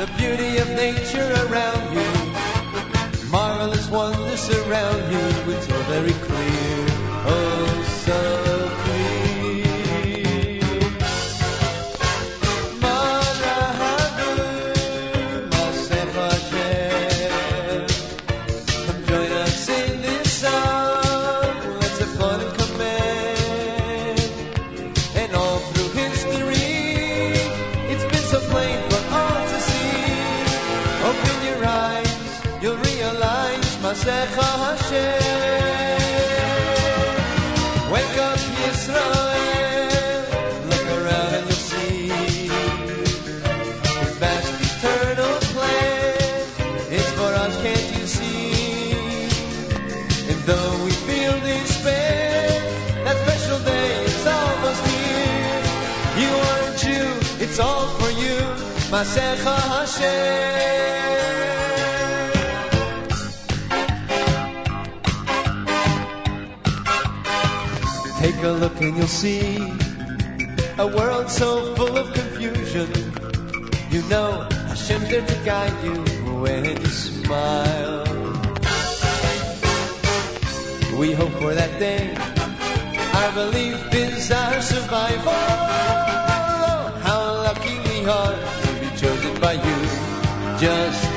the beauty of nature around השם Take a look and you'll see a world so full of confusion. You know a there to guide you when you smile. We hope for that day. Our belief is our survival. How lucky we are by you. Just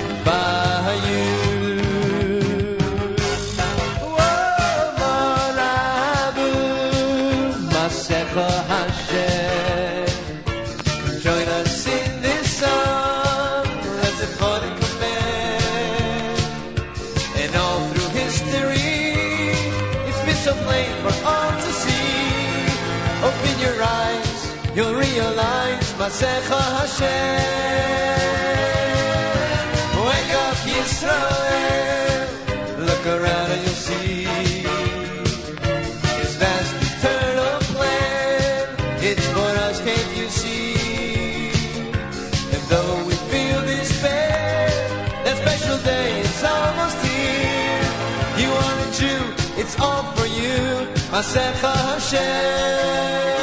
Vasecha Hashem. Wake up, Israel! Look around and you'll see. His vast eternal plan. It's for us, can't you see? And though we feel despair, that special day is almost here. You are a Jew, it's all for you. Vasecha Hashem.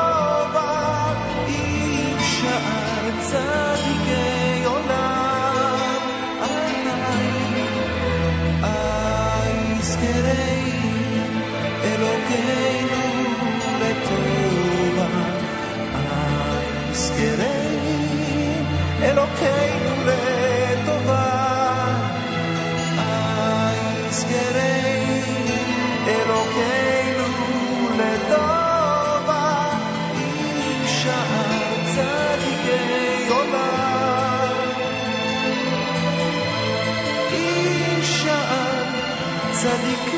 Владыка.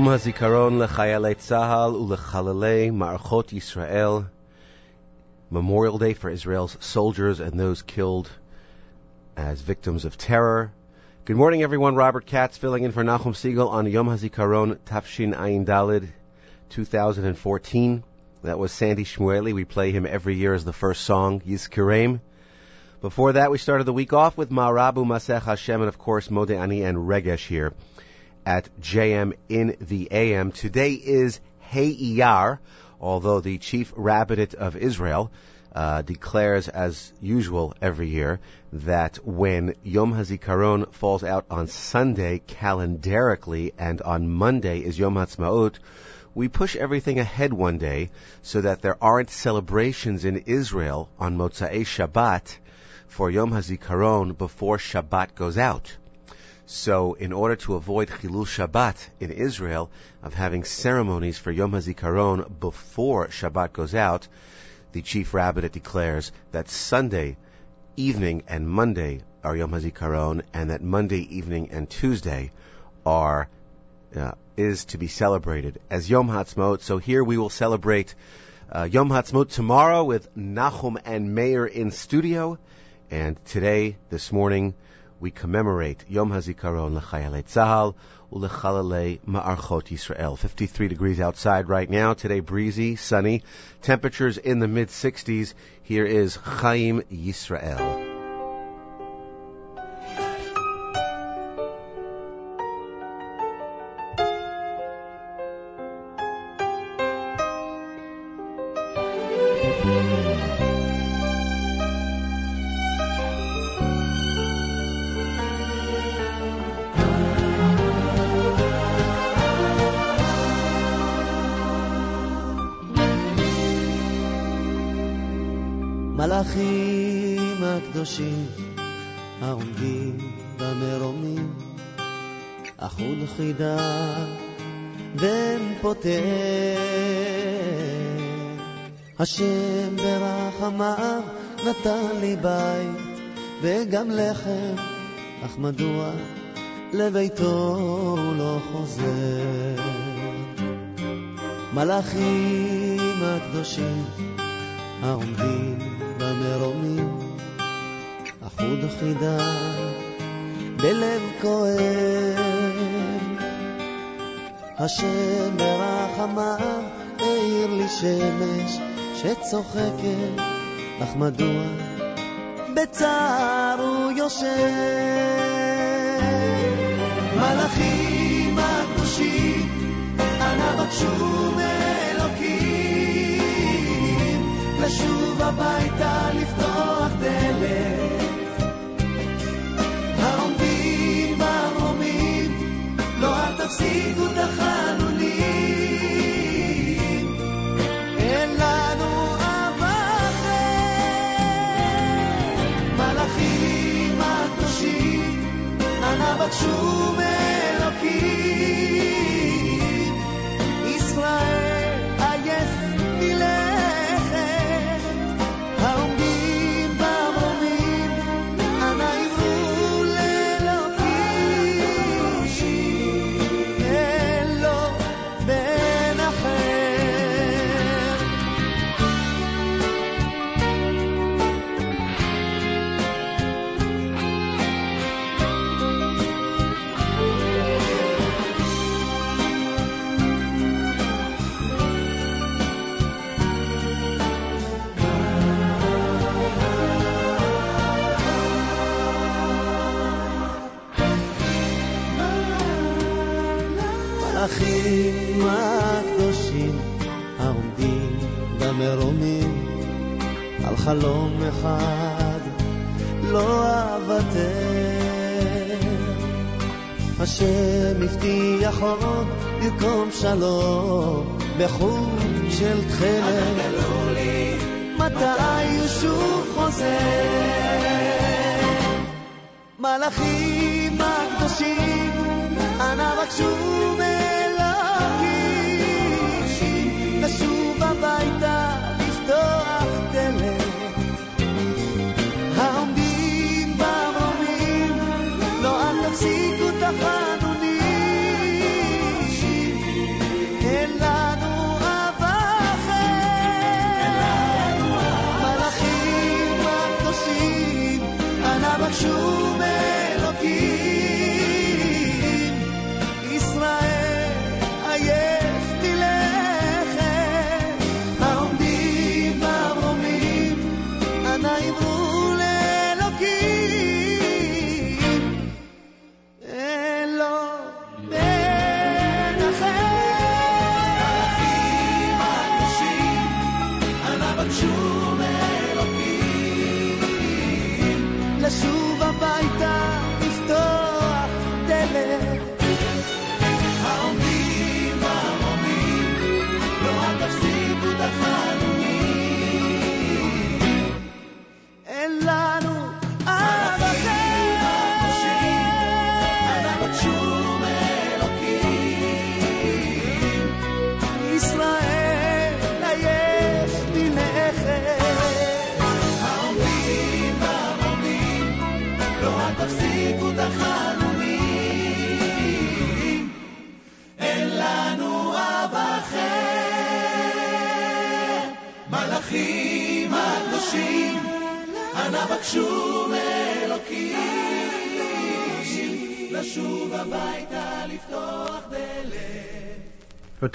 יום הזיכרון לחיילי צה"ל ולחללי מערכות ישראל, Memorial Day for Israel's soldiers and those killed as victims of terror. Good morning, everyone. Robert Katz filling in for Nachum Segal on Yom HaZikaron Tafshin Ayin Dalid 2014. That was Sandy Shmueli. We play him every year as the first song, Yizkireim. Before that, we started the week off with Ma'arabu Masech Hashem and, of course, Mode Ani and Regesh here at JM in the AM. Today is Hey Iyar, although the chief rabbinate of Israel uh, declares, as usual every year, that when Yom HaZikaron falls out on Sunday calendarically and on Monday is Yom HaTzmaut, we push everything ahead one day so that there aren't celebrations in Israel on Motzei Shabbat for Yom HaZikaron before Shabbat goes out. So, in order to avoid Chilul Shabbat in Israel, of having ceremonies for Yom HaZikaron before Shabbat goes out, the chief rabbinate declares that Sunday evening and Monday are Yom HaZikaron, and that Monday evening and Tuesday are uh, is to be celebrated as Yom Ha'atzmaut. So here we will celebrate uh, Yom Ha'atzmaut tomorrow with Nachum and Meir in studio. And today, this morning, we commemorate Yom HaZikaron l'chayalei Tzahal u'lechalalei ma'archot Yisrael. 53 degrees outside right now. Today, breezy, sunny. Temperatures in the mid 60s. Here is Chaim Yisrael. מדוע לביתו הוא לא חוזר? מלאכים הקדושים העומדים במרומים חוד חידה בלב כואב. השם ברחמיו האיר לי שמש שצוחקת, אך מדוע בצער הוא יושב? מלאכים הקדושים, אנא בקשו מאלוקים, לשוב הביתה לפתוח דלת. תפסיקו את החלולים, but Chume Elohim. חלום אחד לא אוותר. השם הבטיח עוד במקום שלום בחוט של תכלת. מתי הוא שוב חוזר? מלאכים הקדושים, אנא בקשו לשוב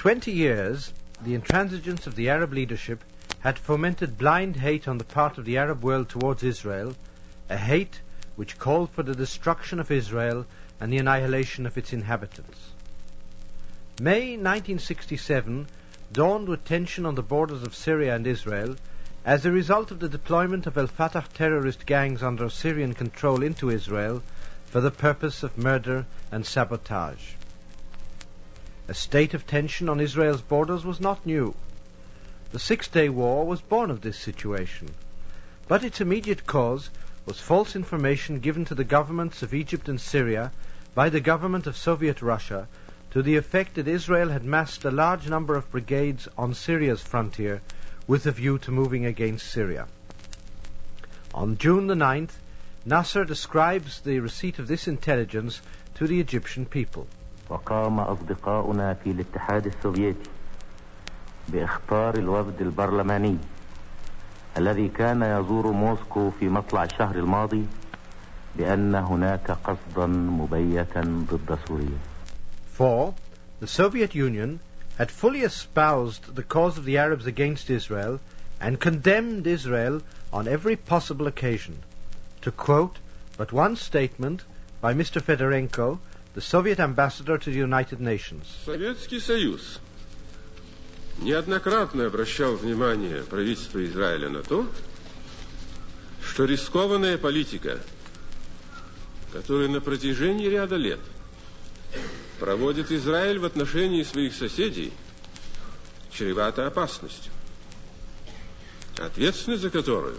20 years, the intransigence of the Arab leadership had fomented blind hate on the part of the Arab world towards Israel, a hate which called for the destruction of Israel and the annihilation of its inhabitants. May 1967 dawned with tension on the borders of Syria and Israel as a result of the deployment of Al Fatah terrorist gangs under Syrian control into Israel for the purpose of murder and sabotage. A state of tension on Israel's borders was not new. The Six Day War was born of this situation. But its immediate cause was false information given to the governments of Egypt and Syria by the government of Soviet Russia to the effect that Israel had massed a large number of brigades on Syria's frontier with a view to moving against Syria. On June the 9th, Nasser describes the receipt of this intelligence to the Egyptian people. وقام أصدقاؤنا في الاتحاد السوفيتي باختار الوفد البرلماني الذي كان يزور موسكو في مطلع الشهر الماضي بأن هناك قصدا مبيتا ضد سوريا For the Soviet Union had fully espoused the cause of the Arabs against Israel and condemned Israel on every possible occasion. To quote but one statement by Mr. Fedorenko, the Soviet ambassador to the United Nations. Советский Союз неоднократно обращал внимание правительства Израиля на то, что рискованная политика, которую на протяжении ряда лет проводит Израиль в отношении своих соседей, чревата опасностью, ответственность за которую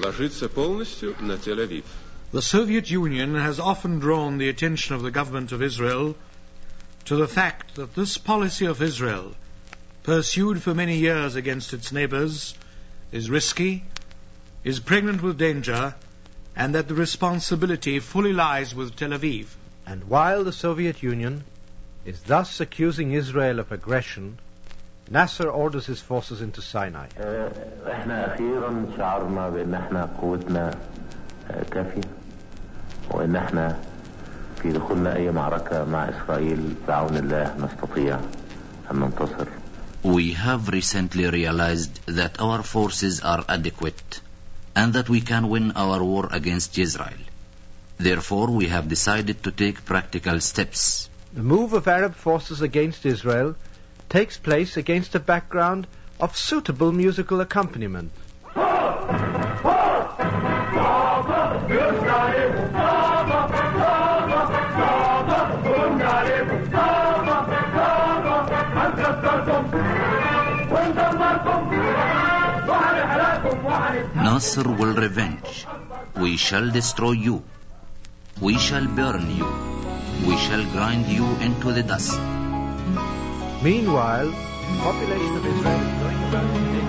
ложится полностью на Тель-Авив. The Soviet Union has often drawn the attention of the government of Israel to the fact that this policy of Israel, pursued for many years against its neighbors, is risky, is pregnant with danger, and that the responsibility fully lies with Tel Aviv. And while the Soviet Union is thus accusing Israel of aggression, Nasser orders his forces into Sinai. احنا اخيرا شعرنا بان احنا قوتنا كافية وان احنا في دخولنا اي معركة مع اسرائيل بعون الله نستطيع ان ننتصر We have recently realized that our forces are adequate and that we can win our war against Israel. Therefore, we have decided to take practical steps. The move of Arab forces against Israel takes place against a background of suitable musical accompaniment. Nasser will revenge. We shall destroy you. We shall burn you. We shall grind you into the dust. Meanwhile, the population of Israel is going about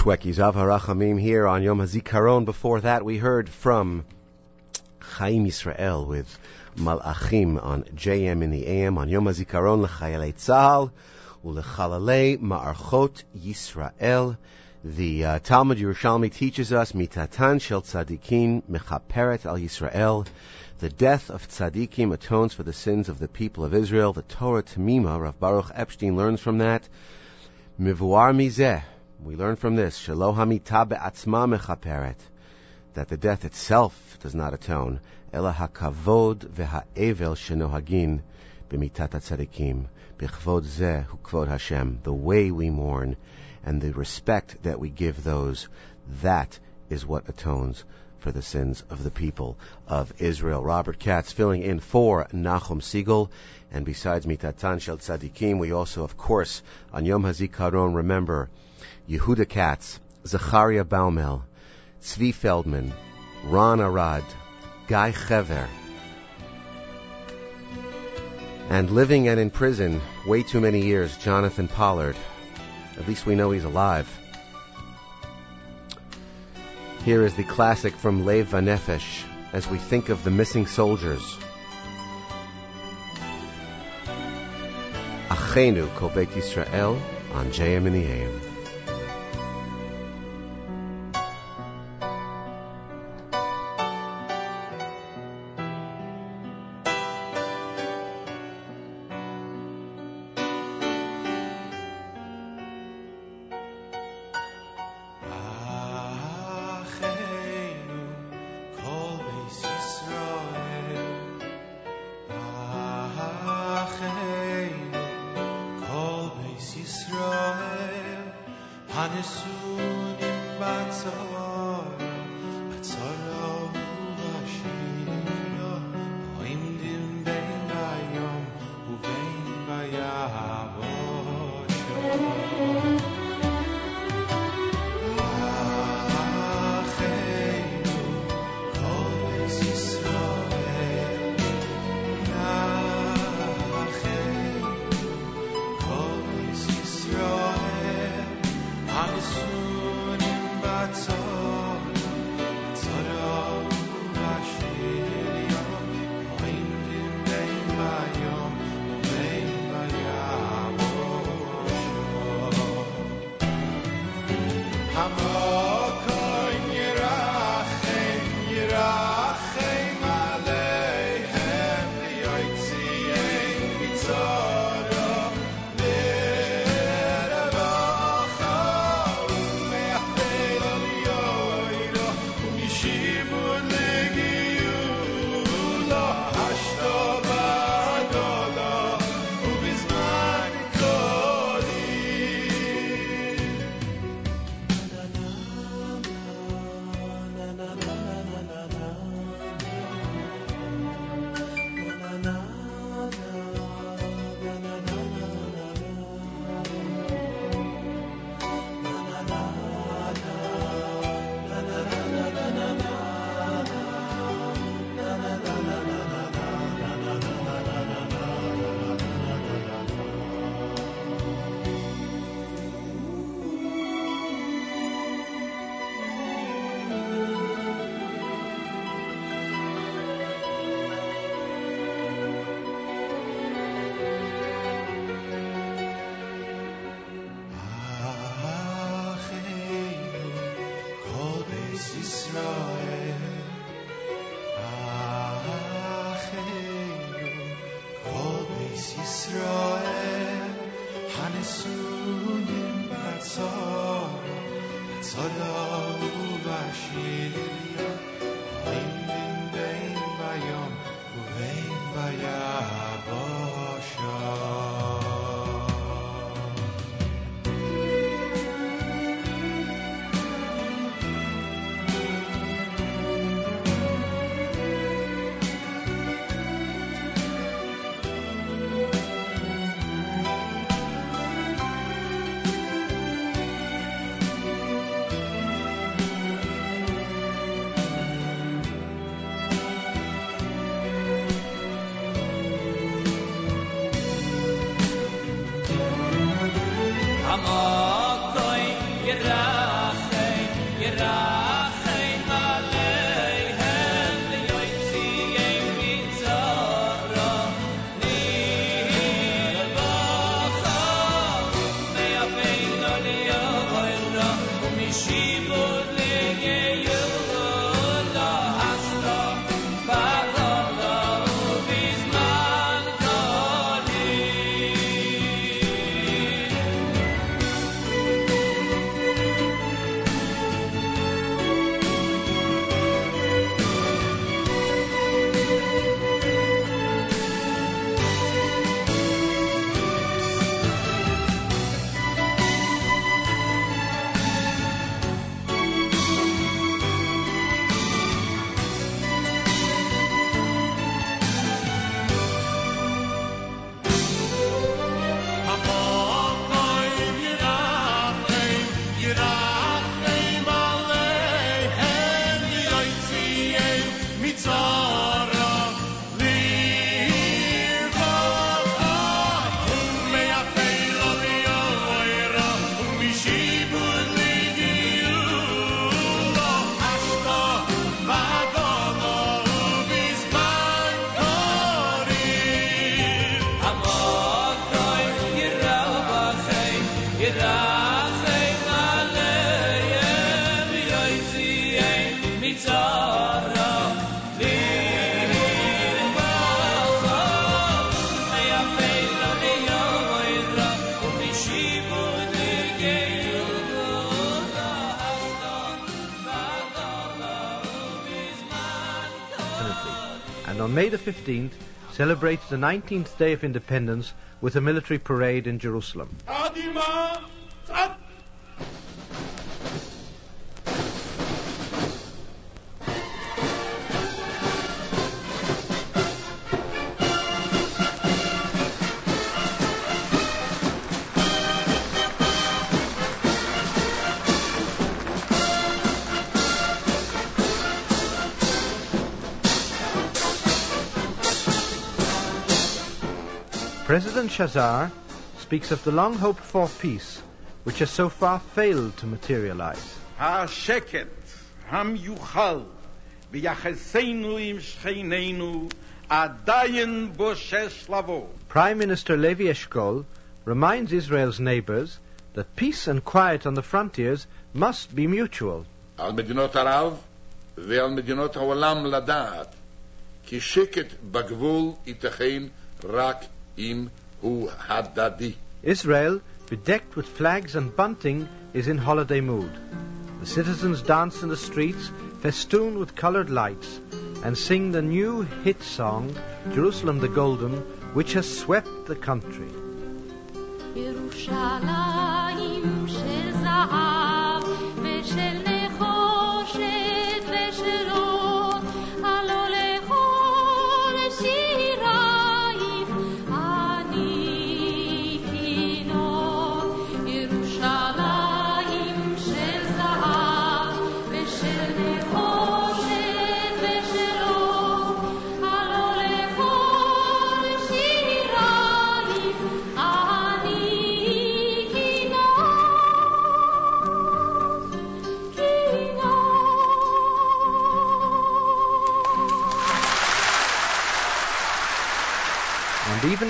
Shweki Zav Harachamim here on Yom HaZikaron. Before that, we heard from Chaim Yisrael with Malachim on JM in the AM on Yom HaZikaron L'Chayalei Tzahal U'Lechalalei Ma'archot Yisrael. The uh, Talmud Yerushalmi teaches us Mitatan Shel Tzadikin Mechaperet Al Yisrael. The death of tzaddikim atones for the sins of the people of Israel. The Torah Tamima, Rav Baruch Epstein learns from that. Mivuar mizeh, we learn from this, Shelo hamita be'atzma mechaperet, that the death itself does not atone. Hakavod ve'ha'evel shenohagin b'mitat tzaddikim. B'chvod zeh hu kvod Hashem. The way we mourn and the respect that we give those, that is what atones for the sins of the people of Israel. Robert Katz filling in for Nachum Segal. And besides Mitatan Shel Tzadikim, we also, of course, on Yom HaZikaron remember Yehuda Katz, Zacharia Baumel, Tzvi Feldman, Ron Arad, Guy Chever, and living and in prison way too many years, Jonathan Pollard. At least we know he's alive. Here is the classic from Lev Vanefesh as we think of the missing soldiers. Achenu Kol Beit Yisrael on JM in the AM. Gesù in bacio May the 15th, celebrates the 19th day of independence with a military parade in Jerusalem. President Shazar speaks of the long hoped for peace, which has so far failed to materialize. השקט המיוחל ביחסינו עם שכנינו עדיין בושש לבוא. Prime Minister Levi Eshkol reminds Israel's neighbors that peace and quiet on the frontiers must be mutual. על מדינות ערב ועל מדינות העולם לדעת כי שקט בגבול ייתכן רק who had that be? Israel, bedecked with flags and bunting, is in holiday mood. The citizens dance in the streets, festooned with coloured lights, and sing the new hit song, Jerusalem the Golden, which has swept the country.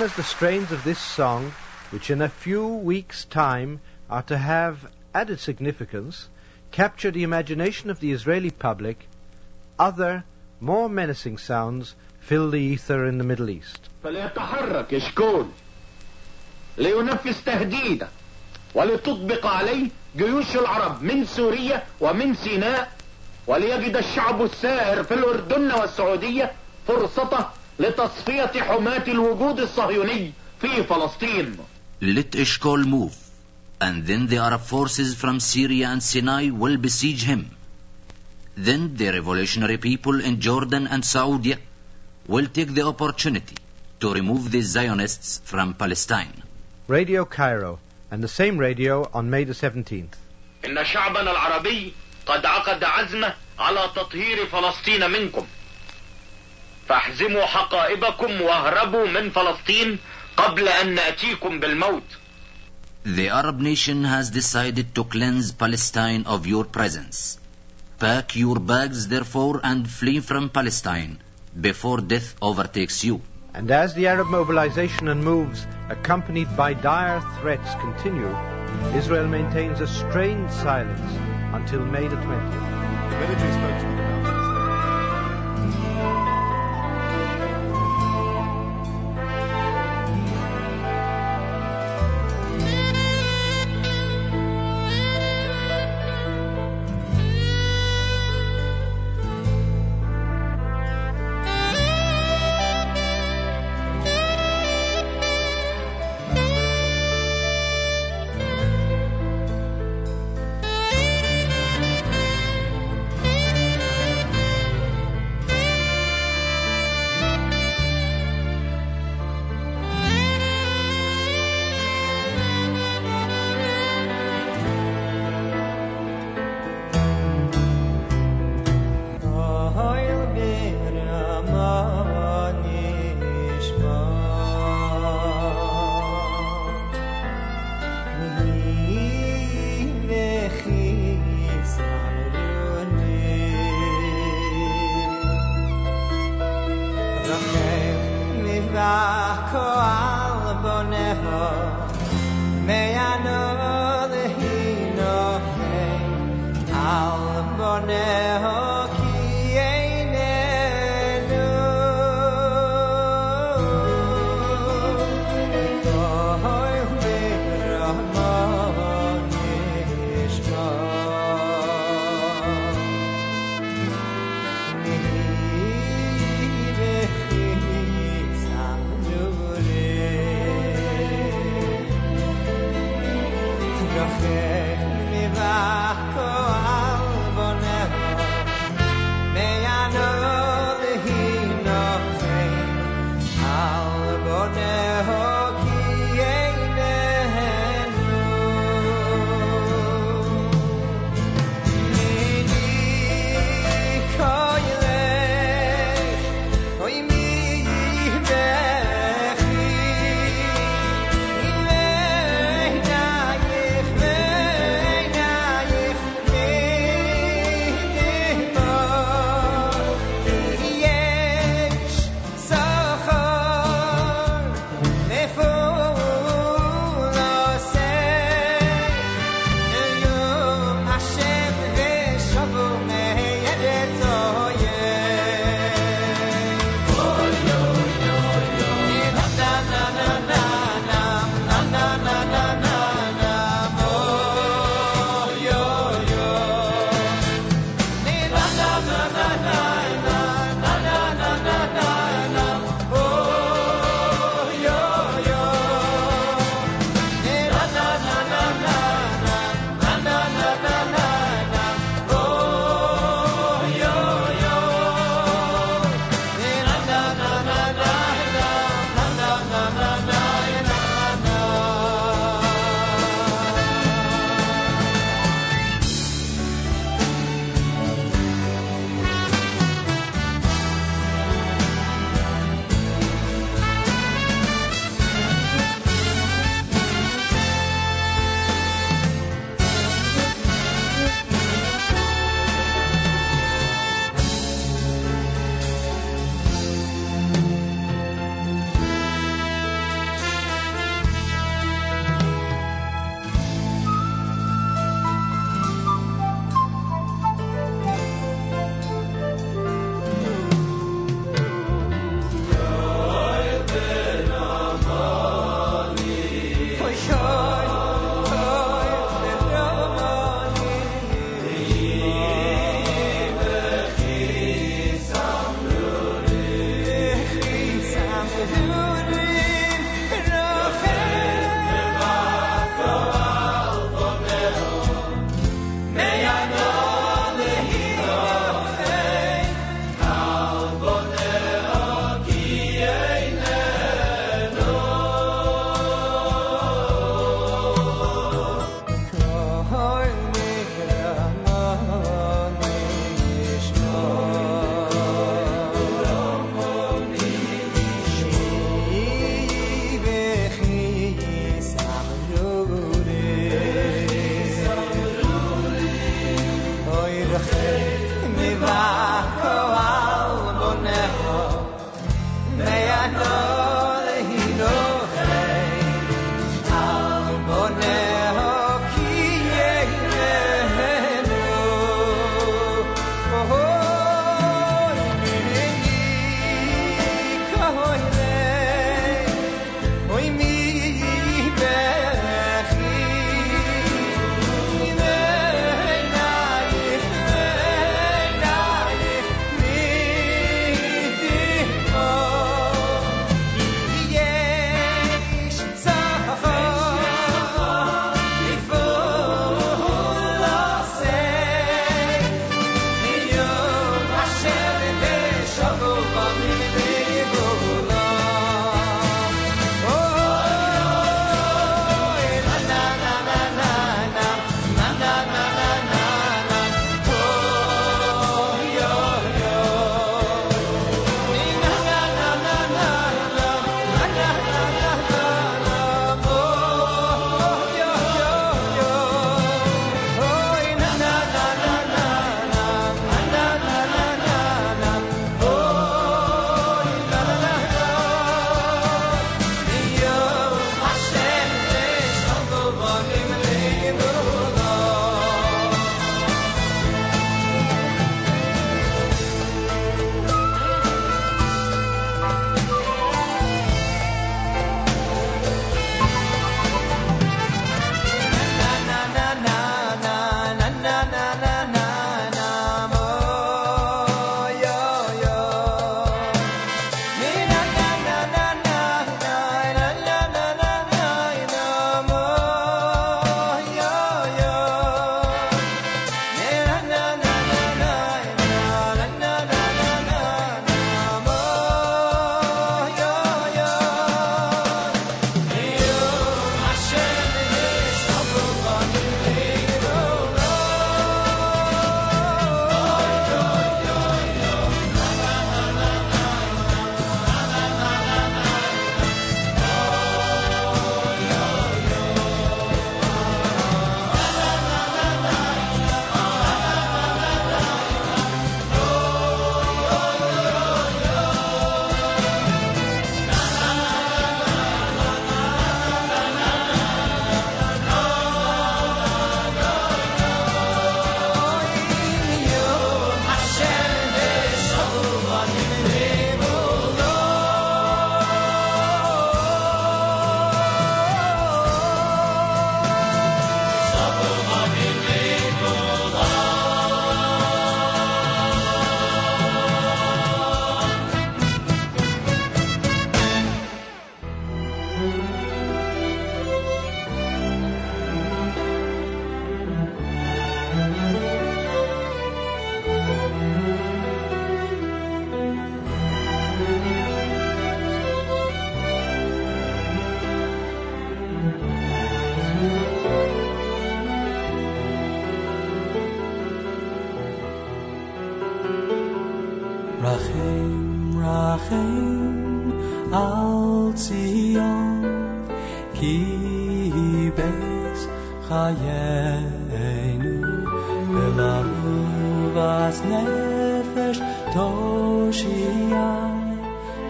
And even as the strains of this song, which in a few weeks' time are to have added significance, capture the imagination of the Israeli public, other, more menacing sounds fill the ether in the Middle East. فليتحرك اشكول لينفذ تهديده ولتطبق عليه جيوش العرب من سوريا ومن سيناء وليجد الشعب السائر في الأردن والسعودية فرصته لتصفية حماة الوجود الصهيوني في فلسطين Let Eshkol move, and then the Arab forces from Syria and Sinai will besiege him. Then the revolutionary people in Jordan and Saudi will take the opportunity to remove the Zionists from Palestine. Radio Cairo, and the same radio on May the 17th. إن شعبنا العربي قد عقد عزمه على تطهير فلسطين منكم فاحزموا حقائبكم واهربوا من فلسطين قبل أن نأتيكم بالموت The Arab nation has decided to cleanse Palestine of your presence. Pack your bags, therefore, and flee from Palestine before death overtakes you. And as the Arab mobilization and moves, accompanied by dire threats, continue, Israel maintains a strained silence until May the 20th. Military spokesman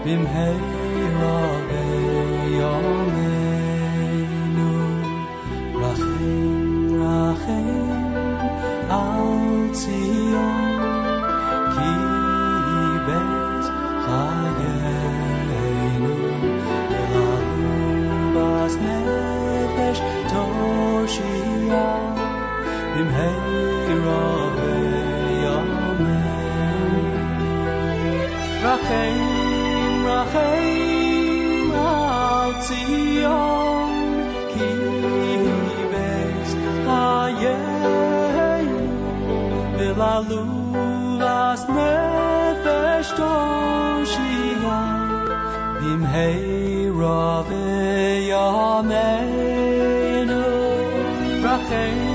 bim hey la ve yo al tzion ki bet chayenu elahu bas nefesh toshia bim hey ra ve Bethlehem Zion nefesh toshia b'mheira v'yameinu rachel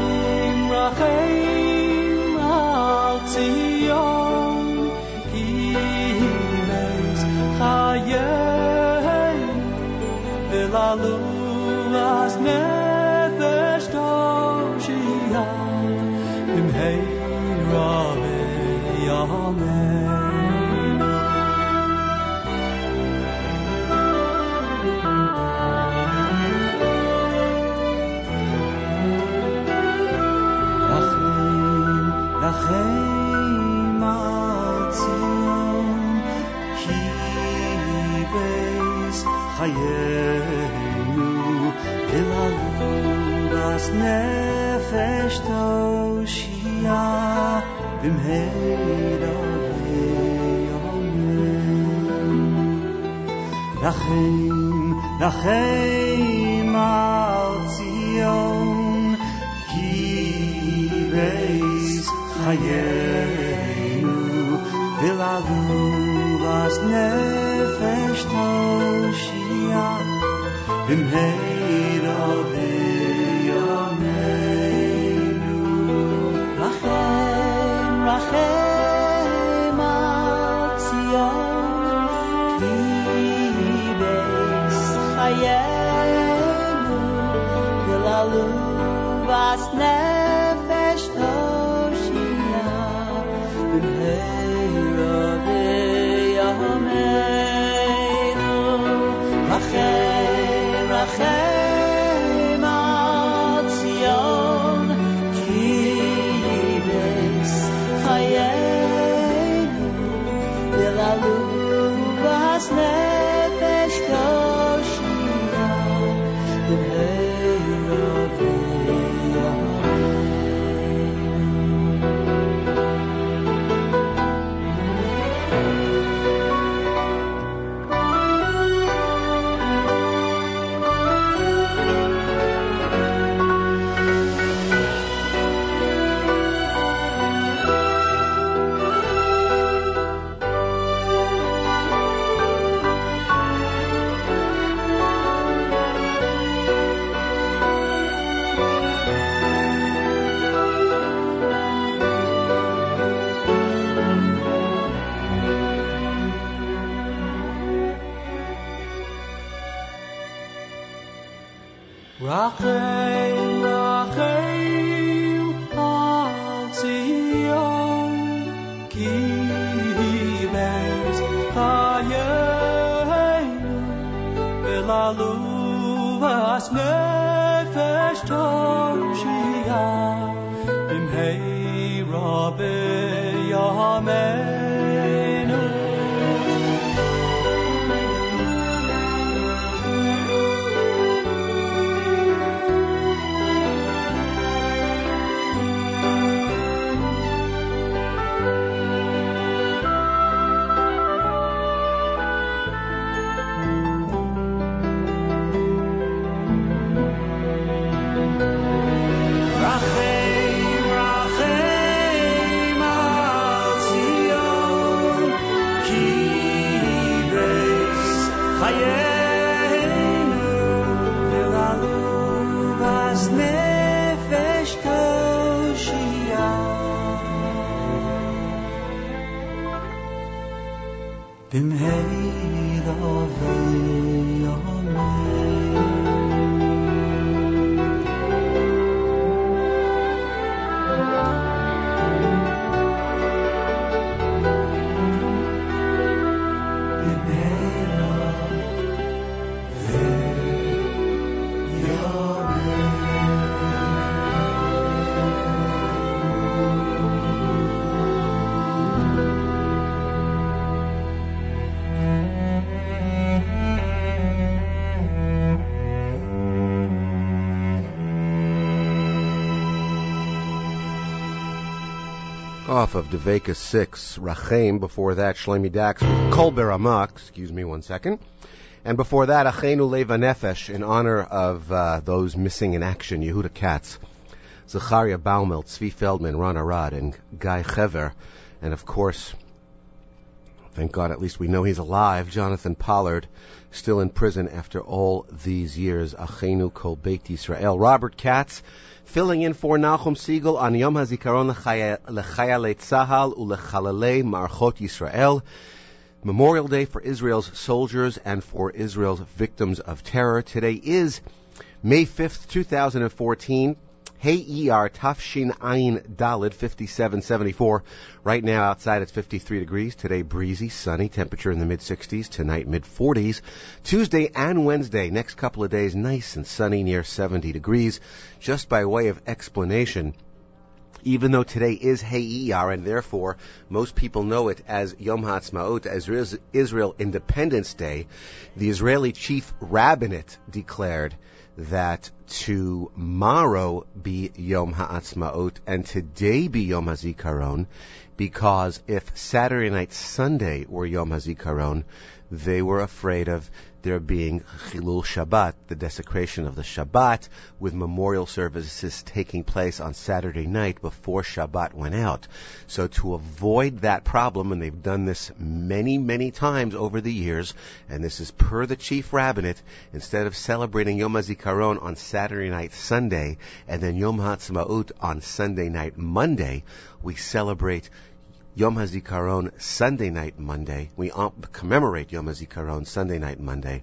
לכם, לכם הר ציון, כי בייס חיינו, ולגוב אז נפש תושיע, במהר Deveka 6, Rachem. Before that, Shlomi Dax with Kol. Excuse me one second. And before that, Achenu Leva Nefesh, in honor of uh, those missing in action, Yehuda Katz, Zacharia Baumel, Tzvi Feldman, Ron Arad, and Guy Chever. And of course, thank God at least we know he's alive, Jonathan Pollard, still in prison after all these years. Achenu Kol Beit Yisrael. Robert Katz, filling in for Nachum Segal on Yom HaZikaron L'Chayalei Tzahal U'Lechalalei Marchot Yisrael. Memorial Day for Israel's soldiers and for Israel's victims of terror. Today is May 5th, 2014. Hey ER Tafshin Ayin Dalid 5774. Right now outside it's 53 degrees. Today breezy, sunny, temperature in the mid 60s. Tonight mid 40s. Tuesday and Wednesday, next couple of days, nice and sunny near 70 degrees. Just by way of explanation, even though today is Hey ER and therefore most people know it as Yom HaAtzmaut, as Israel Independence Day, the Israeli chief rabbinate declared that tomorrow be Yom HaAtzmaut and today be Yom HaZikaron because if Saturday night, Sunday were Yom HaZikaron, they were afraid of there being Chilul Shabbat, the desecration of the Shabbat, with memorial services taking place on Saturday night before Shabbat went out. So to avoid that problem, and they've done this many, many times over the years, and this is per the chief rabbinate, instead of celebrating Yom HaZikaron on Saturday night, Sunday, and then Yom HaTzmaut on Sunday night, Monday, we celebrate Yom HaZikaron Sunday night Monday. We commemorate Yom HaZikaron Sunday night Monday.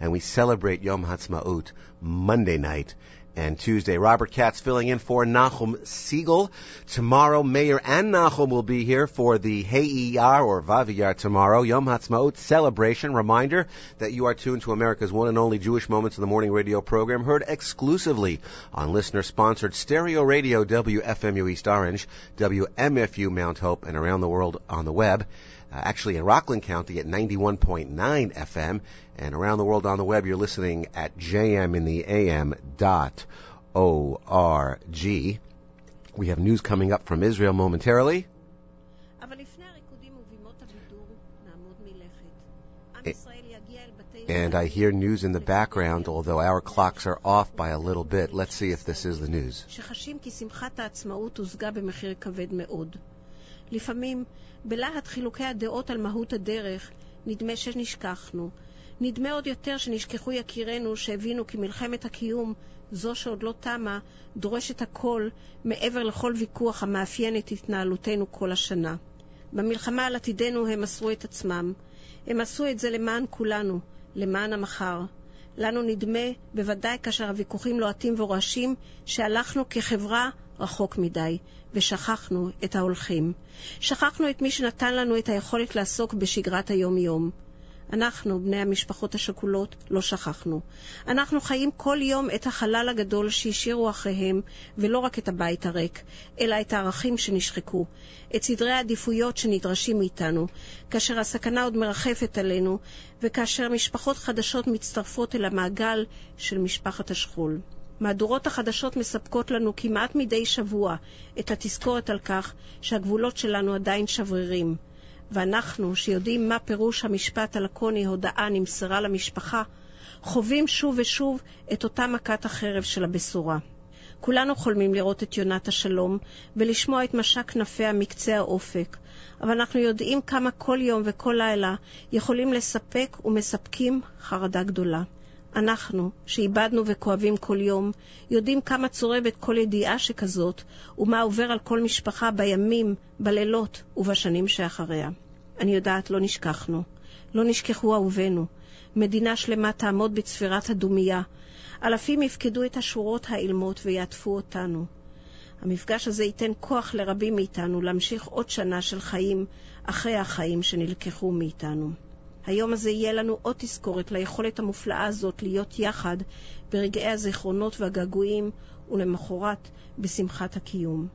And we celebrate Yom HaTzmaut Monday night and Tuesday. Robert Katz filling in for Nachum Segal. Tomorrow, Mayor and Nachum will be here for the Hey ER or Vaviyar tomorrow, Yom HaTzmaut celebration. Reminder that you are tuned to America's one and only Jewish Moments in the Morning radio program, heard exclusively on listener-sponsored stereo radio WFMU East Orange, WMFU Mount Hope, and around the world on the web. Uh, actually, in Rockland County at 91.9 FM, and around the world on the web, you're listening at jmintheam.org. We have news coming up from Israel momentarily. אבל לפני הריקודים ובימות הבידור נעמוד מלכת. עם Eh, ישראל יגיע אל בתי And I hear news in the background, although our clocks are off by a little bit. Let's see if this is the news. שחשים כי שמחת העצמאות הושגה במחיר כבד מאוד. לפעמים, בלהט חילוקי הדעות על מהות הדרך, נדמה שנשכחנו. נדמה עוד יותר שנשכחו יקירינו שהבינו כי מלחמת הקיום, זו שעוד לא תמה, דורשת הכל מעבר לכל ויכוח המאפיין את התנהלותנו כל השנה. במלחמה על עתידנו הם מסרו את עצמם. הם עשו את זה למען כולנו, למען המחר. לנו נדמה, בוודאי כאשר הוויכוחים לוהטים ורועשים, שהלכנו כחברה רחוק מדי, ושכחנו את ההולכים. שכחנו את מי שנתן לנו את היכולת לעסוק בשגרת היום-יום. אנחנו, בני המשפחות השכולות, לא שכחנו. אנחנו חיים כל יום את החלל הגדול שהשאירו אחריהם, ולא רק את הבית הריק, אלא את הערכים שנשחקו, את סדרי העדיפויות שנדרשים מאיתנו, כאשר הסכנה עוד מרחפת עלינו, וכאשר משפחות חדשות מצטרפות אל המעגל של משפחת השכול. מהדורות החדשות מספקות לנו כמעט מדי שבוע את התזכורת על כך שהגבולות שלנו עדיין שברירים. ואנחנו, שיודעים מה פירוש המשפט הלקוני הודאה נמסרה למשפחה, חווים שוב ושוב את אותה מכת החרב של הבשורה. כולנו חולמים לראות את יונת השלום ולשמוע את משק כנפיה מקצה האופק, אבל אנחנו יודעים כמה כל יום וכל לילה יכולים לספק ומספקים חרדה גדולה. אנחנו, שאיבדנו וכואבים כל יום, יודעים כמה צורבת כל ידיעה שכזאת, ומה עובר על כל משפחה בימים, בלילות ובשנים שאחריה. אני יודעת, לא נשכחנו. לא נשכחו אהובינו. מדינה שלמה תעמוד בצפירת הדומייה. אלפים יפקדו את השורות האילמות ויעטפו אותנו. המפגש הזה ייתן כוח לרבים מאיתנו להמשיך עוד שנה של חיים אחרי החיים שנלקחו מאיתנו. היום הזה יהיה לנו עוד תזכורת ליכולת המופלאה הזאת להיות יחד ברגעי הזיכרונות והגעגועים, ולמחרת בשמחת הקיום.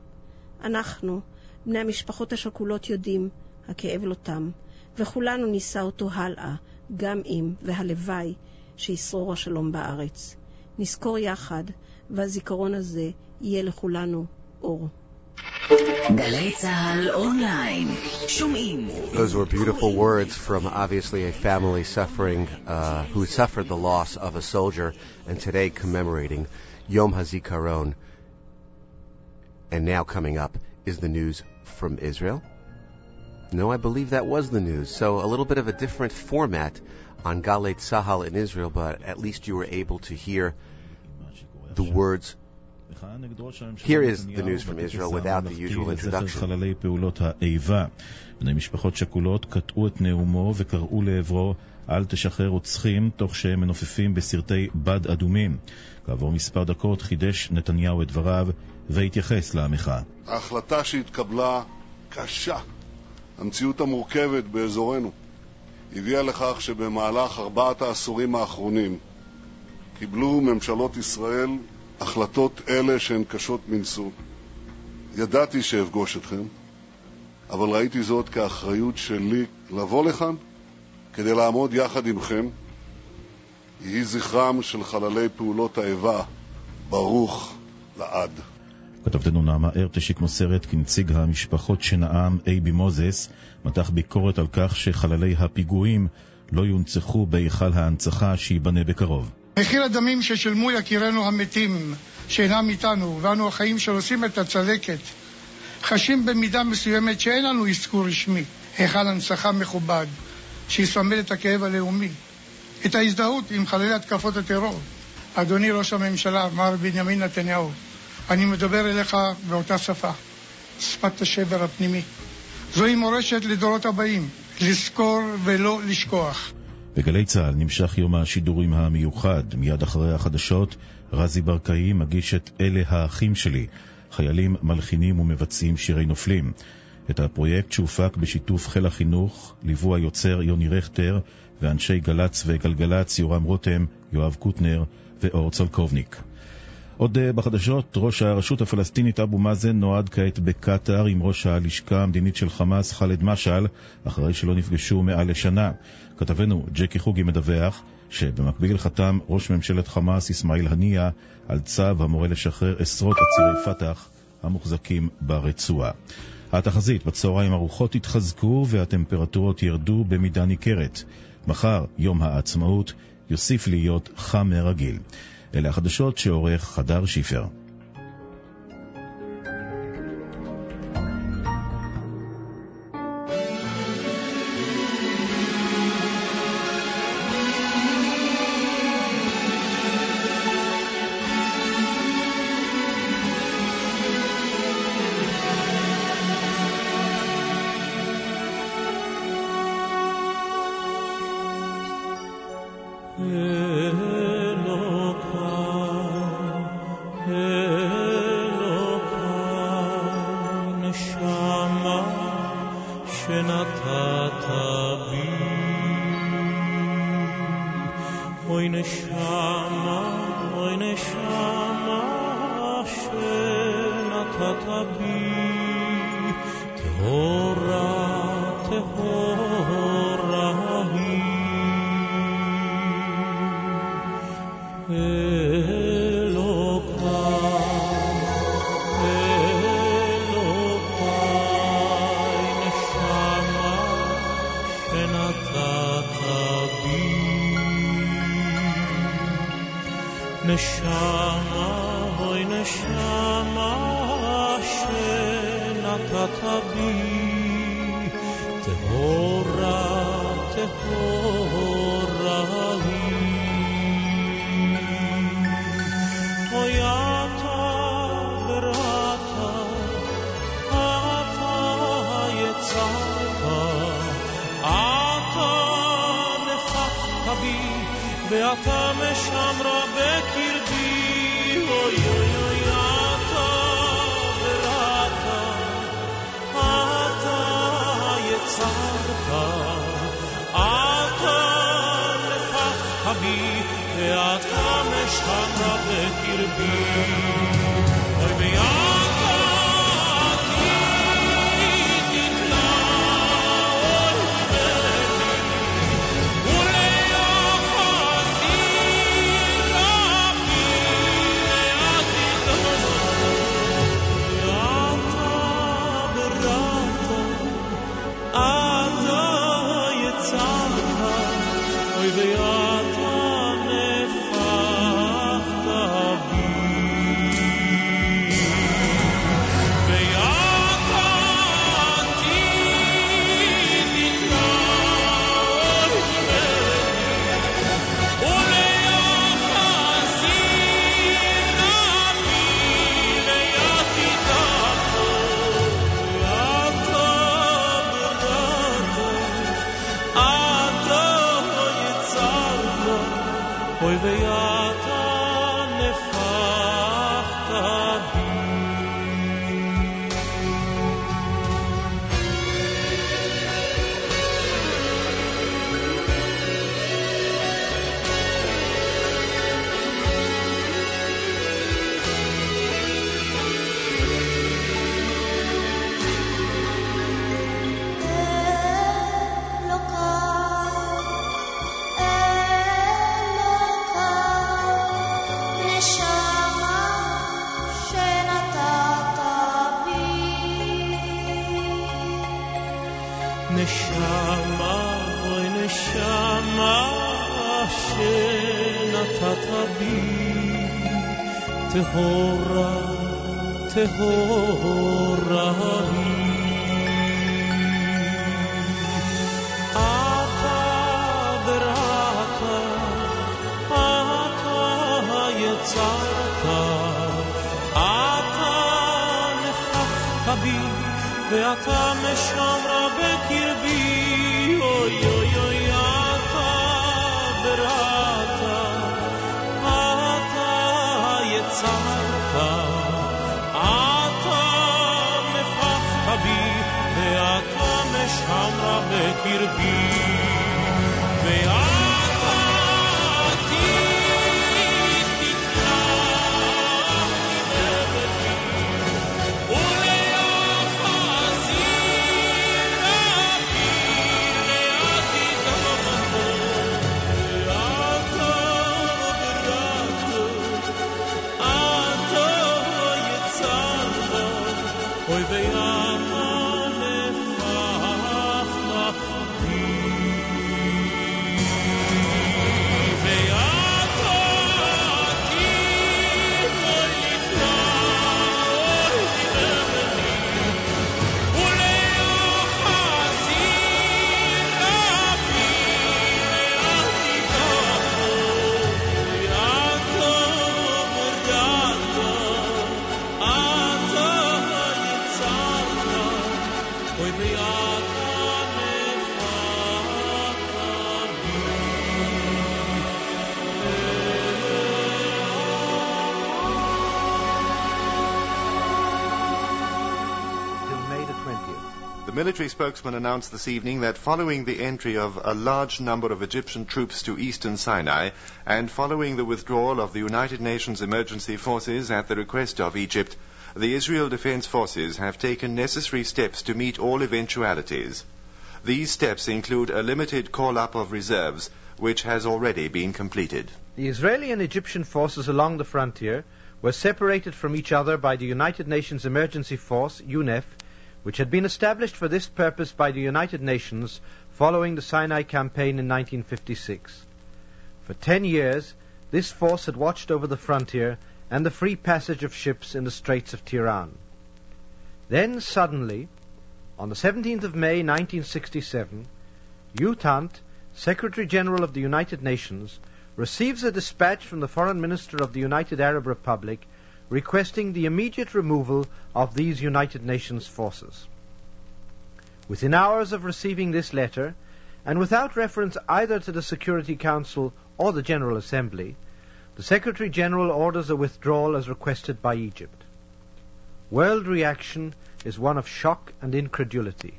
אנחנו, בני המשפחות השכולות, יודעים, הכאב לא תם, וכולנו נישא אותו הלאה, גם אם, והלוואי, שישרור השלום בארץ. נזכור יחד, והזיכרון הזה יהיה לכולנו אור. Those were beautiful words from obviously a family suffering, uh, who suffered the loss of a soldier, and today commemorating Yom HaZikaron. And now coming up is the news from Israel. No, I believe that was the news. So a little bit of a different format on Galei Tzahal in Israel, but at least you were able to hear the words Here is the news from Israel without the usual introduction. חללי פעולות האיבה. בני משפחות שכולות קטעו את נאומו וקראו לעברו אל תשחרר רוצחים, תוך שהם מנופפים בסרטי בד אדומים. כעבור מספר דקות חידש נתניהו את דבריו והתייחס למחאה. ההחלטה שהתקבלה קשה. המציאות המורכבת באזורנו הביאה לכך שבמהלך ארבעת העשורים האחרונים קיבלו ממשלות ישראל החלטות אלה שהן קשות מנשוא. ידעתי שאפגוש אתכם, אבל ראיתי זאת כאחריות שלי לבוא לכאן כדי לעמוד יחד עמכם. יהי זכרם של חללי פעולות האיבה ברוך לעד. כתבתנו נעמה ארטשיק מוסרת כי נציג המשפחות שנאם, אייבי מוזס, מתח ביקורת על כך שחללי הפיגועים לא יונצחו בהיכל ההנצחה שייבנה בקרוב. מחיר הדמים ששילמו יקירינו המתים, שאינם איתנו, ואנו החיים שנושאים את הצלקת, חשים במידה מסוימת שאין לנו אזכור רשמי, היכל הנצחה מכובד, שיסמל את הכאב הלאומי, את ההזדהות עם חללי התקפות הטרור. אדוני ראש הממשלה, מר בנימין נתניהו, אני מדבר אליך באותה שפה, שפת השבר הפנימי. זוהי מורשת לדורות הבאים, לזכור ולא לשכוח. בגלי צה"ל נמשך יום השידורים המיוחד. מיד אחרי החדשות, רזי ברקאי מגיש את אלה האחים שלי, חיילים מלחינים ומבצעים שירי נופלים. את הפרויקט שהופק בשיתוף חיל החינוך ליוו היוצר יוני רכטר ואנשי גל"צ וגלגלצ יורם רותם, יואב קוטנר ואור צלקובניק. עוד בחדשות, ראש הרשות הפלסטינית אבו מאזן נועד כעת בקטאר עם ראש הלשכה המדינית של חמאס ח'אלד משעל, אחרי שלא נפגשו מעל לשנה. כתבנו ג'קי חוגי מדווח שבמקביל חתם ראש ממשלת חמאס אסמאעיל הנייה על צו המורה לשחרר עשרות עצירי פת"ח המוחזקים ברצועה. התחזית, בצהריים הרוחות התחזקו והטמפרטורות ירדו במידה ניכרת. מחר, יום העצמאות, יוסיף להיות חם מרגיל. אלה החדשות שעורך חדר שיפר. Military spokesman announced this evening that following the entry of a large number of Egyptian troops to eastern Sinai and following the withdrawal of the United Nations emergency forces at the request of Egypt, the Israel Defense Forces have taken necessary steps to meet all eventualities. These steps include a limited call up of reserves, which has already been completed. The Israeli and Egyptian forces along the frontier were separated from each other by the United Nations Emergency Force, UNEF, which had been established for this purpose by the United Nations following the Sinai campaign in 1956. For ten years, this force had watched over the frontier and the free passage of ships in the Straits of Tiran. Then suddenly, on the 17th of May 1967, U Thant, Secretary General of the United Nations, receives a dispatch from the Foreign Minister of the United Arab Republic requesting the immediate removal of these United Nations forces. Within hours of receiving this letter, and without reference either to the Security Council or the General Assembly, the Secretary General orders a withdrawal as requested by Egypt. World reaction is one of shock and incredulity,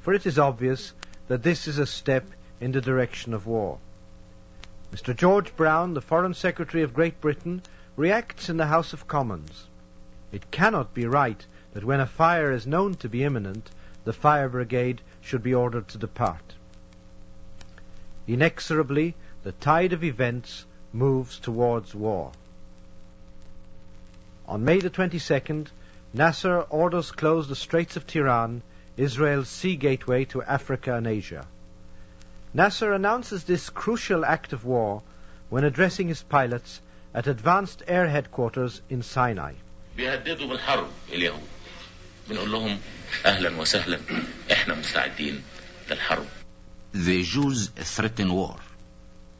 for it is obvious that this is a step in the direction of war. Mr. George Brown, the Foreign Secretary of Great Britain, reacts in the House of Commons. It cannot be right that when a fire is known to be imminent, the fire brigade should be ordered to depart. Inexorably, the tide of events moves towards war. On May the 22nd, Nasser orders close the Straits of Tiran, Israel's sea gateway to Africa and Asia. Nasser announces this crucial act of war when addressing his pilots at Advanced Air Headquarters in Sinai. The Jews threaten war.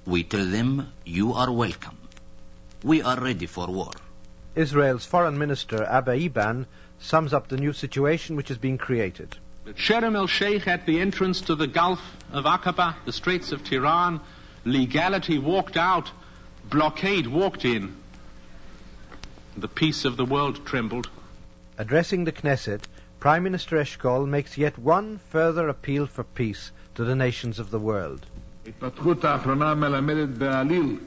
We tell them you are welcome. We are ready for war. Israel's foreign minister Abba Eban sums up the new situation which is being created. Sharm el Sheikh at the entrance to the Gulf of Aqaba, the Straits of Tiran, legality walked out blockade walked in. The peace of the world trembled. Addressing the Knesset, Prime Minister Eshkol makes yet one further appeal for peace to the nations of the world. ההתפתחות האחרונה מלמדת בעליל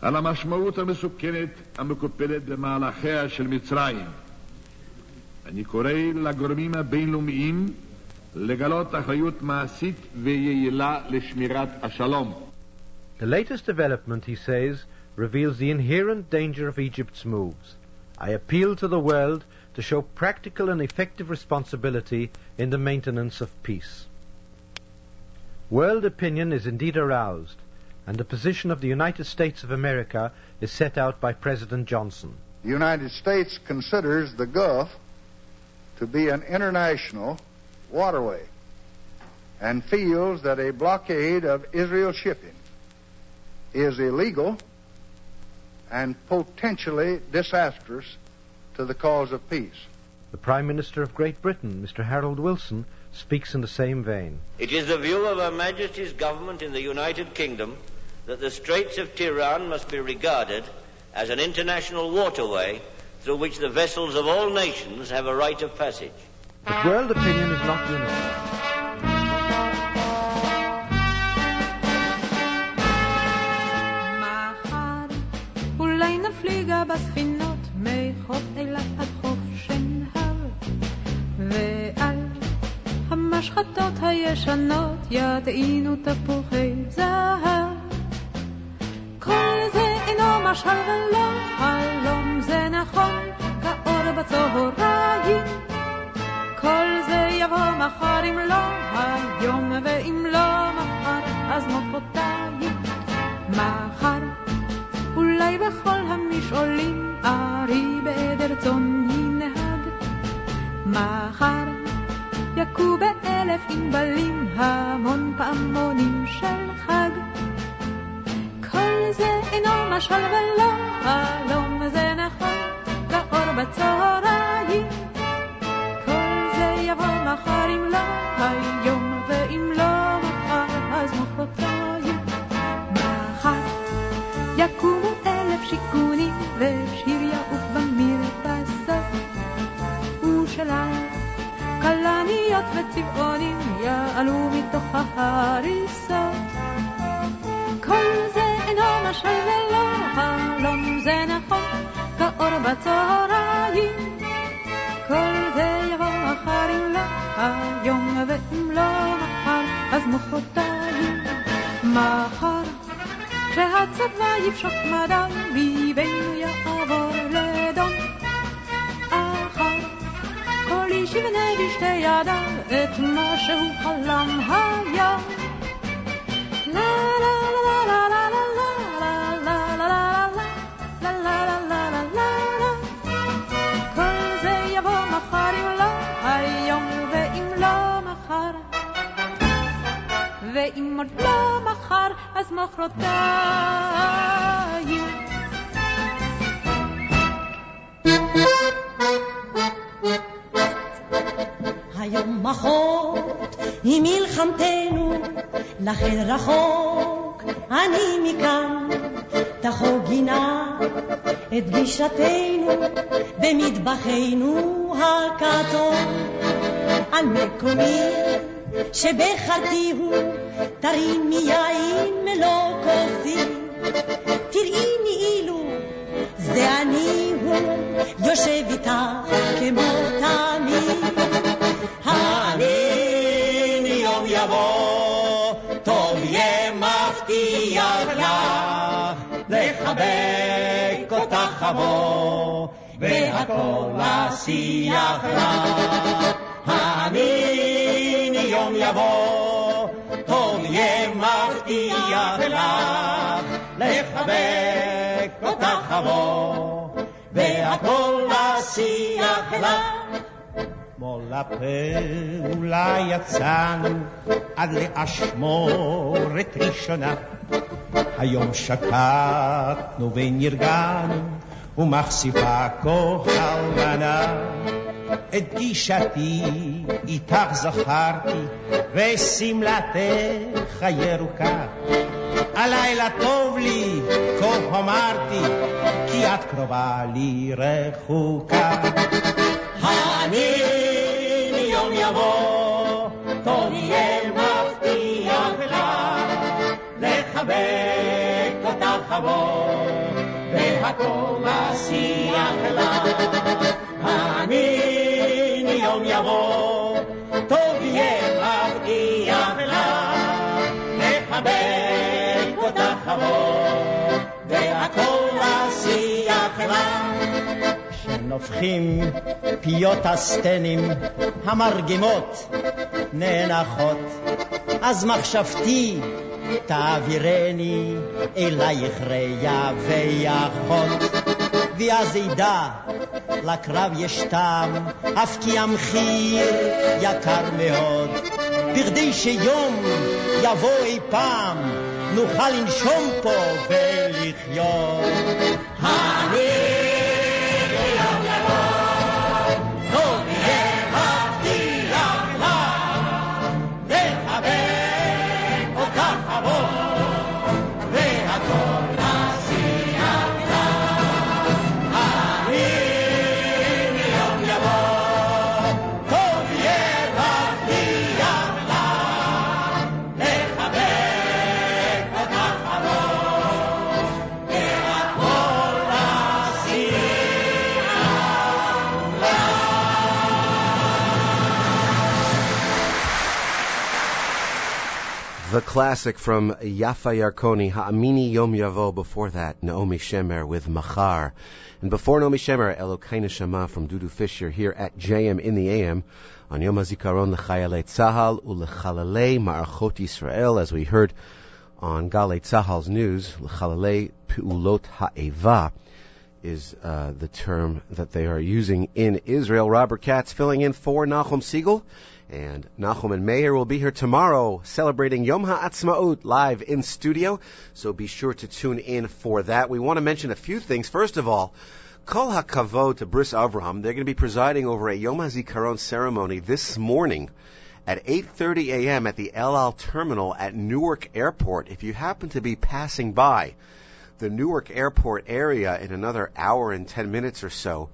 על המשמעות המסוכנת המקופלת במהלכיה של מצרים. אני קורא לגורמים הבינלאומיים לגלות אחריות מעשית ויעילה לשמירת השלום. The latest development, he says, reveals the inherent danger of Egypt's moves. I appeal to the world to show practical and effective responsibility in the maintenance of peace. World opinion is indeed aroused, and the position of the United States of America is set out by President Johnson. The United States considers the Gulf to be an international waterway and feels that a blockade of Israel shipping is illegal and potentially disastrous to the cause of peace. The Prime Minister of Great Britain, Mr. Harold Wilson, speaks in the same vein. It is the view of Her Majesty's government in the United Kingdom that the Straits of Tiran must be regarded as an international waterway through which the vessels of all nations have a right of passage. But world opinion is not uniform. נפליגה בספינות מחוף אילת עד חוף שנהר ועל המשחטות הישנות יטעינו תפוחי זהב. כל זה אינו משל ולא חלום זה נכון כאור בצהריים. כל זה יבוא מחר אם לא היום ואם לא מחר אז מחרתיים מחר אולי בכל המשעולים ארי בעדר צאן ינהג מחר. יכו באלף ענבלים המון פעמונים של חג. כל זה אינו משל ולא חלום זה נכון כאור בצהריים. כל זה יבוא מחר אם לא היום ואם לא מחר אז מחרתיים אלף שיכונים ושיר יעוף במרפסות ושלל כלניות וצבעונים יעלו מתוך ההריסות כל זה אינו משל ולא חלום זה נכון כאור בצהריים. כל זה יבוא מחר אם לא היום ואם לא מחר אז מחרתיים מחר כשהצבא יפשוט מדם ליבנו יעבור לדום אחר כל איש יבנה בשתי ידיו את מה שהוא חלם היה לה לה לה ואם עוד לא מחר אז מחרתיים היום מחות היא מלחמתנו, לכן רחוק אני מכאן. תחוגי נא את פגישתנו במטבחנו הכתום. על מקומי שבחרתי הוא תרימי יין מלוא כוסי. תראי מאילו זה אני הוא יושב איתך כמו תמיד. האמיני יום יבוא, טוב יהיה מבטיח לך, לחבק אותך אבוא, והכל אשיח לך. האמיני יום יבוא, טוב יהיה מבטיח לך, לחבק אותך אבוא, והכל אשיח לך. אתמול לפעולה יצאנו עד לאשמורת ראשונה. היום שקטנו ונרגענו, ומחשיפה כוחל מנה. את פגישתי איתך זכרתי, ושמלתך הירוקה. הלילה טוב לי, כה אמרתי, כי את קרובה לי רחוקה. האמיני יום יבוא, טוב יהיה מבטיח לך, לחבק אותך אבוא, והכל אשיח לך. האמיני יום יבוא, טוב יהיה מבטיח לך, לחבק אותך אבוא, והכל אשיח לך. נופחים פיות הסטנים המרגמות נאנחות, אז מחשבתי תעבירני אלייך ריה ואחות. ואז אדע, לקרב יש טעם, אף כי המחיר יקר מאוד. בכדי שיום יבוא אי פעם, נוכל לנשום פה ולחיות. אני The classic from Yafa Yarkoni, Ha'amini Yom Yavo. Before that, Naomi Shemer with Machar. And before Naomi Shemer, Elokaina Shama from Dudu Fisher here at JM in the AM on Yom HaZikaron L'Chayalei Tzahal U'Lechalalei Ma'archot Yisrael, as we heard on Galei Tzahal's news, L'Chalalei Pe'ulot Ha'eva is uh, the term that they are using in Israel. Robert Katz filling in for Nachum Segal. And Nachum and Meir will be here tomorrow celebrating Yom HaAtzmaut live in studio. So be sure to tune in for that. We want to mention a few things. First of all, Kol HaKavod to Bris Avraham. They're going to be presiding over a Yom HaZikaron ceremony this morning at 8.30 a.m. at the El Al Terminal at Newark Airport. If you happen to be passing by the Newark Airport area in another hour and 10 minutes or so,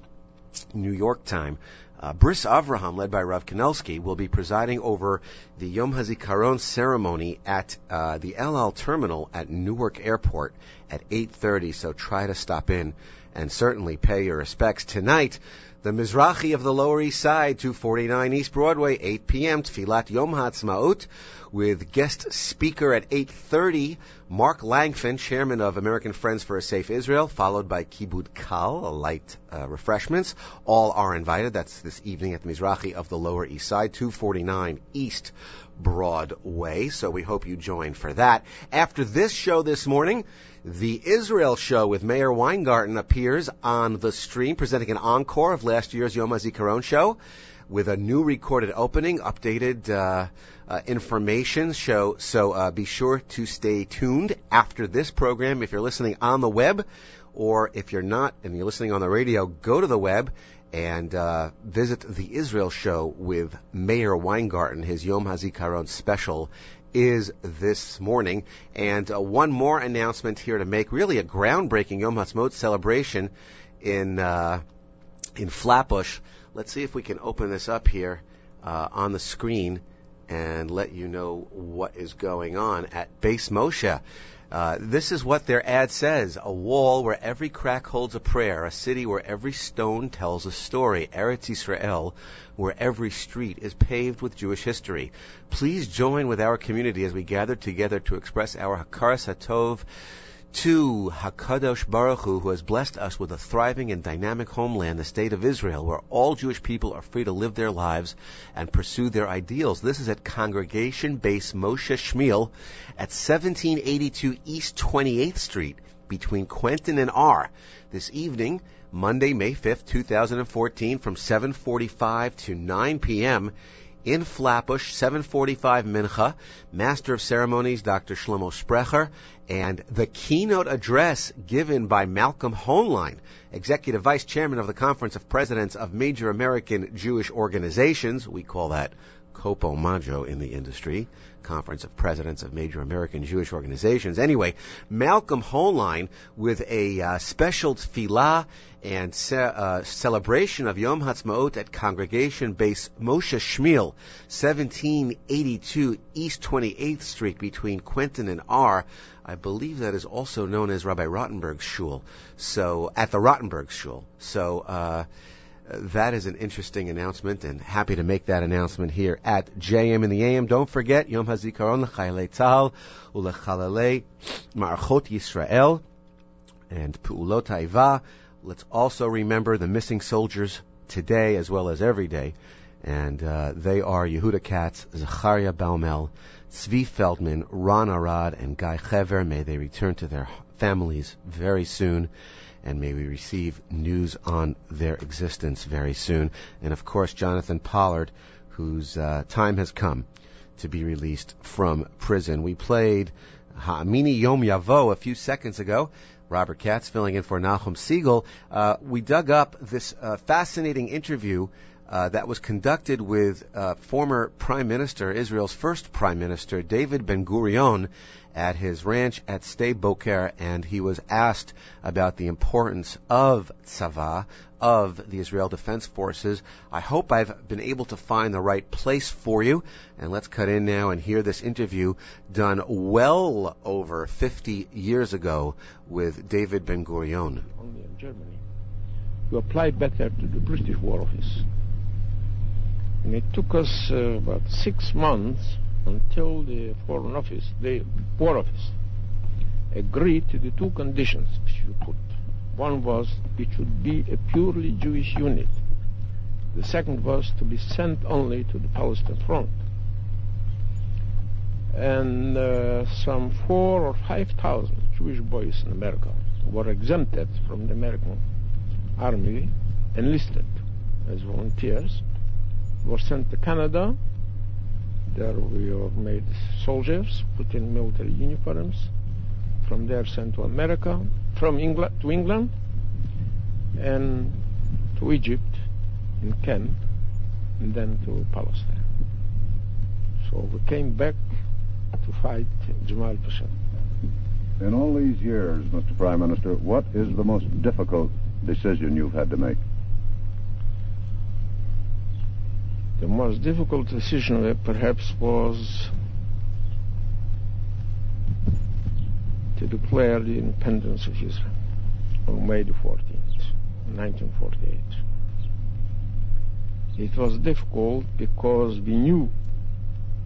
New York time, uh, Bris Avraham, led by Rav Kanelsky, will be presiding over the Yom HaZikaron ceremony at uh, the El Al terminal at Newark Airport at 8.30, so try to stop in and certainly pay your respects. Tonight, the Mizrahi of the Lower East Side, 249 East Broadway, 8 p.m., Tfilat Yom HaAtzmaut, with guest speaker at 8.30, Mark Langfin, chairman of American Friends for a Safe Israel, followed by Kibud Kal, a light uh, refreshments. All are invited. That's this evening at the Mizrahi of the Lower East Side, 249 East Broadway. So we hope you join for that. After this show this morning, the Israel show with Meir Weingarten appears on the stream, presenting an encore of last year's Yom HaZikaron show with a new recorded opening, updated uh, uh, information show. So uh, be sure to stay tuned after this program. If you're listening on the web, or if you're not and you're listening on the radio, go to the web and uh, visit the Israel show with Meir Weingarten. His Yom HaZikaron special is this morning. And uh, one more announcement here to make, really a groundbreaking Yom HaTzmaut celebration in uh, in Flatbush. Let's see if we can open this up here uh, on the screen and let you know what is going on at Base Moshe. Uh, this is what their ad says a wall where every crack holds a prayer, a city where every stone tells a story, Eretz Israel, where every street is paved with Jewish history. Please join with our community as we gather together to express our Hakaras Hatov to Hakadosh Baruch Hu, who has blessed us with a thriving and dynamic homeland, the state of Israel, where all Jewish people are free to live their lives and pursue their ideals. This is at Congregation Base Moshe Shmuel at 1782 East 28th Street between Quentin and R. This evening, Monday, May 5th, 2014, from 7:45 to 9 p.m in Flatbush, 745 Mincha, Master of Ceremonies Dr. Shlomo Sprecher, and the keynote address given by Malcolm Hoenlein, Executive Vice Chairman of the Conference of Presidents of Major American Jewish Organizations. We call that Copo Majo in the industry, Conference of Presidents of Major American Jewish Organizations. Anyway, Malcolm Hoenlein with a uh, special tefillah and ce- uh, celebration of Yom Ha'atzmaut at Congregation Base Moshe Shmuel, 1782 East 28th Street between Quentin and R. I believe that is also known as Rabbi Rottenberg's shul. So at the Rottenberg shul. So. Uh, that is an interesting announcement, and happy to make that announcement here at JM in the AM. Don't forget Yom HaZikaron l'Chayalei Tzahal u'lechalelei Ma'archot Yisrael and Pu'ulot Ha'ivah. Let's also remember the missing soldiers today as well as every day, and uh, they are Yehuda Katz, Zacharia Baumel, Tzvi Feldman, Ron Arad, and Guy Chever. May they return to their families very soon and may we receive news on their existence very soon. And of course, Jonathan Pollard, whose uh, time has come to be released from prison. We played Ha'amini Yom Yavo a few seconds ago. Robert Katz filling in for Nachum Segal. Uh, we dug up this uh, fascinating interview uh, that was conducted with uh, former Prime Minister, Israel's first Prime Minister, David Ben Gurion, at his ranch at Sde Boker, and he was asked about the importance of tzava, of the Israel Defense Forces. I hope I've been able to find the right place for you, and let's cut in now and hear this interview done well over 50 years ago with David Ben Gurion. Only in Germany. You apply better to the British War Office. And it took us uh, about six months until the Foreign Office, the War Office, agreed to the two conditions which you put. One was it should be a purely Jewish unit. The second was to be sent only to the Palestine Front. And uh, some four or five thousand Jewish boys in America were exempted from the American army, enlisted as volunteers, were sent to Canada there we were made soldiers, put in military uniforms. From there sent to America, from England to England, and to Egypt in Kent, and then to Palestine. So we came back to fight Jamal Pasha. In all these years, Mr. Prime Minister, what is the most difficult decision you've had to make? The most difficult decision perhaps was to declare the independence of Israel on May the 14th, 1948. It was difficult because we knew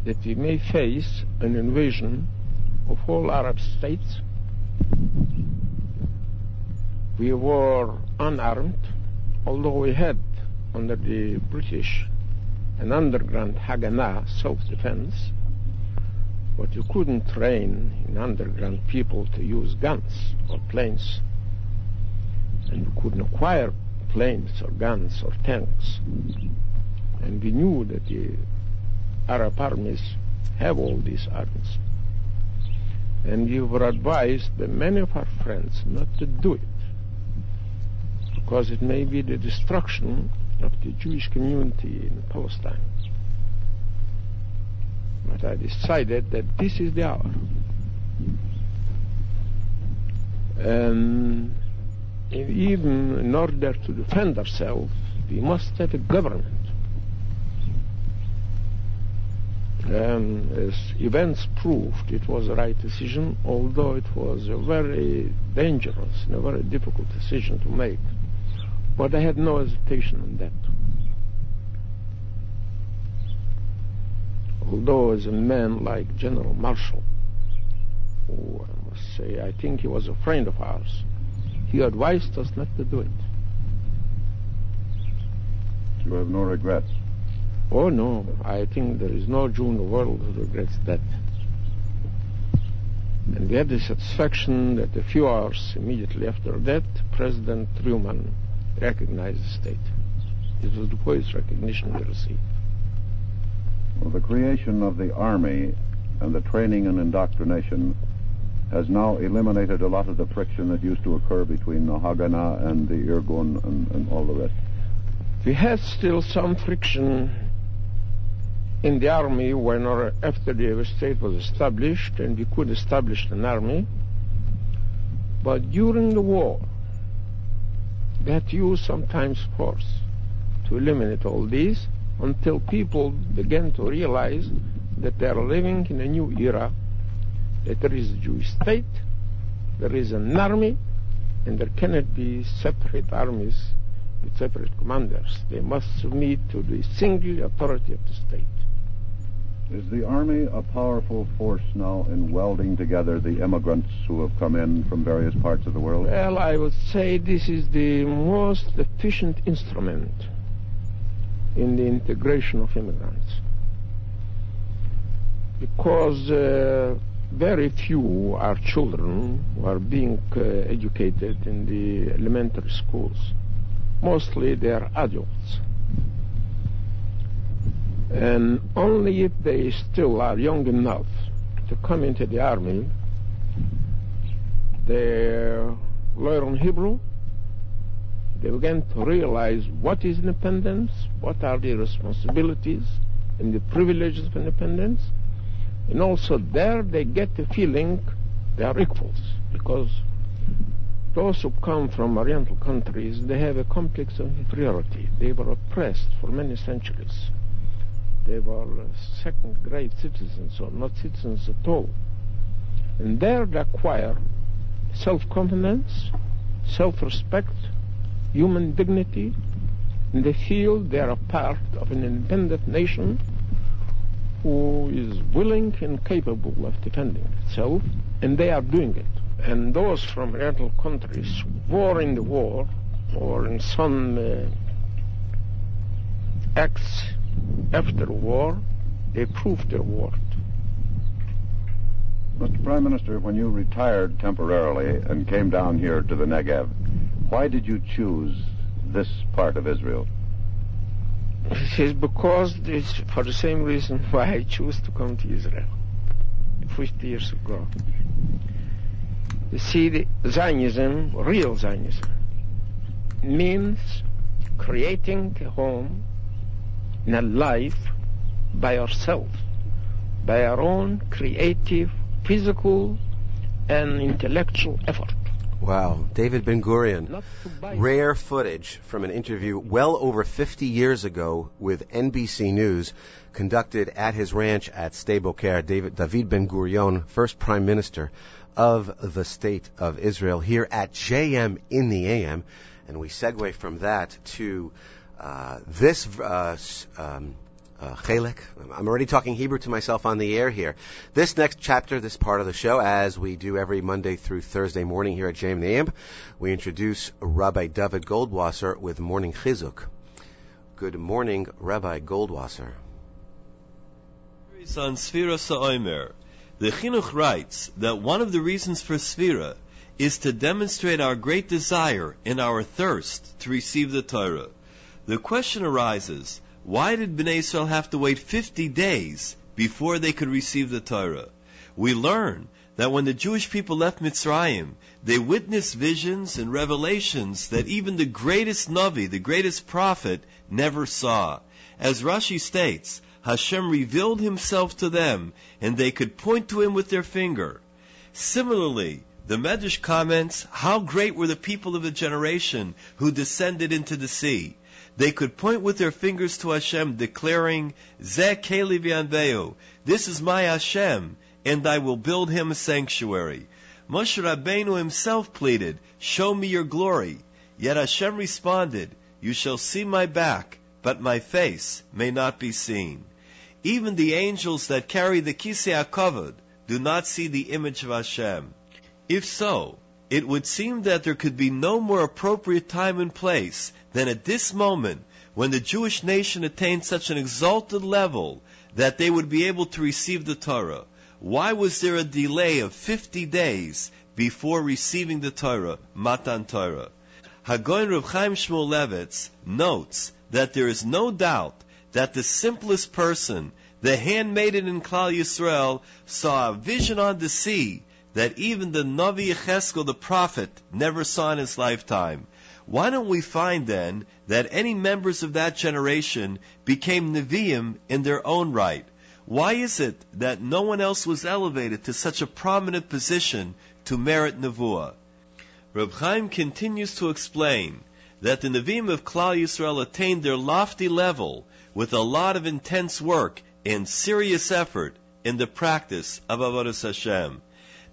that we may face an invasion of all Arab states. We were unarmed, although we had under the British an underground Haganah, self-defense, but you couldn't train in underground people to use guns or planes, and you couldn't acquire planes or guns or tanks. And we knew that the Arab armies have all these arms. And we were advised by many of our friends not to do it. because it may be the destruction of the Jewish community in Palestine. But I decided that this is the hour. And even in order to defend ourselves, we must have a government. And as events proved, it was the right decision, although it was a very dangerous and a very difficult decision to make. But I had no hesitation on that. Although as a man like General Marshall, who I must say I think he was a friend of ours, he advised us not to do it. You have no regrets. Oh no, I think there is no Jew in the world who regrets that. And we had the satisfaction that a few hours immediately after that, President Truman recognized the state. It was the greatest recognition we received. Well, the creation of the Army and the training and indoctrination has now eliminated a lot of the friction that used to occur between the Haganah and the Irgun and, and all the rest. We had still some friction in the army when or after the state was established and we could establish an army. But during the war, to use sometimes force to eliminate all these until people began to realize that they are living in a new era, that there is a Jewish state, there is an army, and there cannot be separate armies with separate commanders. They must submit to the single authority of the state. Is the Army a powerful force now in welding together the immigrants who have come in from various parts of the world? Well, I would say this is the most efficient instrument in the integration of immigrants. Because uh, very few are children who are being uh, educated in the elementary schools. Mostly they are adults. And only if they still are young enough to come into the army, they learn Hebrew, they begin to realize what is independence, what are the responsibilities and the privileges of independence, and also there they get the feeling they are equals, because those who come from Oriental countries, they have a complex of inferiority. They were oppressed for many centuries. They were second-grade citizens or not citizens at all. And there they acquire self-confidence, self-respect, human dignity, and they feel they are a part of an independent nation who is willing and capable of defending itself, and they are doing it. And those from Oriental countries were in the war or in some uh, acts after the war, they proved their worth. Mr. Prime Minister, when you retired temporarily and came down here to the Negev, why did you choose this part of Israel? It is because it's for the same reason why I chose to come to Israel 50 years ago. You see, the Zionism, real Zionism, means creating a home and a life by ourselves, by our own creative, physical, and intellectual effort. Wow, David Ben Gurion. Rare footage from an interview well over 50 years ago with NBC News conducted at his ranch at Boker. David, David Ben Gurion, first prime minister of the state of Israel, here at JM in the AM. And we segue from that to uh, this uh, um, uh. I'm already talking Hebrew to myself on the air here. This next chapter, this part of the show, as we do every Monday through Thursday morning here at JM the we introduce Rabbi David Goldwasser with Morning Chizuk. Good morning, Rabbi Goldwasser. On Sfira Sa'omer, the Chinuch writes that one of the reasons for Sfira is to demonstrate our great desire and our thirst to receive the Torah. The question arises, why did Bnei Israel have to wait 50 days before they could receive the Torah? We learn that when the Jewish people left Mitzrayim, they witnessed visions and revelations that even the greatest Navi, the greatest prophet, never saw. As Rashi states, Hashem revealed himself to them, and they could point to him with their finger. Similarly, the Medrash comments, how great were the people of the generation who descended into the sea. They could point with their fingers to Hashem, declaring, Zeh Keli v'yanveu, this is my Hashem, and I will build him a sanctuary. Moshe Rabbeinu himself pleaded, Show me your glory. Yet Hashem responded, You shall see my back, but my face may not be seen. Even the angels that carry the Kisei HaKavod do not see the image of Hashem. If so, it would seem that there could be no more appropriate time and place than at this moment when the Jewish nation attained such an exalted level that they would be able to receive the Torah. Why was there a delay of 50 days before receiving the Torah, Matan Torah? Hagoin Rav Chaim Shmuel Levitz notes that there is no doubt that the simplest person, the handmaiden in Klal Yisrael, saw a vision on the sea that even the Navi Yecheskel, the prophet, never saw in his lifetime. Why don't we find then that any members of that generation became Nevi'im in their own right? Why is it that no one else was elevated to such a prominent position to merit Nevuah? Reb Chaim continues to explain that the Nevi'im of Klal Yisrael attained their lofty level with a lot of intense work and serious effort in the practice of Avodah Hashem.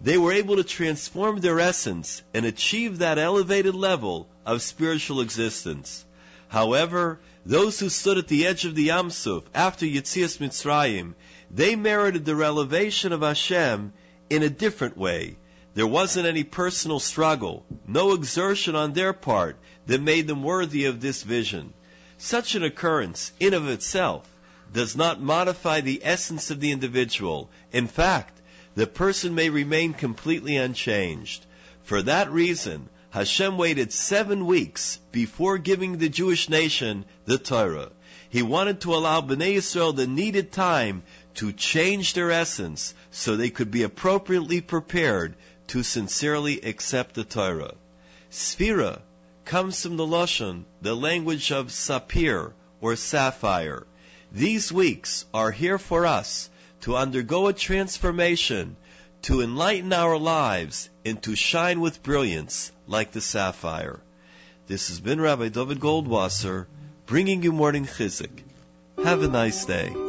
They were able to transform their essence and achieve that elevated level of spiritual existence. However, those who stood at the edge of the Yamsuf after Yitzias Mitzrayim, they merited the elevation of Hashem in a different way. There wasn't any personal struggle, no exertion on their part that made them worthy of this vision. Such an occurrence, in of itself, does not modify the essence of the individual. In fact, the person may remain completely unchanged. For that reason, Hashem waited seven weeks before giving the Jewish nation the Torah. He wanted to allow Bnei Yisrael the needed time to change their essence so they could be appropriately prepared to sincerely accept the Torah. Sphira comes from the Lashon, the language of sapphire or sapphire. These weeks are here for us to undergo a transformation, to enlighten our lives, and to shine with brilliance like the sapphire. This has been Rabbi David Goldwasser bringing you morning chizik. Have a nice day.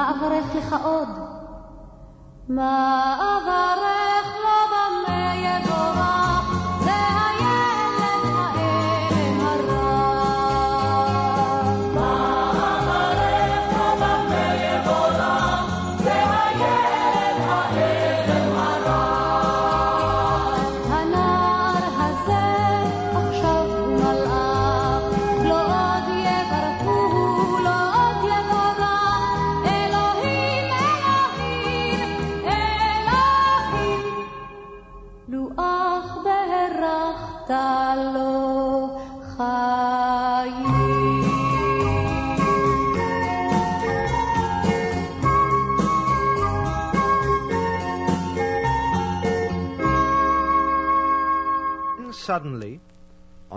ומה אברך לך עוד? מה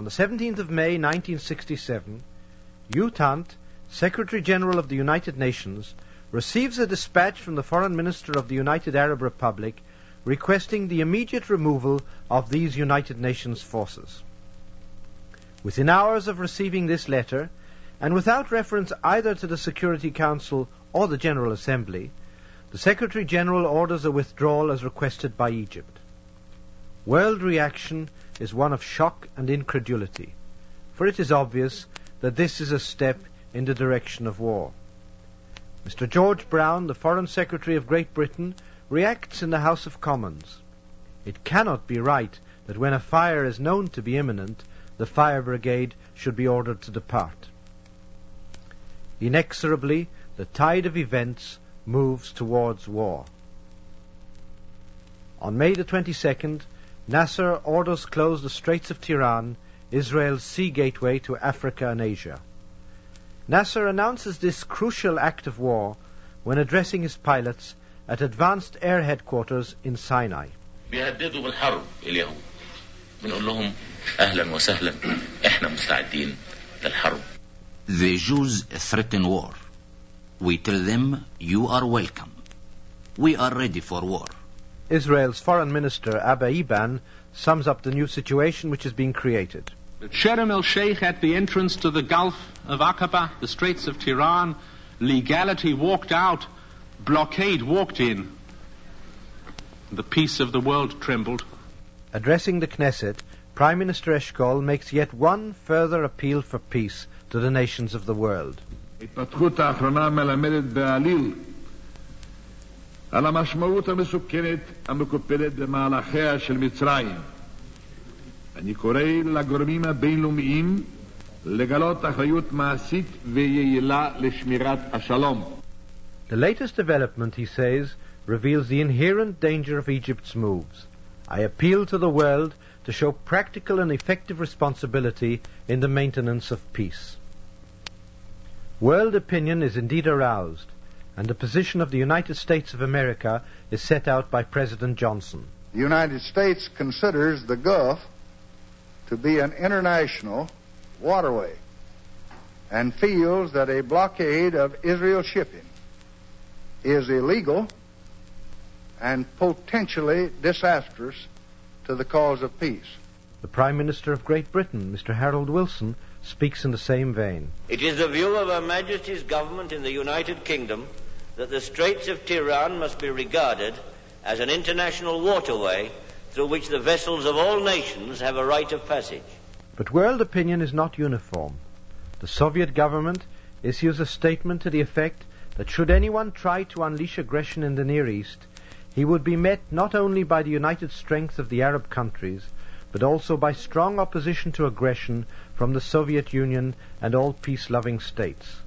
on the 17th of May 1967, U Thant, Secretary General of the United Nations, receives a dispatch from the Foreign Minister of the United Arab Republic requesting the immediate removal of these United Nations forces. Within hours of receiving this letter, and without reference either to the Security Council or the General Assembly, the Secretary General orders a withdrawal as requested by Egypt. World reaction is one of shock and incredulity, for it is obvious that this is a step in the direction of war. Mr. George Brown, the Foreign Secretary of Great Britain, reacts in the House of Commons. It cannot be right that when a fire is known to be imminent, the fire brigade should be ordered to depart. Inexorably, the tide of events moves towards war. On May the 22nd, Nasser orders close the Straits of Tiran, Israel's sea gateway to Africa and Asia. Nasser announces this crucial act of war when addressing his pilots at Advanced Air Headquarters in Sinai. بيهددوا بالحرب اليهود بنقول لهم اهلا وسهلا احنا مستعدين للحرب The Jews threaten war. We tell them, you are welcome. We are ready for war. Israel's Foreign Minister Abba Eban sums up the new situation which is being created. At Sharm el Sheikh at the entrance to the Gulf of Aqaba, the Straits of Tiran, legality walked out, blockade walked in. The peace of the world trembled. Addressing the Knesset, Prime Minister Eshkol makes yet one further appeal for peace to the nations of the world. על המשמעות המסוכנת המקופלת במהלכיה של מצרים. אני קורא לגורמים הבינלאומיים לגלות אחריות מעשית ויעילה לשמירת השלום. The latest development, he says, reveals the inherent danger of Egypt's moves. I appeal to the world to show practical and effective responsibility in the maintenance of peace. World opinion is indeed aroused, and the position of the United States of America is set out by President Johnson. The United States considers the Gulf to be an international waterway and feels that a blockade of Israel shipping is illegal and potentially disastrous to the cause of peace. The Prime Minister of Great Britain, Mr. Harold Wilson, speaks in the same vein. It is the view of Her Majesty's government in the United Kingdom that the Straits of Tiran must be regarded as an international waterway through which the vessels of all nations have a right of passage. But world opinion is not uniform. The Soviet government issues a statement to the effect that should anyone try to unleash aggression in the Near East, he would be met not only by the united strength of the Arab countries, but also by strong opposition to aggression from the Soviet Union and all peace-loving states.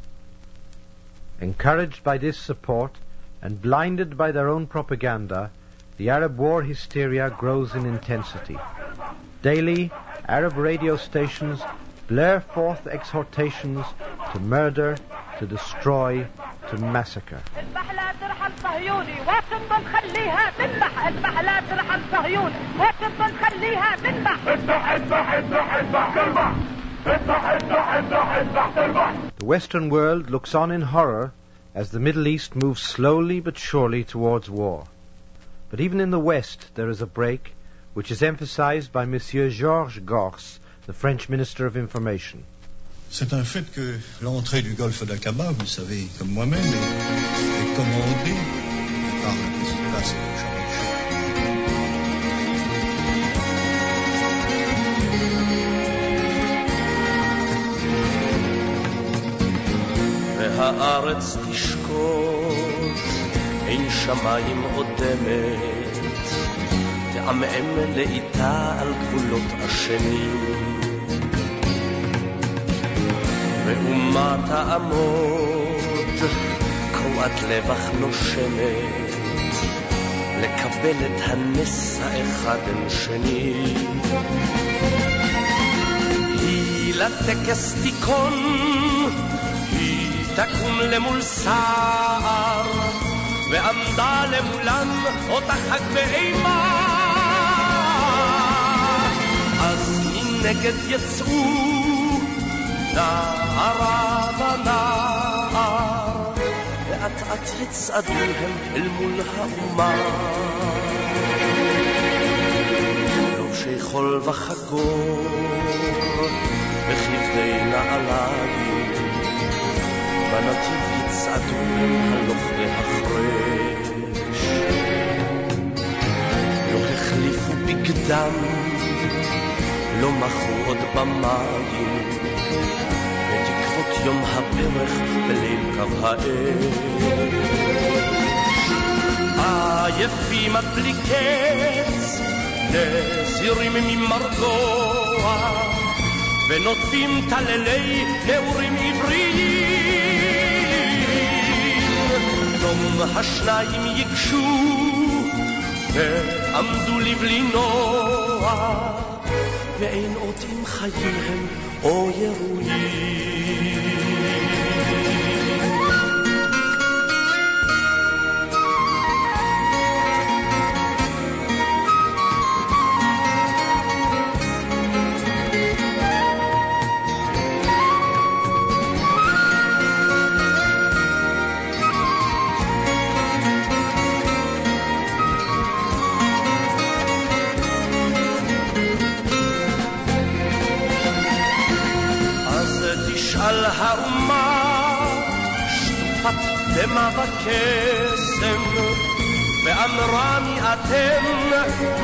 Encouraged by this support and blinded by their own propaganda, the Arab war hysteria grows in intensity. Daily, Arab radio stations blare forth exhortations to murder, to destroy, to massacre. The Western world looks on in horror as the Middle East moves slowly but surely towards war. But even in the West there is a break, which is emphasized by Monsieur Georges Gorse, the French Minister of Information. C'est un fait que l'entrée du golfe d'Aqaba, vous savez comme moi-même, est, est commandée par la présidence והארץ תשקוט, אין שמיים עוד דמת, תעמעם לאיטה על גבולות השנים. ואומה תעמוד, קרועת לבך נושמת, לקבל את הנס האחד אל שני. היא לטקס תיכון, תקום למול סער, ועמדה למולם אותה חג ואימה. אז מנגד יצאו נערה ונער, ואט אט יצעדו הם אל מול האומה. לובשי חול וחגור, וכבדי נעליים, בנתיב יצעדו הלוך והחרש. לא החליפו בגדם, לא מחו עוד במים, בתקוות יום הברך בליל קו האש. עייפים עד בלי קץ, נזירים ממרגוע, ונוטפים טללי נעורים עבריים. דום השניים ייגשו, ועמדו לבלי נוע, ואין עוד עם חייהם או ירויים. דמע וקסם, ואמרה מי אתם,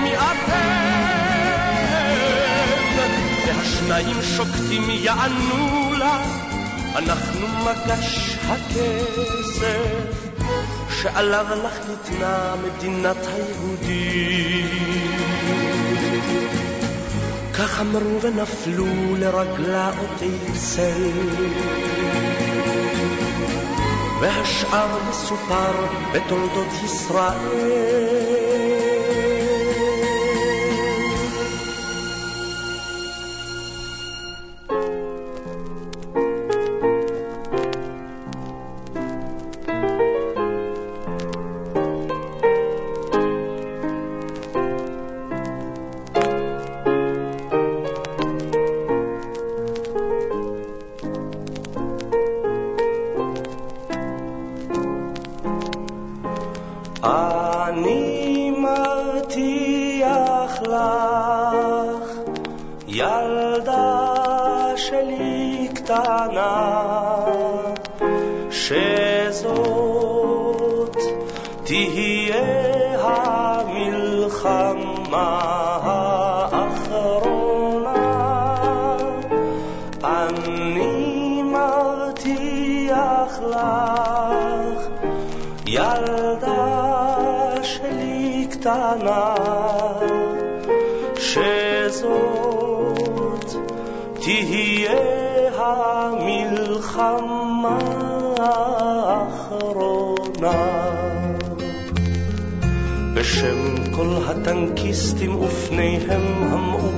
מי אתם? והשניים שוקטים יענו לה, אנחנו מגש הכסף, שעליו לך ניתנה מדינת היהודים. כך אמרו ונפלו לרגלה אותי צל. והשאר מסופר בתולדות ישראל.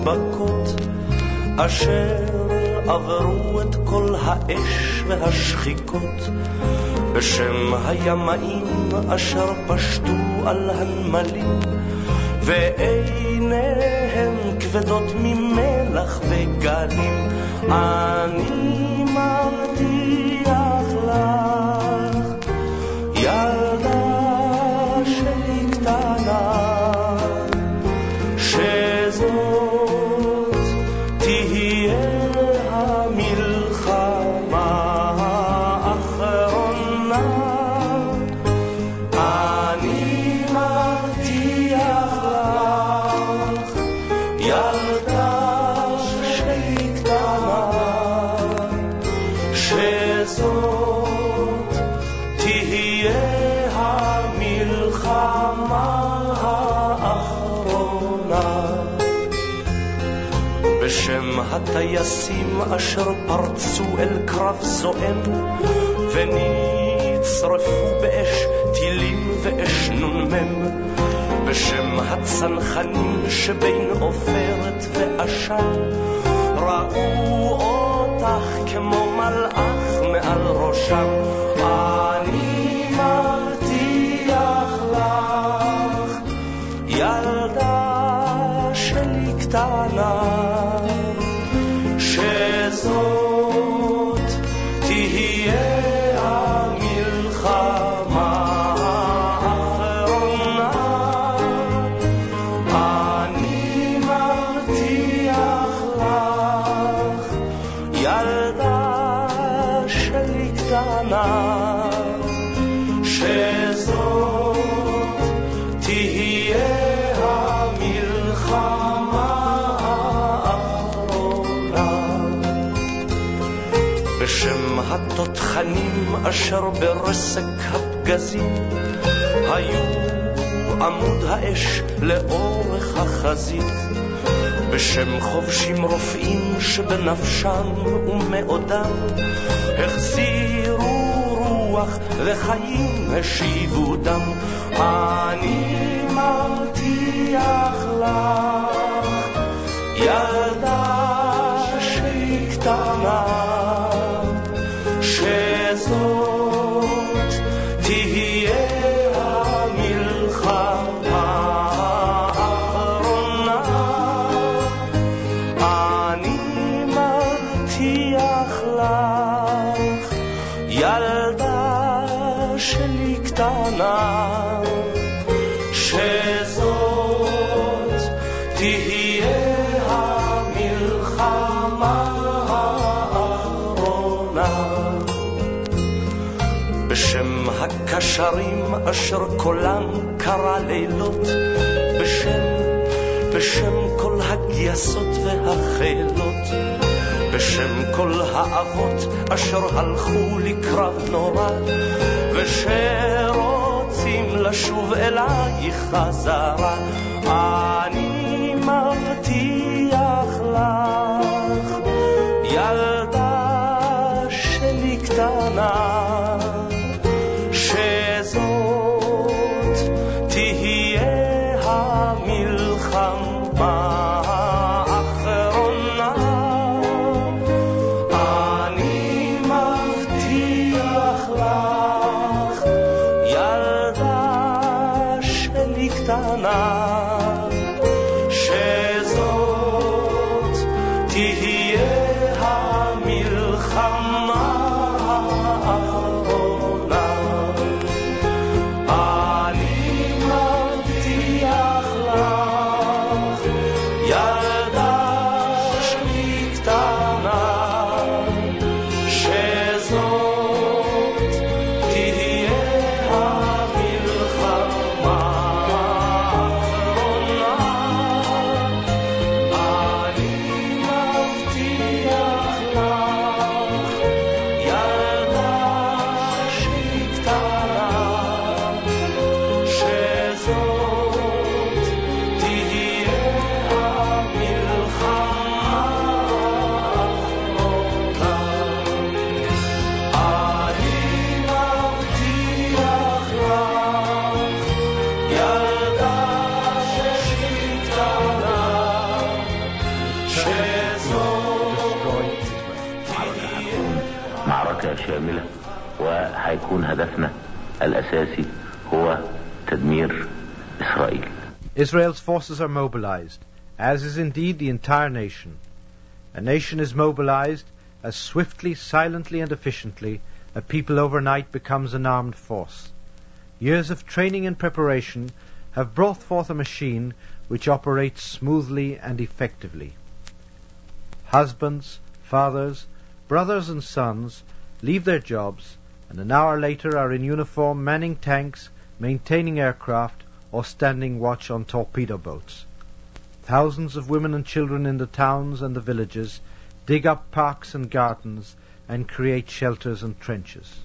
המאובקות, אשר עברו את כל האש והשחיקות, בשם הימאים אשר פשטו על הנמלים, ועיניהם כבדות ממלח וגלים, אני מבטיח אשר פרצו אל קרב סואן ונצרפו באש טילים ואש נ"מ. בשם הצנחנים שבין עופרת ועשן ראו אותך כמו מלאך מעל ראשם. אני מבטיח לך ילדה שלי קטנה soul. אשר ברסק הפגזים היו עמוד האש לאורך החזית בשם חובשים רופאים שבנפשם ומאודם החזירו רוח וחיים השיבו דם אני מבטיח לך ילדה שהיא קטנה אשר קולם קרא לילות בשם, בשם כל הגייסות והחילות בשם כל האבות אשר הלכו לקרב נורא ושרוצים לשוב אלייך חזרה. אני מבטיח الأساسي هو تدمير إسرائيل Israel's forces are mobilized, as is indeed the entire nation. A nation is mobilized as swiftly, silently, and efficiently a people overnight becomes an armed force. Years of training and preparation have brought forth a machine which operates smoothly and effectively. Husbands, fathers, brothers, and sons leave their jobs and an hour later are in uniform manning tanks, maintaining aircraft, or standing watch on torpedo boats. Thousands of women and children in the towns and the villages dig up parks and gardens and create shelters and trenches.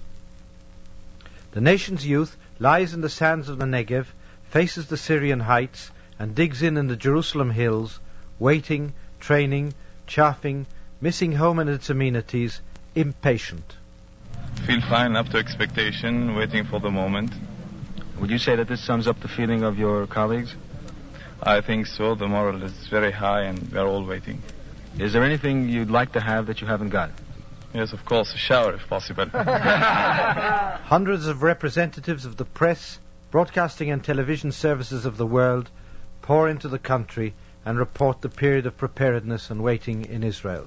The nation's youth lies in the sands of the Negev, faces the Syrian heights, and digs in in the Jerusalem hills, waiting, training, chaffing, missing home and its amenities, impatient. Feel fine, up to expectation, waiting for the moment. Would you say that this sums up the feeling of your colleagues? I think so. The moral is very high and we're all waiting. Is there anything you'd like to have that you haven't got? Yes, of course, a shower if possible. Hundreds of representatives of the press, broadcasting and television services of the world pour into the country and report the period of preparedness and waiting in Israel.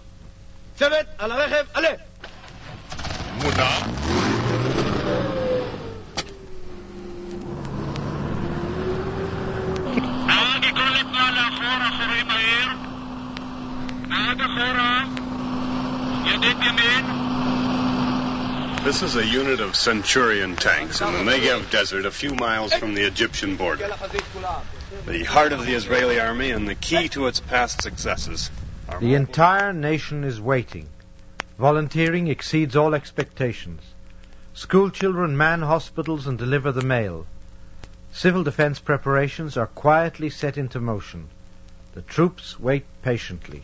צוות, על הרכב, עלה! מודע. נהג ייכון לתנועה לאחור, אחורי מהיר. נהג אחורה. ידית ימין. This is a unit of Centurion tanks in the Negev Desert, a few miles from the Egyptian border. The heart of the Israeli army and the key to its past successes. The entire nation is waiting. Volunteering exceeds all expectations. School children man hospitals and deliver the mail. Civil defense preparations are quietly set into motion. The troops wait patiently.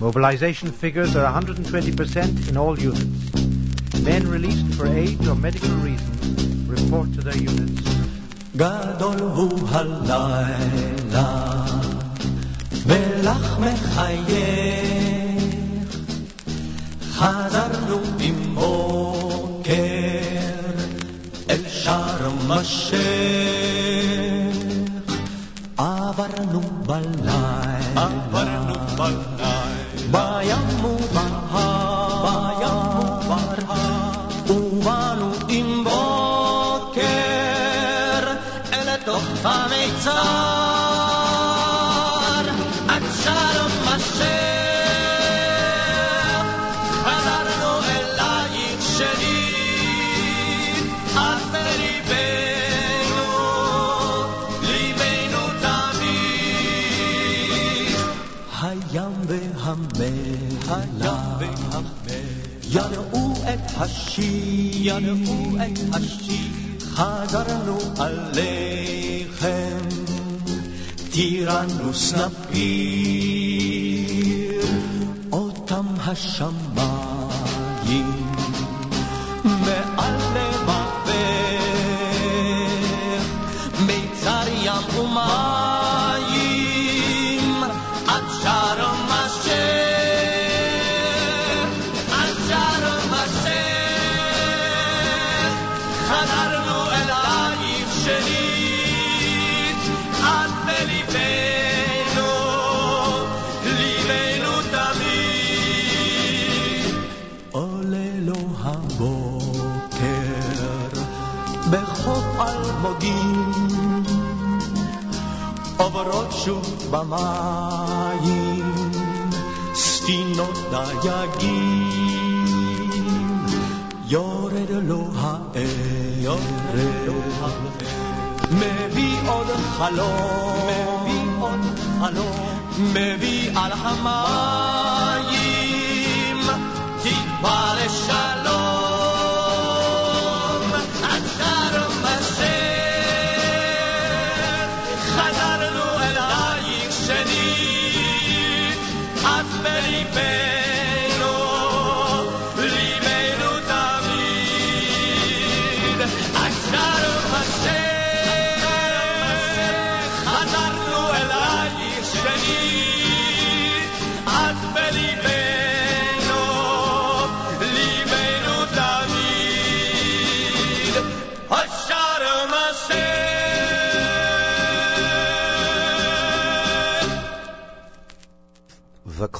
Mobilization figures are 120% in all units. Men released for age or medical reasons report to their units. ולך מחייך. חזרנו עם בוקר אל שארם א-שייח. עברנו בלילה, עברנו בלילה, בים ובהר, בים ובהר, ובאנו עם בוקר אל תוך המיצר, השיר, ינעו את השיר, חזרנו עליכם, טירנוס נפיר, אותם השמיים, מעל לבבך, מיצר ים ומים, עוברות שוב במים ספינות דייגים, יורד לו הערב, מביא עוד חלום, מביא עוד חלום, מביא על המים, תקווה לשלום,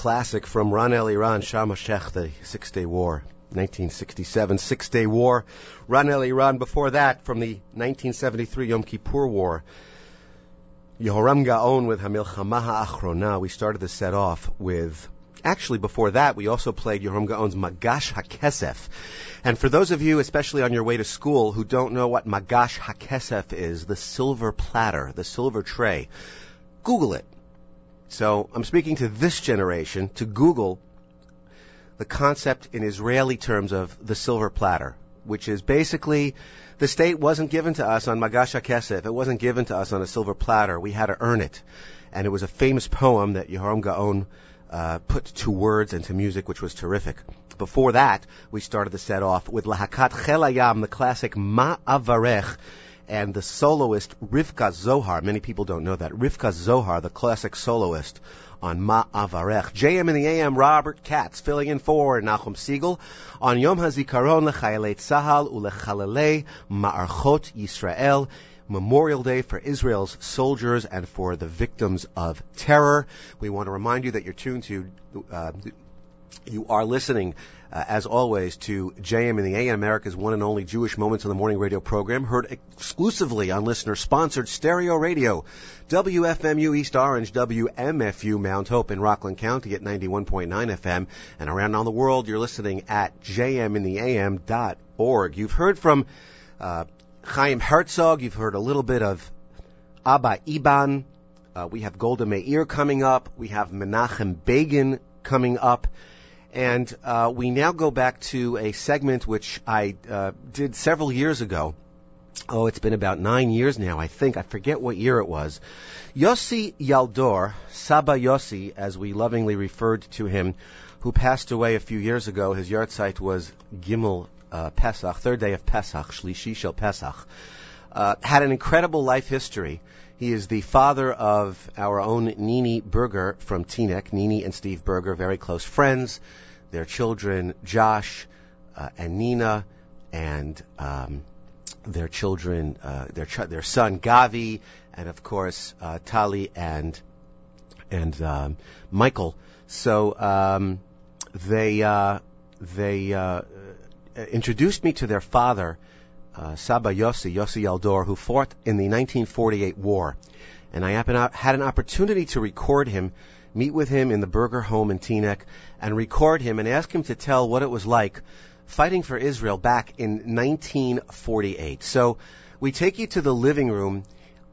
Classic from Ron Eliran, Sharm a-Sheikh, the Six Day War, 1967 Six Day War. Ron Eliran before that from the 1973 Yom Kippur War. Yehoram Gaon with Hamilchama Achrona. We started the set off with, actually before that, we also played Yehoram Gaon's Magash HaKesef. And for those of you, especially on your way to school, who don't know what Magash HaKesef is, the silver platter, the silver tray, Google it. So I'm speaking to this generation to Google the concept in Israeli terms of the silver platter, which is basically the state wasn't given to us on Magash HaKesef. It wasn't given to us on a silver platter. We had to earn it. And it was a famous poem that Yehoram Gaon uh, put to words and to music, which was terrific. Before that, we started the set off with Lahakat Chel HaYam, the classic Ma'avarech, and the soloist Rivka Zohar. Many people don't know that. Rivka Zohar, the classic soloist on Ma'avarech. JM in the AM, Robert Katz, filling in for Nachum Segal on Yom HaZikaron Lechayalei Tzahal Ulechalelei Ma'archot Yisrael. Memorial Day for Israel's soldiers and for the victims of terror. We want to remind you that you're tuned to, uh, you are listening, uh, as always, to JM in the AM, America's one and only Jewish Moments in the Morning radio program, heard exclusively on listener-sponsored stereo radio, WFMU East Orange, WMFU Mount Hope in Rockland County at 91.9 FM, and around on the world, you're listening at jmintheam.org. You've heard from uh, Chaim Herzog, you've heard a little bit of Abba Eban, uh, we have Golda Meir coming up, we have Menachem Begin coming up, and uh, we now go back to a segment which I uh, did several years ago. Oh, it's been about nine years now, I think. I forget what year it was. Yossi Yaldor, Saba Yossi, as we lovingly referred to him, who passed away a few years ago. His yahrzeit was Gimel uh, Pesach, third day of Pesach, Shlishi Shel Pesach. Uh, had an incredible life history. He is the father of our own Nini Berger from Teaneck. Nini and Steve Berger, very close friends their children Josh uh, and Nina, and um, their children, uh, their ch- their son Gavi, and of course uh, Tali and and um, Michael. So um, they uh, they uh, introduced me to their father, uh, Saba Yossi Yossi Yaldor, who fought in the 1948 war, and I had an opportunity to record him meet with him in the Berger home in Teaneck and record him and ask him to tell what it was like fighting for Israel back in 1948. So we take you to the living room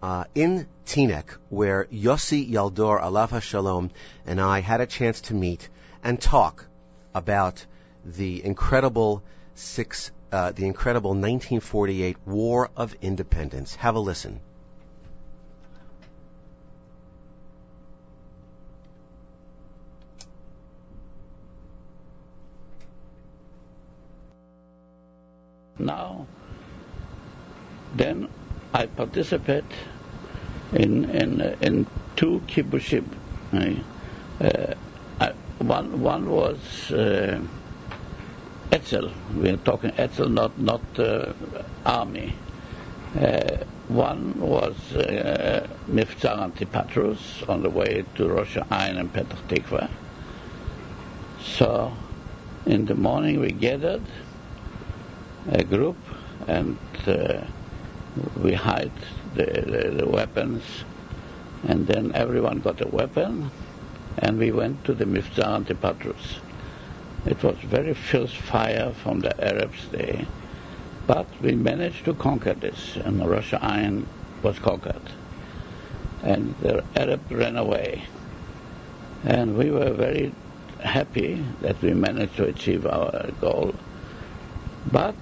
uh, in Teaneck where Yossi Yaldor Alav Shalom and I had a chance to meet and talk about the incredible six, uh, the incredible 1948 War of Independence. Have a listen. now, then I participate in in in two kibbutzim. Uh, I, one one was uh, Etzel. We're talking Etzel, not not uh, army. Uh, one was uh, Mifzar Antipatrus on the way to Rosh Ain and Petah Tikva. So in the morning we gathered a group and uh, we hide the, the, the, weapons and then everyone got a weapon and we went to the Mifzar Antipatrus. It was very fierce fire from the Arabs there, but we managed to conquer this and Rosh Iron was conquered and the Arab ran away. And we were very happy that we managed to achieve our goal but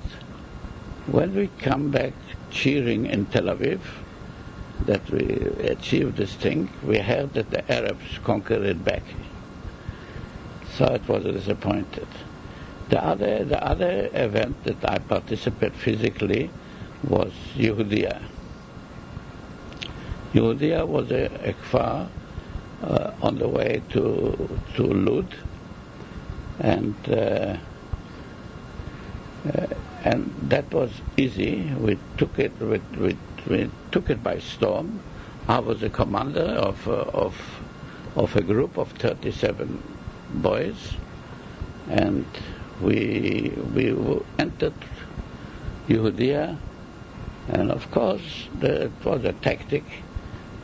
when we come back cheering in Tel Aviv that we achieved this thing, we heard that the Arabs conquered it back. So it was disappointed. The other, the other event that I participated physically was Yehudia. Yehudia was a, a kfar uh, on the way to to Lud, and uh, uh, and that was easy. We took it. We, we, we, took it by storm. I was the commander of uh, of of a group of 37 boys, and we we entered Yehudia, and of course the, it was a tactic.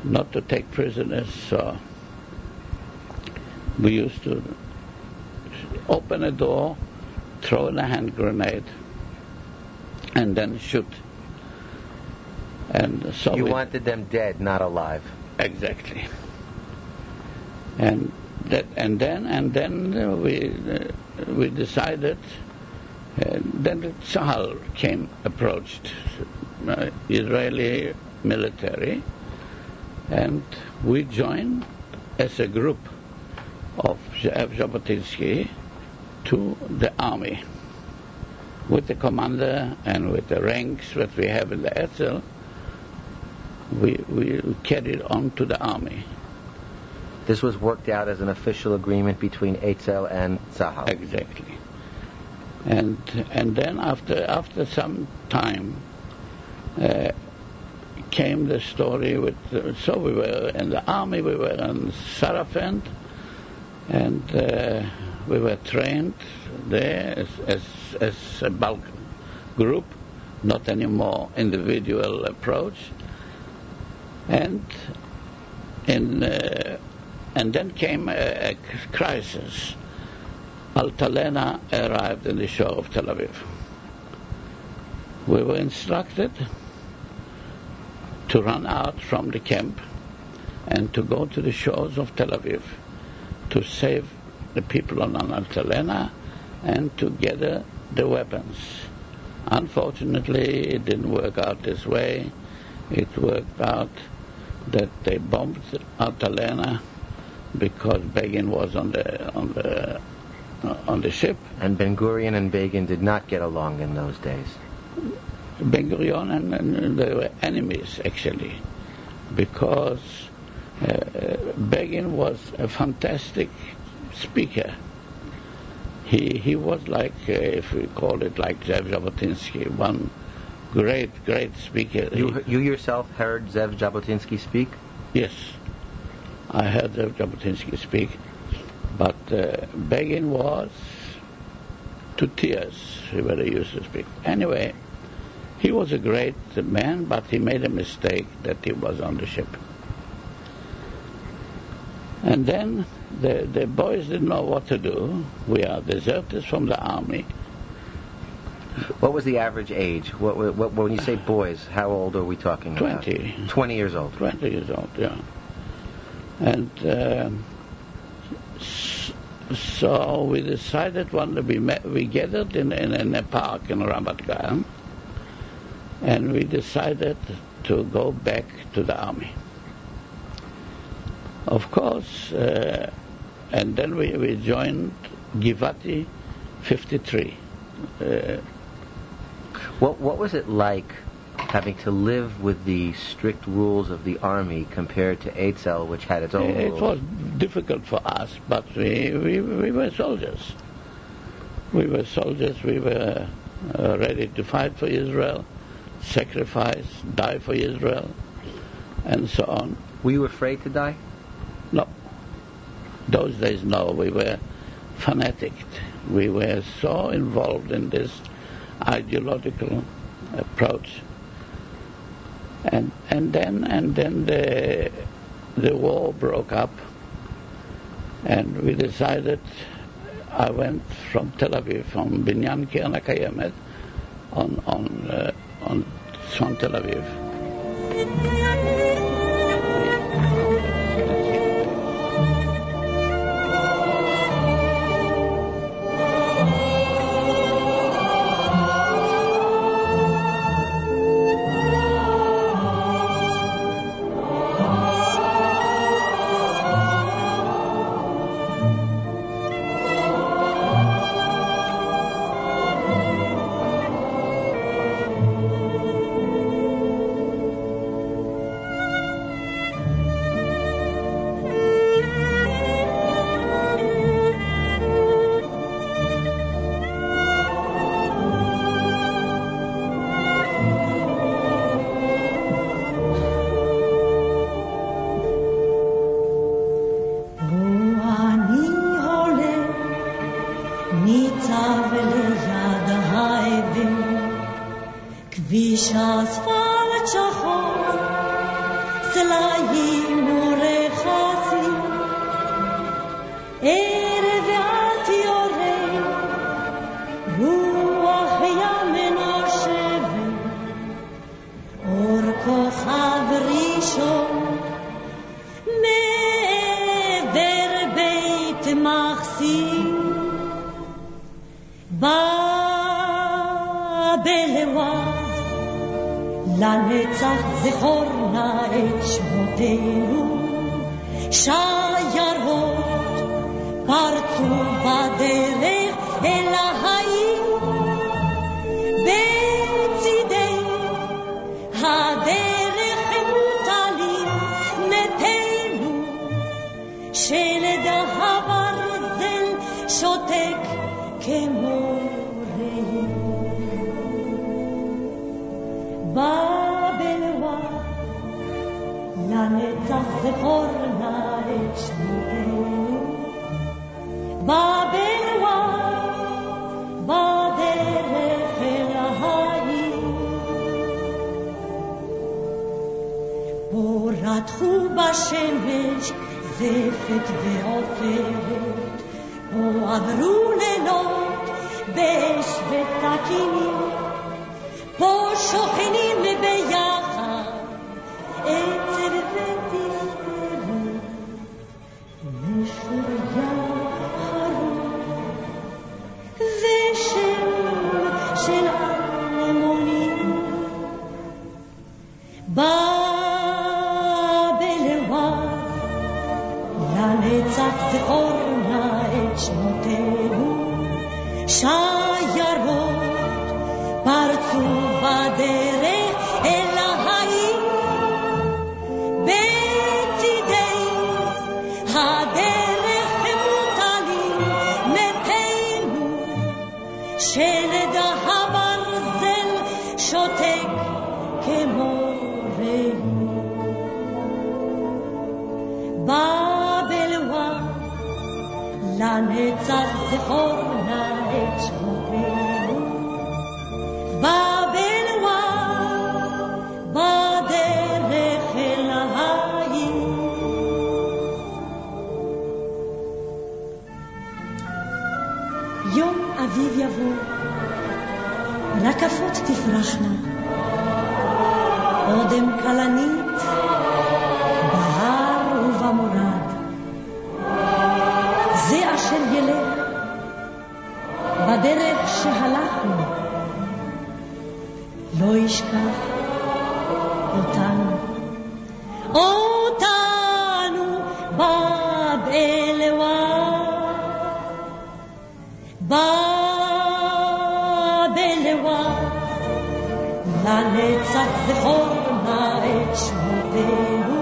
not to take prisoners, so we used to open a door, throw in a hand grenade, and then shoot. And so You we, wanted them dead, not alive. exactly. And that, and then, and then uh, we uh, we decided. Uh, then the Tzahal came, approached Israeli military, and we joined as a group of Jabotinsky to the army. With the commander and with the ranks that we have in the Etzel, we, we carried on to the army. This was worked out as an official agreement between Eitzel and Tzahal. Exactly. And and then after after some time uh, came the story with uh, so we were in the army, we were in Sarafend, and uh, we were trained there as, as as a bulk group, not anymore individual approach, and in uh, and then came a, a crisis. Altalena arrived in the shore of Tel Aviv. We were instructed to run out from the camp and to go to the shores of Tel Aviv to save the people on Altalena and to gather the weapons. Unfortunately, it didn't work out this way. It worked out that they bombed Altalena because Begin was on the on the uh, on the ship. And Ben Gurion and Begin did not get along in those days. Ben Gurion and, and they were enemies actually, because uh, Begin was a fantastic speaker. He he was like, uh, if we call it like Zev Jabotinsky, one great great speaker. You, you yourself heard Zev Jabotinsky speak? Yes, I heard Jabotinsky speak, but uh, Begin was to tears when he used to speak. Anyway, he was a great man, but he made a mistake that he was on the ship. And then the, the boys didn't know what to do. We are deserters from the army. What was the average age? What, what, when you say boys, how old are we talking about? 20. 20 years old. 20 years old, yeah. And uh, so we decided one day we met, we gathered in, in, in a park in Ramat Gan, and we decided to go back to the army. Of course, uh, and then we, we joined Givati 53. Uh, What, what was it like having to live with the strict rules of the army compared to Eitzel, which had its own It rules? was difficult for us, but we, we, we were soldiers. We were soldiers, we were uh, ready to fight for Israel, sacrifice, die for Israel, and so on. Were you afraid to die? No. Those days, no. We were fanatic. We were so involved in this ideological approach. And and then and then the the war broke up, and we decided. I went from Tel Aviv, from Binyan Keren HaKayemet, on on uh, on from Tel Aviv. בבלווה, לנצח זכור נא את שמותינו,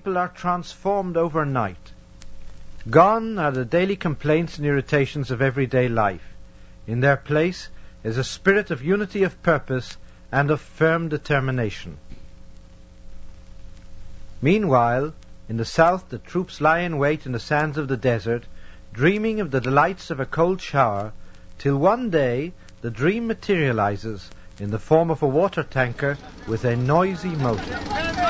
People are transformed overnight. Gone are the daily complaints and irritations of everyday life. In their place is a spirit of unity of purpose and of firm determination. Meanwhile, in the south the troops lie in wait in the sands of the desert, dreaming of the delights of a cold shower, till one day the dream materializes in the form of a water tanker with a noisy motor.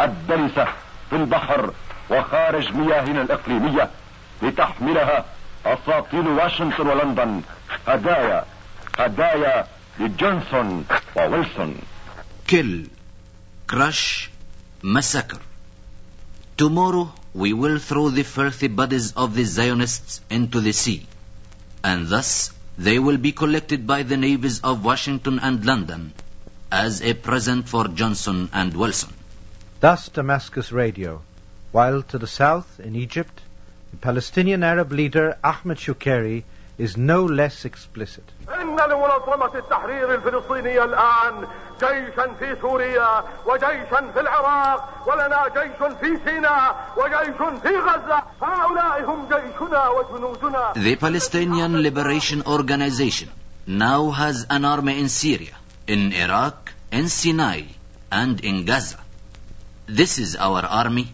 الدنسة في البحر وخارج مياهنا الإقليمية لتحملها أساطيل واشنطن ولندن هدايا هدايا لجونسون وويلسون kill, crush, massacre. Tomorrow we will throw the filthy bodies of the Zionists into the sea, and thus they will be collected by the navies of Washington and London as a present for Johnson and Wilson. Thus Damascus Radio, while to the south, in Egypt, the Palestinian Arab leader Ahmed Shukeiri is no less explicit. The Palestinian Liberation Organization now has an army in Syria, in Iraq, in Sinai and in Gaza. This is our army.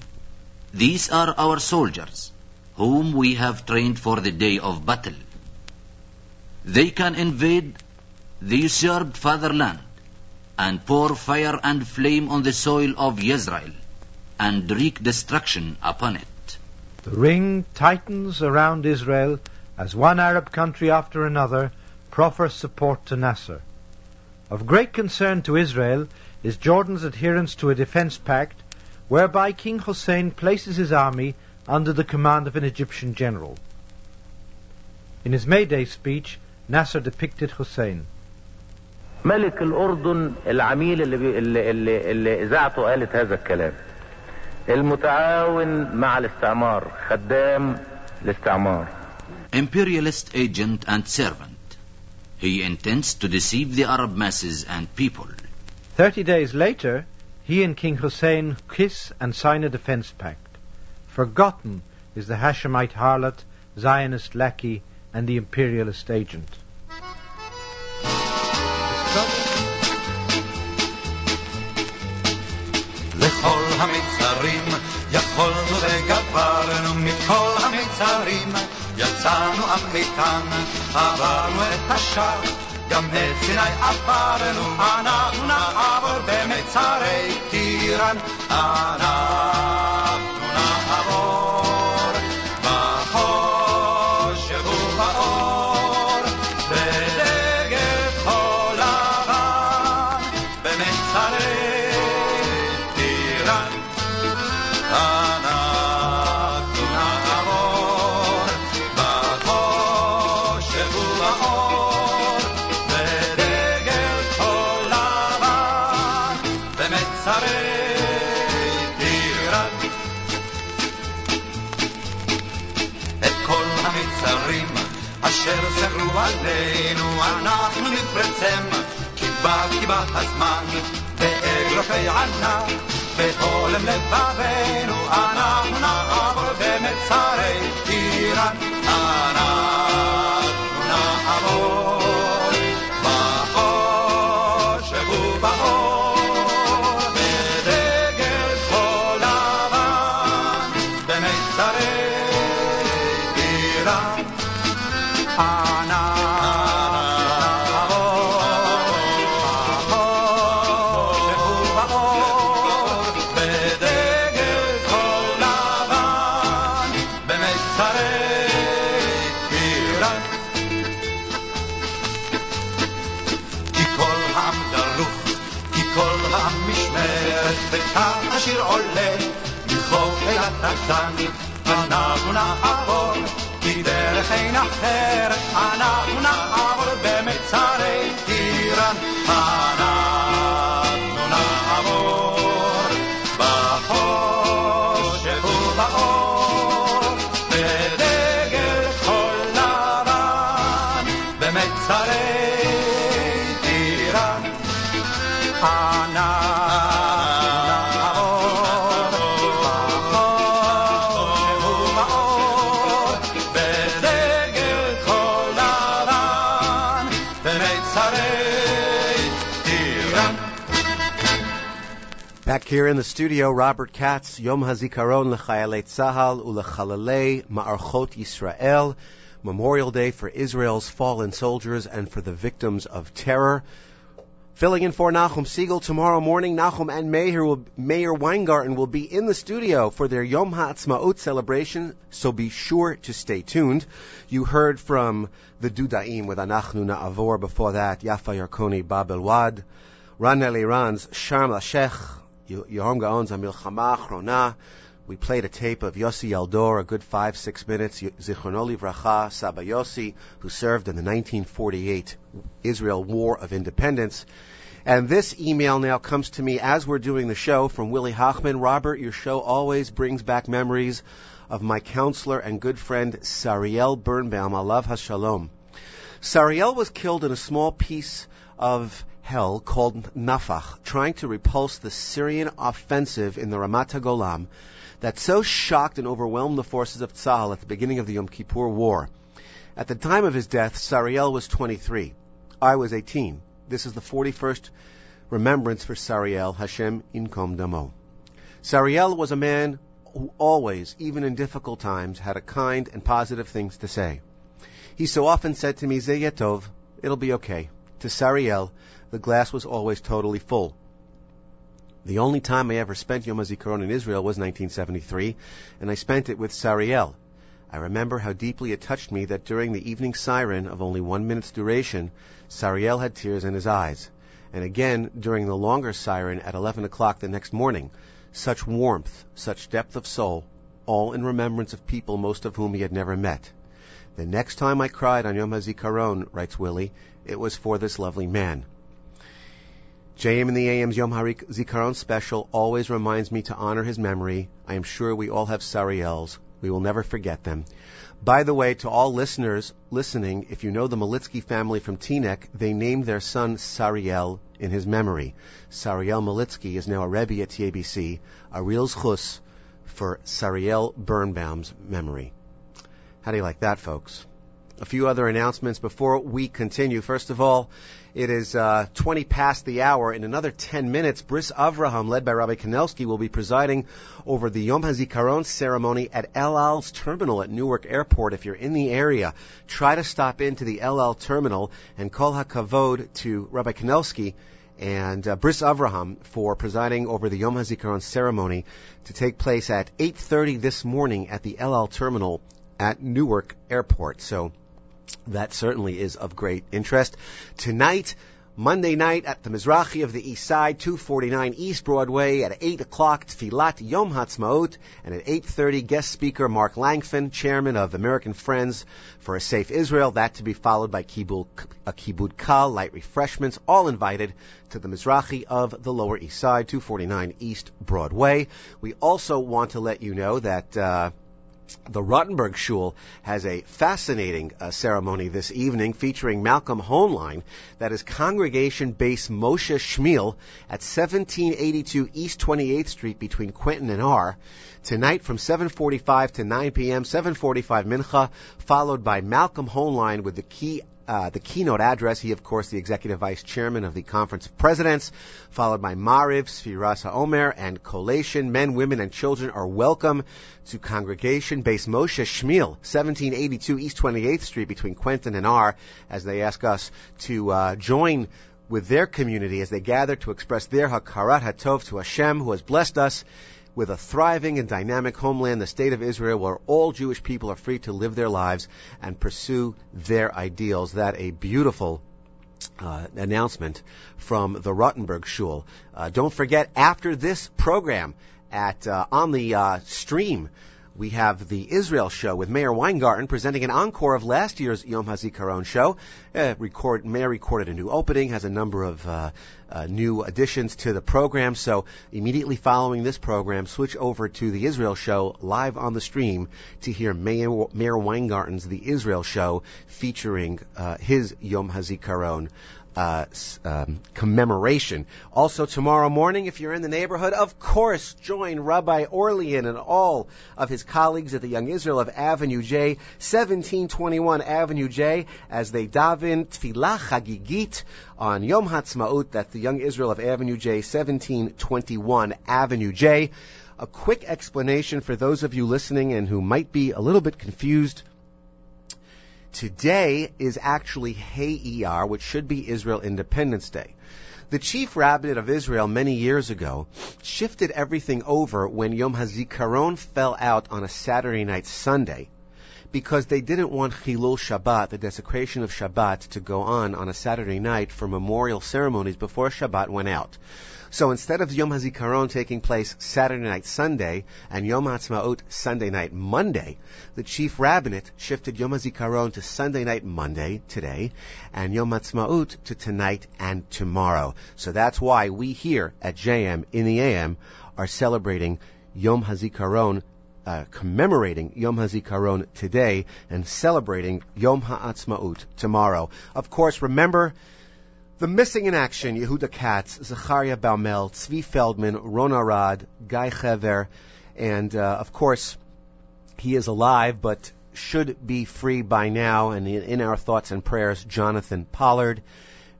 These are our soldiers, whom we have trained for the day of battle. They can invade the usurped fatherland and pour fire and flame on the soil of Israel and wreak destruction upon it. The ring tightens around Israel as one Arab country after another proffers support to Nasser. Of great concern to Israel is Jordan's adherence to a defense pact whereby King Hussein places his army under the command of an Egyptian general. In his May Day speech, Nasser depicted Hussein. ملك الأردن العميل اللي, بي اللي, اللي, اللي إذاعته قالت هذا الكلام المتعاون مع الاستعمار خدام الاستعمار Imperialist agent and servant. He intends to deceive the Arab masses and people. Thirty days later, he and King Hussein kiss and sign a defense pact. Forgotten is the Hashemite harlot, Zionist lackey, and the imperialist agent. לכל המצרים יכולנו וגברנו מכל המצרים יצאנו אמיתן עברנו את השער גם את סיני עברנו אנחנו נעבור במצרי טירן אנחנו אשר סגרו עלינו אנחנו נפרצם כי בא כי בא הזמן באגרופי ענק בהולם לבבינו אנחנו נעבור במצרי איראן אנחנו נעבור הטקטנים, אנחנו נעבור, כי דרך אין אחרת, אנחנו נעבור במצרי איראן, here in the studio, Robert Katz, Yom HaZikaron L'Chayalei Tzahal U'Lechalalei Ma'archot Yisrael, Memorial Day for Israel's fallen soldiers and for the victims of terror. Filling in for Nachum Segal tomorrow morning, Nachum and Meir, will, Meir Weingarten will be in the studio for their Yom HaAtzmaut celebration, so be sure to stay tuned. You heard from the Dudaim with Anachnu Na'avor, before that, Yafa Yarkoni Bab el Wad, Ran Eliran's Sharm el Sheikh, Yoram Gaon's Amilchama Achrona. We played a tape of Yossi Eldor, a good five, six minutes. Zichrono Livracha, Saba Yossi, who served in the 1948 Israel War of Independence. And this email now comes to me as we're doing the show from Willie Hochman. Robert, your show always brings back memories of my counselor and good friend Sariel Birnbaum, Alav Hashalom. Sariel was killed in a small piece of hell called Nafach, trying to repulse the Syrian offensive in the Ramat HaGolan that so shocked and overwhelmed the forces of Tzahal at the beginning of the Yom Kippur War. At the time of his death, Sariel was 23. I was 18. This is the 41st remembrance for Sariel, Hashem Inkom Damo. Sariel was a man who always, even in difficult times, had a kind and positive things to say. He so often said to me, Zeyetov, it'll be okay. To Sariel, the glass was always totally full. The only time I ever spent Yom HaZikaron in Israel was 1973, and I spent it with Sariel. I remember how deeply it touched me that during the evening siren of only one minute's duration, Sariel had tears in his eyes. And again, during the longer siren at 11 o'clock the next morning, such warmth, such depth of soul, all in remembrance of people most of whom he had never met. The next time I cried on Yom HaZikaron, writes Willie, it was for this lovely man. JM in the AM's Yom HaZikaron special always reminds me to honor his memory. I am sure we all have Sariels. We will never forget them. By the way, to all listeners listening, if you know the Malitsky family from Teaneck, they named their son Sariel in his memory. Sariel Malitsky is now a Rebbe at TABC, a real zchus for Sariel Birnbaum's memory. How do you like that, folks? A few other announcements before we continue. First of all, it is uh, 20 past the hour. In another 10 minutes, Bris Avraham, led by Rabbi Kanelsky, will be presiding over the Yom HaZikaron ceremony at El Al's terminal at Newark Airport. If you're in the area, try to stop into the El Al terminal and call HaKavod to Rabbi Kanelsky and uh, Bris Avraham for presiding over the Yom HaZikaron ceremony to take place at 8.30 this morning at the El Al terminal at Newark Airport. So that certainly is of great interest. Tonight, Monday night at the Mizrahi of the East Side, 249 East Broadway at 8 o'clock, Tfilat Yom Hatzmaut, and at 8.30, guest speaker Mark Langfan, chairman of American Friends for a Safe Israel, that to be followed by Kibud, a Kibud Kal, light refreshments, all invited to the Mizrahi of the Lower East Side, 249 East Broadway. We also want to let you know that, uh, the Rottenberg Shul has a fascinating uh, ceremony this evening featuring Malcolm Hoenlein. That is congregation-Bais Moshe Shmuel at 1782 East 28th Street between Quentin and R. Tonight from 7:45 to 9 p.m. 7:45 mincha, followed by Malcolm Hoenlein with the key uh, the keynote address. He, of course, the executive vice chairman of the Conference of Presidents, followed by Mariv, Sfiras HaOmer, and collation. Men, women, and children are welcome to congregation-Bais Moshe Shmuel, 1782 East 28th Street between Quentin and R, as they ask us to uh, join with their community as they gather to express their Hakarat Hatov to Hashem, who has blessed us with a thriving and dynamic homeland, the state of Israel, where all Jewish people are free to live their lives and pursue their ideals. That a beautiful uh, announcement from the Rottenberg Shul. Uh, don't forget, after this program, at uh, on the uh, stream. We have the Israel show with Meir Weingarten presenting an encore of last year's Yom HaZikaron show. Uh, record, Meir recorded a new opening, has a number of uh, uh, new additions to the program. So immediately following this program, switch over to the Israel show live on the stream to hear Meir, Meir Weingarten's The Israel show featuring uh, his Yom HaZikaron uh, um, commemoration. Also, tomorrow morning, if you're in the neighborhood, of course, join Rabbi Orlean and all of his colleagues at the Young Israel of Avenue J, 1721 Avenue J, as they daven Tfilah Chagigit on Yom Hatzmaut. That's the Young Israel of Avenue J, 1721 Avenue J. A quick explanation for those of you listening and who might be a little bit confused Today is actually Hey ER, which should be Israel Independence Day. The chief rabbinate of Israel many years ago shifted everything over when Yom HaZikaron fell out on a Saturday night Sunday because they didn't want Chilul Shabbat, the desecration of Shabbat, to go on on a Saturday night for memorial ceremonies before Shabbat went out. So instead of Yom HaZikaron taking place Saturday night Sunday and Yom HaTzmaut Sunday night Monday, the chief rabbinate shifted Yom HaZikaron to Sunday night Monday today and Yom HaTzmaut to tonight and tomorrow. So that's why we here at JM in the AM are celebrating Yom HaZikaron uh, commemorating Yom HaZikaron today and celebrating Yom HaAtzmaut tomorrow. Of course, remember the missing in action, Yehuda Katz, Zacharia Baumel, Tzvi Feldman, Ron Arad, Guy Chever, and uh, of course, he is alive but should be free by now, and in our thoughts and prayers, Jonathan Pollard.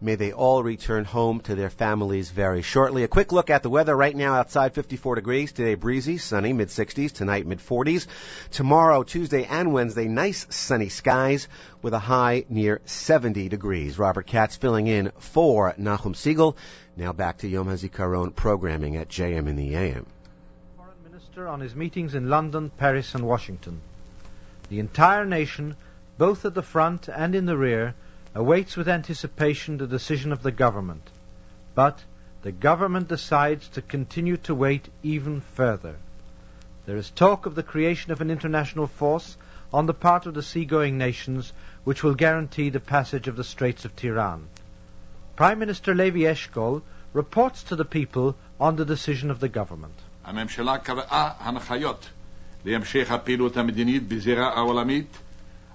May they all return home to their families very shortly. A quick look at the weather right now outside 54 degrees. Today breezy, sunny, mid 60s. Tonight mid 40s. Tomorrow, Tuesday and Wednesday, nice sunny skies with a high near 70 degrees. Robert Katz filling in for Nachum Segal. Now back to Yom HaZikaron programming at JM in the AM. Foreign Minister on his meetings in London, Paris and Washington. The entire nation, both at the front and in the rear, awaits with anticipation the decision of the government. But the government decides to continue to wait even further. There is talk of the creation of an international force on the part of the seagoing nations which will guarantee the passage of the Straits of Tiran. Prime Minister Levi Eshkol reports to the people on the decision of the government. הממשלה קבעה הנחיות להמשך הפעילות המדינית בזירה העולמית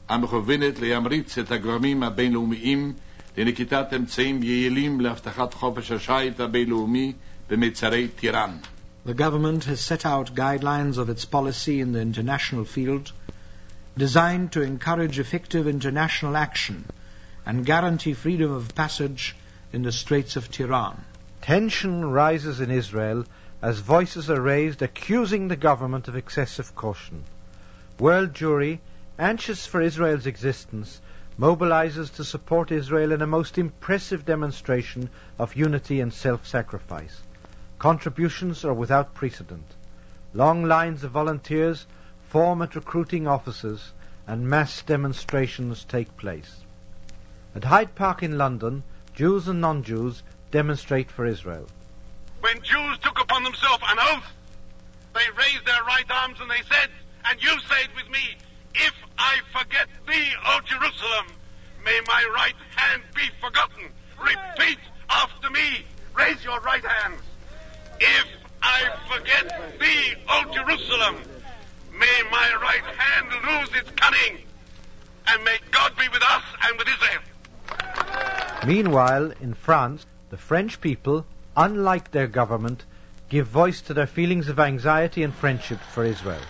המכוונת להמריץ את הגורמים הבינלאומיים לנקיטת אמצעים יעילים להבטחת חופש השיט הבינלאומי במצרי טיראן. The government has set out guidelines of its policy in the international field designed to encourage effective international action and guarantee freedom of passage in the Straits of Tiran. Tension rises in Israel as voices are raised accusing the government of excessive caution. World Jewry anxious for Israel's existence, mobilizes to support Israel in a most impressive demonstration of unity and self-sacrifice. Contributions are without precedent. Long lines of volunteers form at recruiting offices and mass demonstrations take place. At Hyde Park in London, Jews and non-Jews demonstrate for Israel. When Jews took upon themselves an oath, they raised their right arms and they said, and you say it with me, if I forget thee, O Jerusalem, may my right hand be forgotten. Repeat after me. Raise your right hands. If I forget thee, O Jerusalem, may my right hand lose its cunning. And may God be with us and with Israel. Meanwhile, in France, the French people, unlike their government, give voice to their feelings of anxiety and friendship for Israel.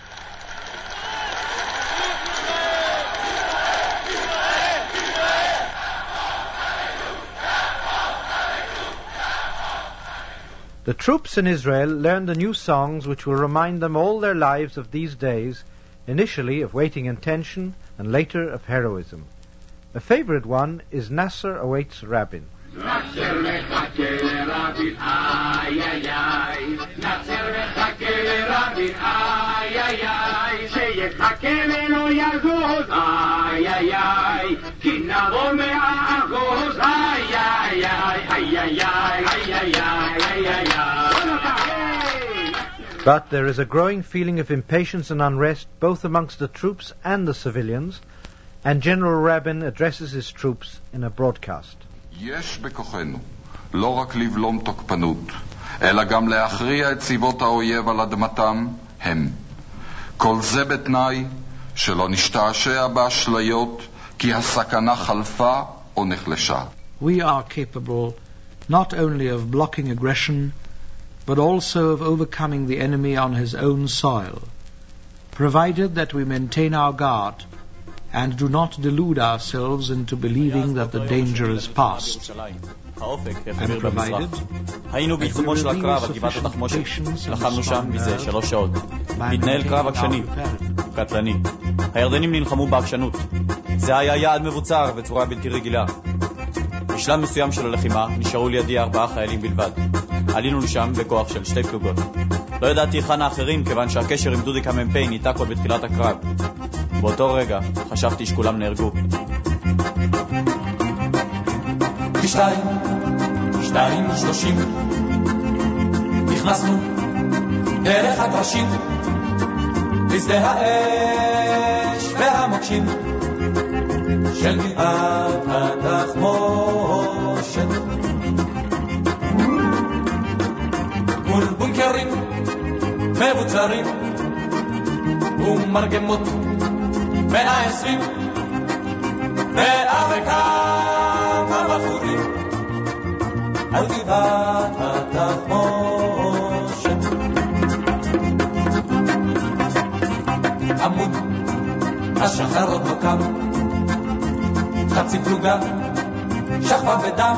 The troops in Israel learn the new songs which will remind them all their lives of these days, initially of waiting in tension and later of heroism. A favorite one is Nasser awaits Rabin. But there is a growing feeling of impatience and unrest both amongst the troops and the civilians, and General Rabin addresses his troops in a broadcast. יש בכוחנו לא רק לבלום תוקפנות, אלא גם להכריע את צבאות האויב על אדמתם הם. כל זה בתנאי שלא נשתעשע באשליות כי הסכנה חלפה או נחלשה. We are capable not only of blocking aggression, but also of overcoming the enemy on his own soil, provided that we maintain our guard and do not delude ourselves into believing that the danger is past. And provided היינו בעיצומו של הקרב על גבעת התחמושת. לחמנו שם מזה שלוש שעות. התנהל קרב עקשני, קטלני. הירדנים נלחמו בעקשנות. זה היה יעד מבוצר בצורה בלתי רגילה. בשלב מסוים של הלחימה נשארו לידי ארבעה חיילים בלבד. עלינו לשם בכוח של שתי פלוגות. לא ידעתי היכן האחרים כיוון שהקשר עם דודיק המ"פ ניתק עוד בתחילת הקרב. באותו רגע חשבתי שכולם נהרגו. בשתיים, שתיים ושלושים, נכנסנו דרך הקרשים, לשדה האש והמוקשים של גבעת התחמושת. מול בונקרים מבוצרים ומרגמות מאה עשרים מאה וכמה בחורים על גבעת התחמושת. עמוד השחר עוד לא קם, חצי פלוגה שכבה בדם,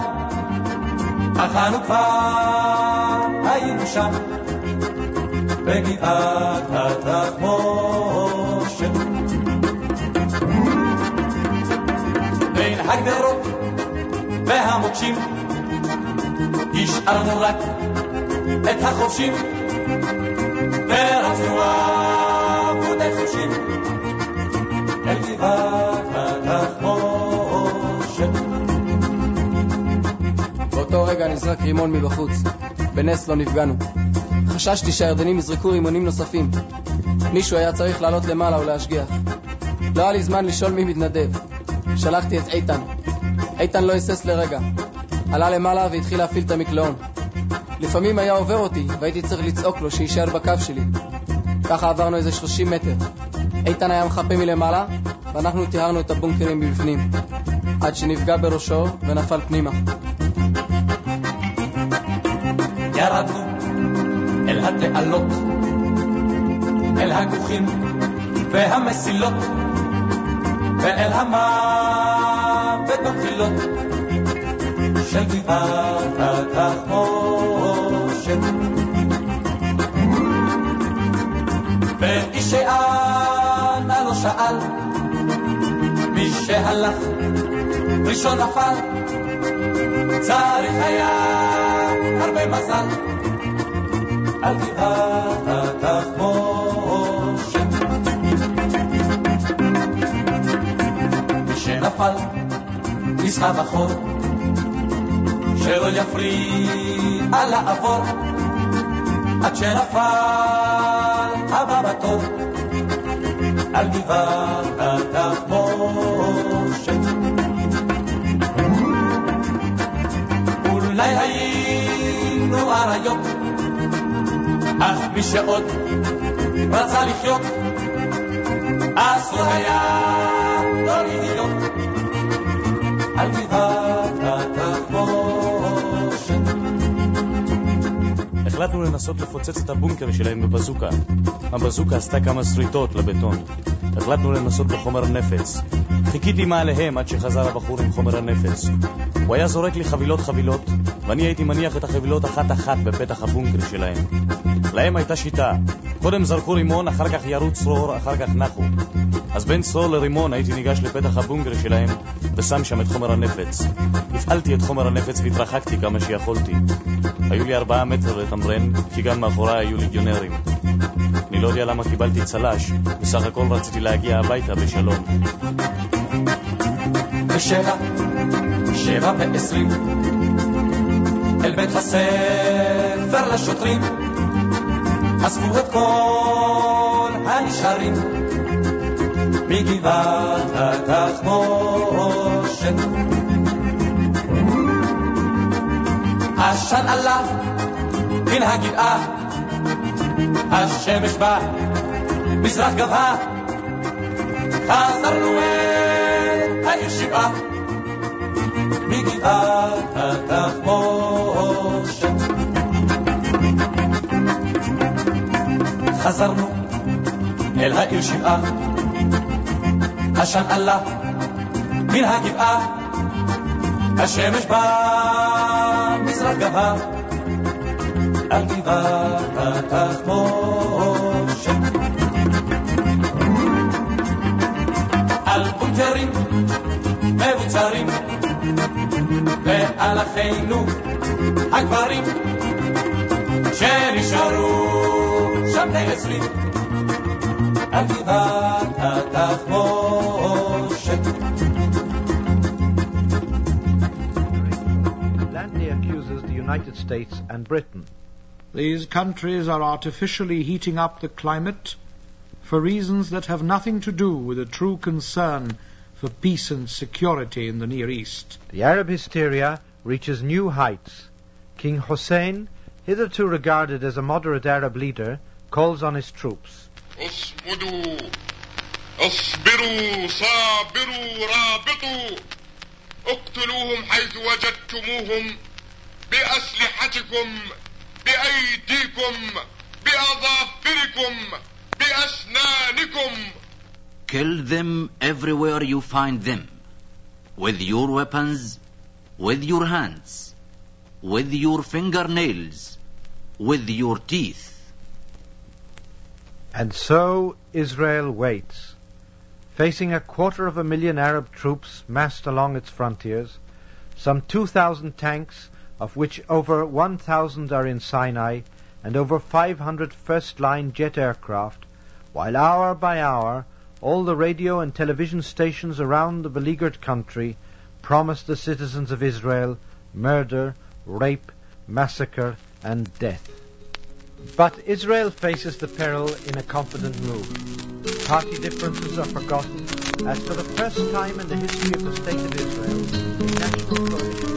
אך אנו כבר היינו שם, בגבעת התחמושת. הגדרות והמוקשים השארנו רק את החובשים ורצנו עמודי חובשים אל גבעת התחמושת. באותו רגע נזרק רימון מבחוץ. בנס לא נפגענו. חששתי שהירדנים יזרקו רימונים נוספים. מישהו היה צריך לעלות למעלה ולהשגיח. לא היה לי זמן לשאול מי מתנדב. שלחתי את איתן. איתן לא היסס לרגע. עלה למעלה והתחיל להפעיל את המקלעון. לפעמים היה עובר אותי, והייתי צריך לצעוק לו שיישאר בקו שלי. ככה עברנו איזה 30 מטר. איתן היה מחפה מלמעלה, ואנחנו טיהרנו את הבונקרים מבפנים. עד שנפגע בראשו ונפל פנימה. ירדנו אל התעלות, אל הכוכים והמסילות, ואל המוות בבחילות של גבעת התחמושת. ואיש שאנה לא שאל, מי שהלך ראשון נפל, צריך היה הרבה מזל על גבעת התחמושת. מי שנפל נסחב החור, שלא יפריע לעבור, עד שנפל הבא בתור על גבעת התחמושת. אולי היינו אריות, אך מי שעוד רצה לחיות, אסור היה לא להיות החלטנו לנסות לפוצץ את הבונקר שלהם בבזוקה. הבזוקה עשתה כמה שריטות לבטון. החלטנו לנסות בחומר נפץ. חיכיתי מעליהם עד שחזר הבחור עם חומר הנפץ. הוא היה זורק לי חבילות חבילות, ואני הייתי מניח את החבילות אחת-אחת בפתח הבונקר שלהם. להם הייתה שיטה. קודם זרקו רימון, אחר כך ירו צרור, אחר כך נחו. אז בין צרור לרימון הייתי ניגש לפתח הבונקר שלהם ושם שם את חומר הנפץ. הפעלתי את חומר הנפץ והתרחקתי כמה שיכולתי. היו לי ארבעה מטר לתמרן, כי גם מאחוריי היו ליגיונרים. אני לא יודע למה קיבלתי צל"ש, בסך הכל רציתי להגיע הביתה בשלום. בשבע, שבע ועשרים, אל בית הספר לשוטרים, אספו את כל הנשארים מגבעת התחמושת. עשן עלה מן הגבעה, השמש בא, מזרח גבה, חזרנו אל העיר שבעה, מגבעת התחמושת. חזרנו אל העיר שבעה, עשן עלה מן הגבעה, השמש בא, מזרח גבה, על גבעת התחמושת. על בונקרים מבוצרים, ועל אחינו הגברים, שנשארו שם נעצרים, על גבעת United States and Britain. These countries are artificially heating up the climate for reasons that have nothing to do with a true concern for peace and security in the Near East. The Arab hysteria reaches new heights. King Hussein, hitherto regarded as a moderate Arab leader, calls on his troops. اصمدوا اصبروا صابروا رابطوا اقتلوهم حيث وجدتموهم بأسلحتكم بأيديكم بأظافركم بأسنانكم Kill them everywhere you find them. With your weapons, with your hands, with your fingernails, with your teeth. And so Israel waits, facing a quarter of a million Arab troops massed along its frontiers, some 2,000 tanks, of which over 1,000 are in Sinai, and over 500 first-line jet aircraft, while hour by hour all the radio and television stations around the beleaguered country promise the citizens of Israel murder, rape, massacre, and death. But Israel faces the peril in a confident mood. Party differences are forgotten, as for the first time in the history of the State of Israel, a national coalition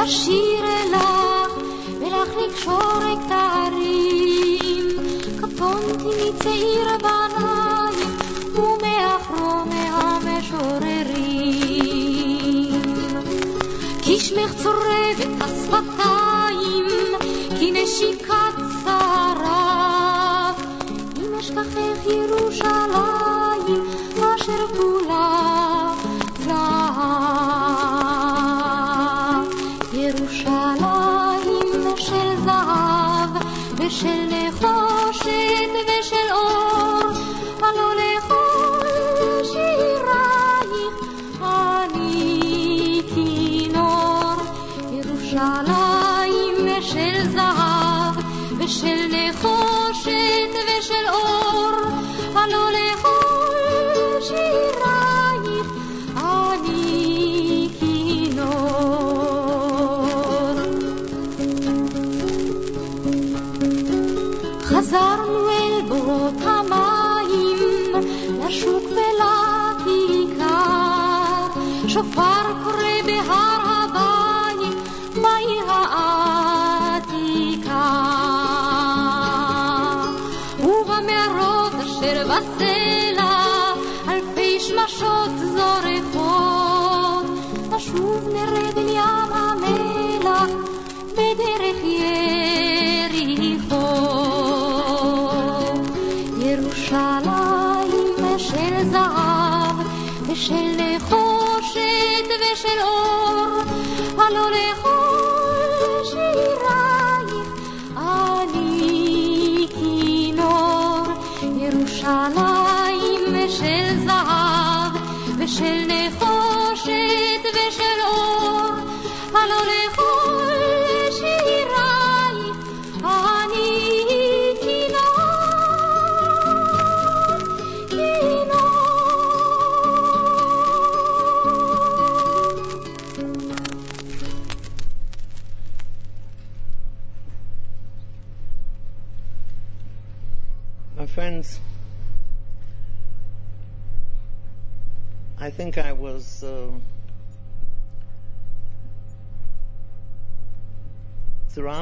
Zaši Affedin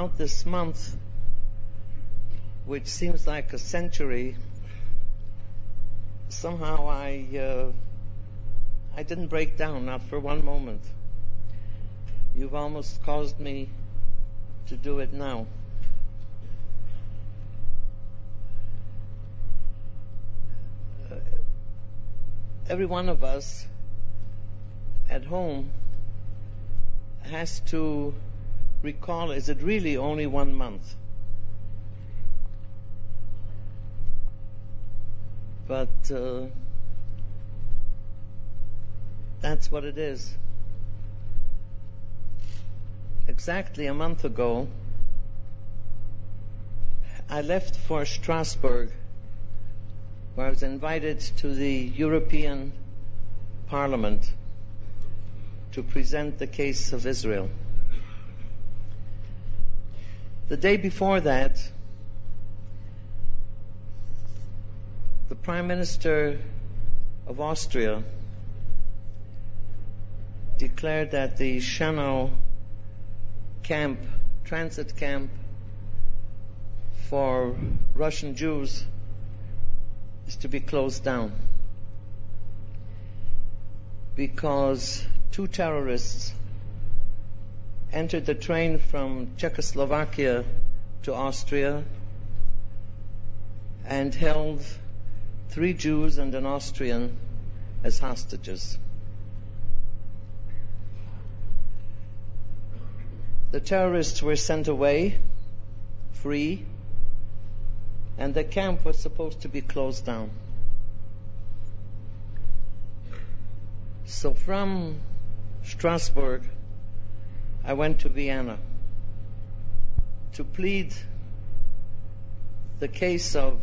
this month, which seems like a century, somehow I uh, I didn't break down, not for one moment. You've almost caused me to do it now. every one of us at home has to recall is it really only one month? But uh, that's what it is. Exactly a month ago, I left for Strasbourg where I was invited to the European Parliament to present the case of Israel. The day before that, the Prime Minister of Austria declared that the Schönau camp, transit camp for Russian Jews, is to be closed down because two terrorists entered the train from Czechoslovakia to Austria and held three Jews and an Austrian as hostages. The terrorists were sent away free and the camp was supposed to be closed down. So from Strasbourg, I went to Vienna to plead the case of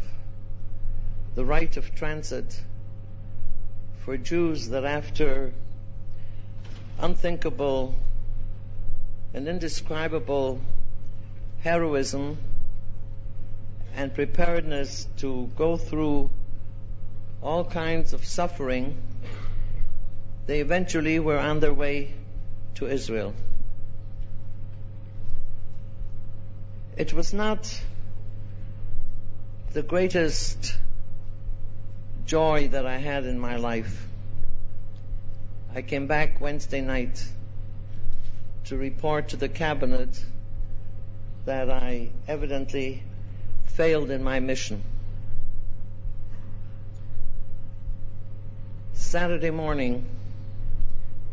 the right of transit for Jews that after unthinkable and indescribable heroism and preparedness to go through all kinds of suffering, they eventually were on their way to Israel. It was not the greatest joy that I had in my life. I came back Wednesday night to report to the cabinet that I evidently failed in my mission. Saturday morning,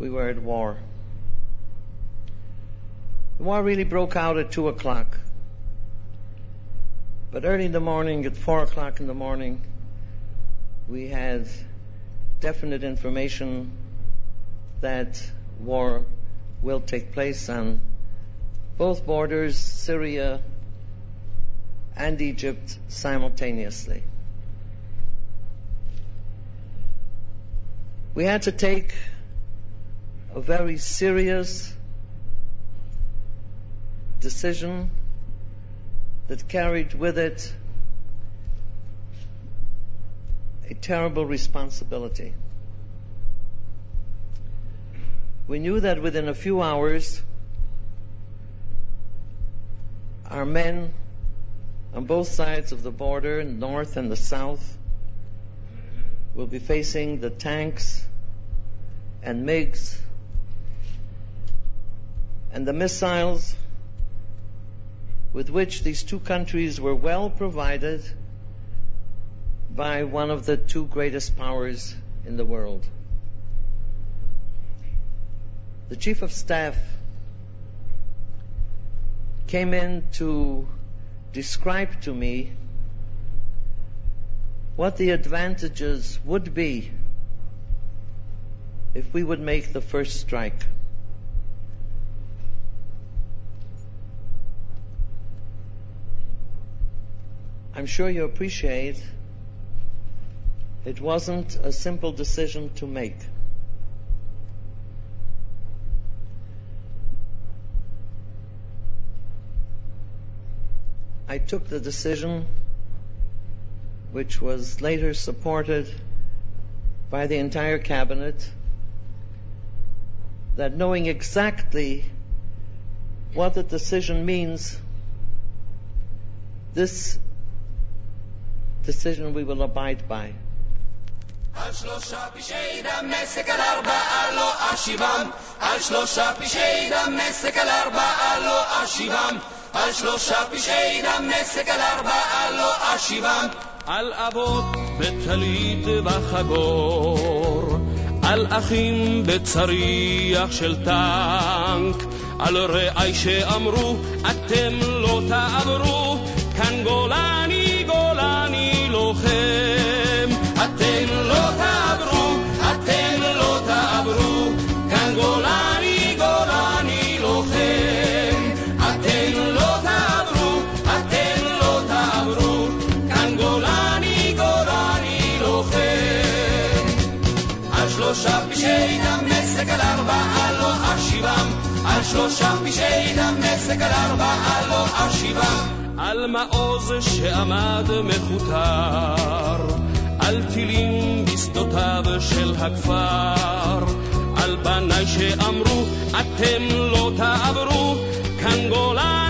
we were at war. The war really broke out at 2 o'clock. But early in the morning, at 4 o'clock in the morning, we had definite information that war will take place on both borders, Syria and Egypt, simultaneously. We had to take a very serious decision that carried with it a terrible responsibility. We knew that within a few hours, our men on both sides of the border, north and the south, will be facing the tanks and MiGs and the missiles with which these two countries were well provided by one of the two greatest powers in the world. The Chief of Staff came in to describe to me what the advantages would be if we would make the first strike. I'm sure you appreciate it wasn't a simple decision to make. I took the decision, which was later supported by the entire cabinet, that knowing exactly what the decision means, this decision we will abide by. על שלושה פשעי דמשק על ארבעה לא אשיבם על שלושה פשעי דמשק על ארבעה לא אשיבם על שלושה פשעי דמשק על ארבעה לא אשיבם על אבות בטלית וחגור על אחים בצריח של טנק על רעי שאמרו אתם לא תעברו כאן גולני שלושה פשעי דמשק על ארבעה לא אשיבם על מעוז שעמד מכותר, על טילים בשדותיו של הכפר, על בניי שאמרו, אתם לא תעברו, כאן גולני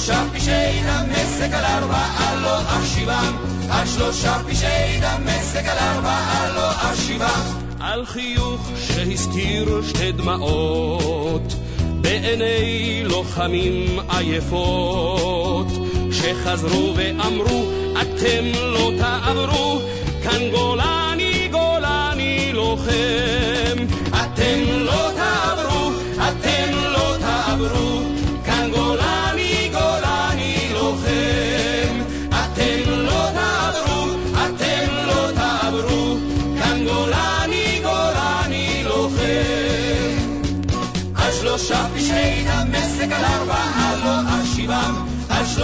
שלושה פשעי דמשק על ארבעה לא אשיבם, על שלושה פשעי דמשק על ארבעה לא אשיבם. על חיוך שהסתיר שתי דמעות בעיני לוחמים עייפות שחזרו ואמרו אתם לא תעברו כאן גולני גולני לוחם אתם לא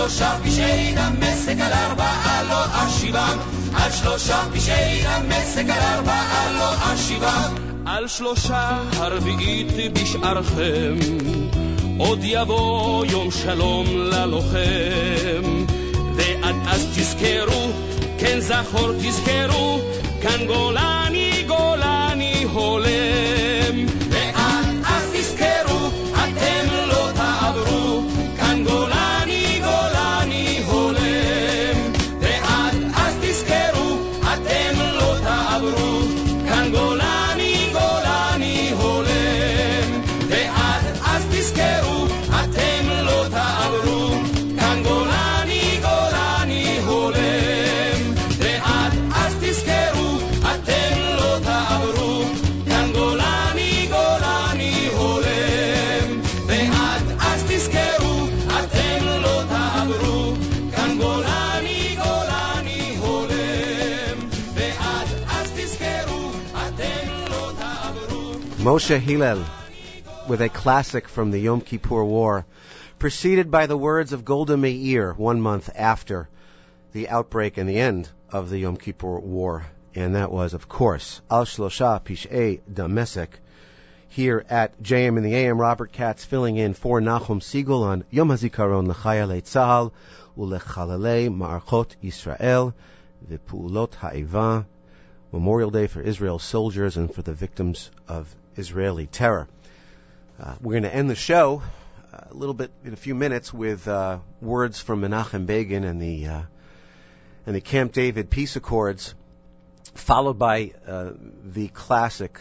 שלושה פשעי דמשק על ארבעה לא אשיבם על שלושה פשעי דמשק, על ארבעה לא אשיבם. על שלושה הרביעית בשערכם, עוד יבוא יום שלום ללוחם. ועד אז תזכרו, כן זכור תזכרו, כאן גולני גולני Moshe Hillel with a classic from the Yom Kippur War, preceded by the words of Golda Meir one month after the outbreak and the end of the Yom Kippur War. And that was, of course, Al Shlosha Pish'ei Damesek. Here at JM in the AM, Robert Katz filling in for Nachum Segal on Yom HaZikaron L'Chayalei Tzahal U'Lechalelei Ma'archot Yisrael V'Pu'ulot Ha'eva Memorial Day for Israel's soldiers and for the victims of Israeli terror. Uh, we're going to end the show uh, a little bit in a few minutes with uh, words from Menachem Begin and the uh, and the Camp David peace accords, followed by uh, the classic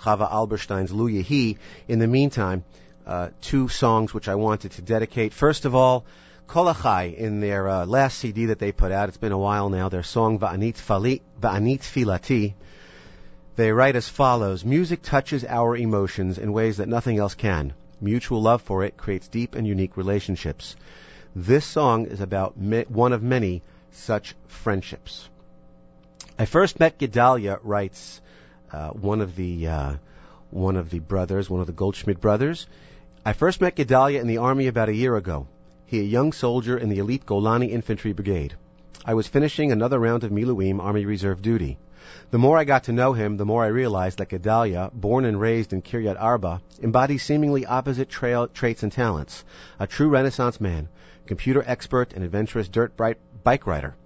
Chava Alberstein's Lu Yehi. In the meantime, uh, two songs which I wanted to dedicate. First of all, Kolachai in their last CD that they put out. It's been a while now. Their song Va'anit Fali- Va'anit Filati. They write as follows Music touches our emotions in ways that nothing else can. Mutual love for it creates deep and unique relationships. This song is about one of many such friendships. I first met Gedalia, writes uh, one of the uh, one of the brothers, one of the Goldschmidt brothers. I first met Gedalia in the army about a year ago. He a young soldier in the elite Golani Infantry Brigade. I was finishing another round of Miluim Army Reserve duty. The more I got to know him, the more I realized that Gedalia, born and raised in Kiryat Arba, embodies seemingly opposite trail, traits and talents. A true Renaissance man, computer expert and adventurous dirt bike rider,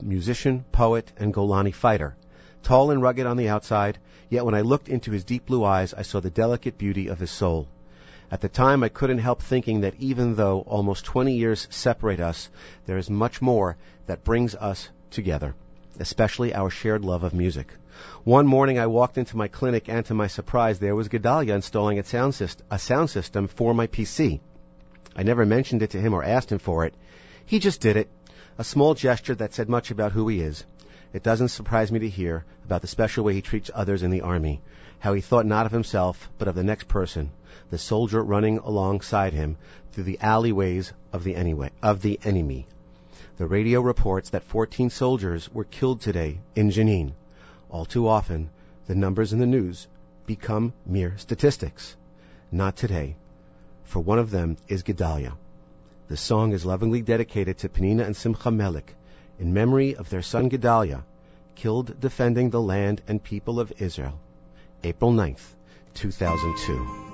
musician, poet, and Golani fighter. Tall and rugged on the outside, yet when I looked into his deep blue eyes, I saw the delicate beauty of his soul. At the time, I couldn't help thinking that even though almost 20 years separate us, there is much more that brings us together, especially our shared love of music. One morning, I walked into my clinic, and to my surprise, there was Gedalia installing a sound, syst- a sound system for my PC. I never mentioned it to him or asked him for it. He just did it, a small gesture that said much about who he is. It doesn't surprise me to hear about the special way he treats others in the army, how he thought not of himself, but of the next person, the soldier running alongside him through the alleyways of the, anyway, of the enemy. The radio reports that 14 soldiers were killed today in Jenin. All too often, the numbers in the news become mere statistics. Not today, for one of them is Gedalia. The song is lovingly dedicated to Penina and Simcha Melik in memory of their son Gedalia, killed defending the land and people of Israel. April 9th, 2002.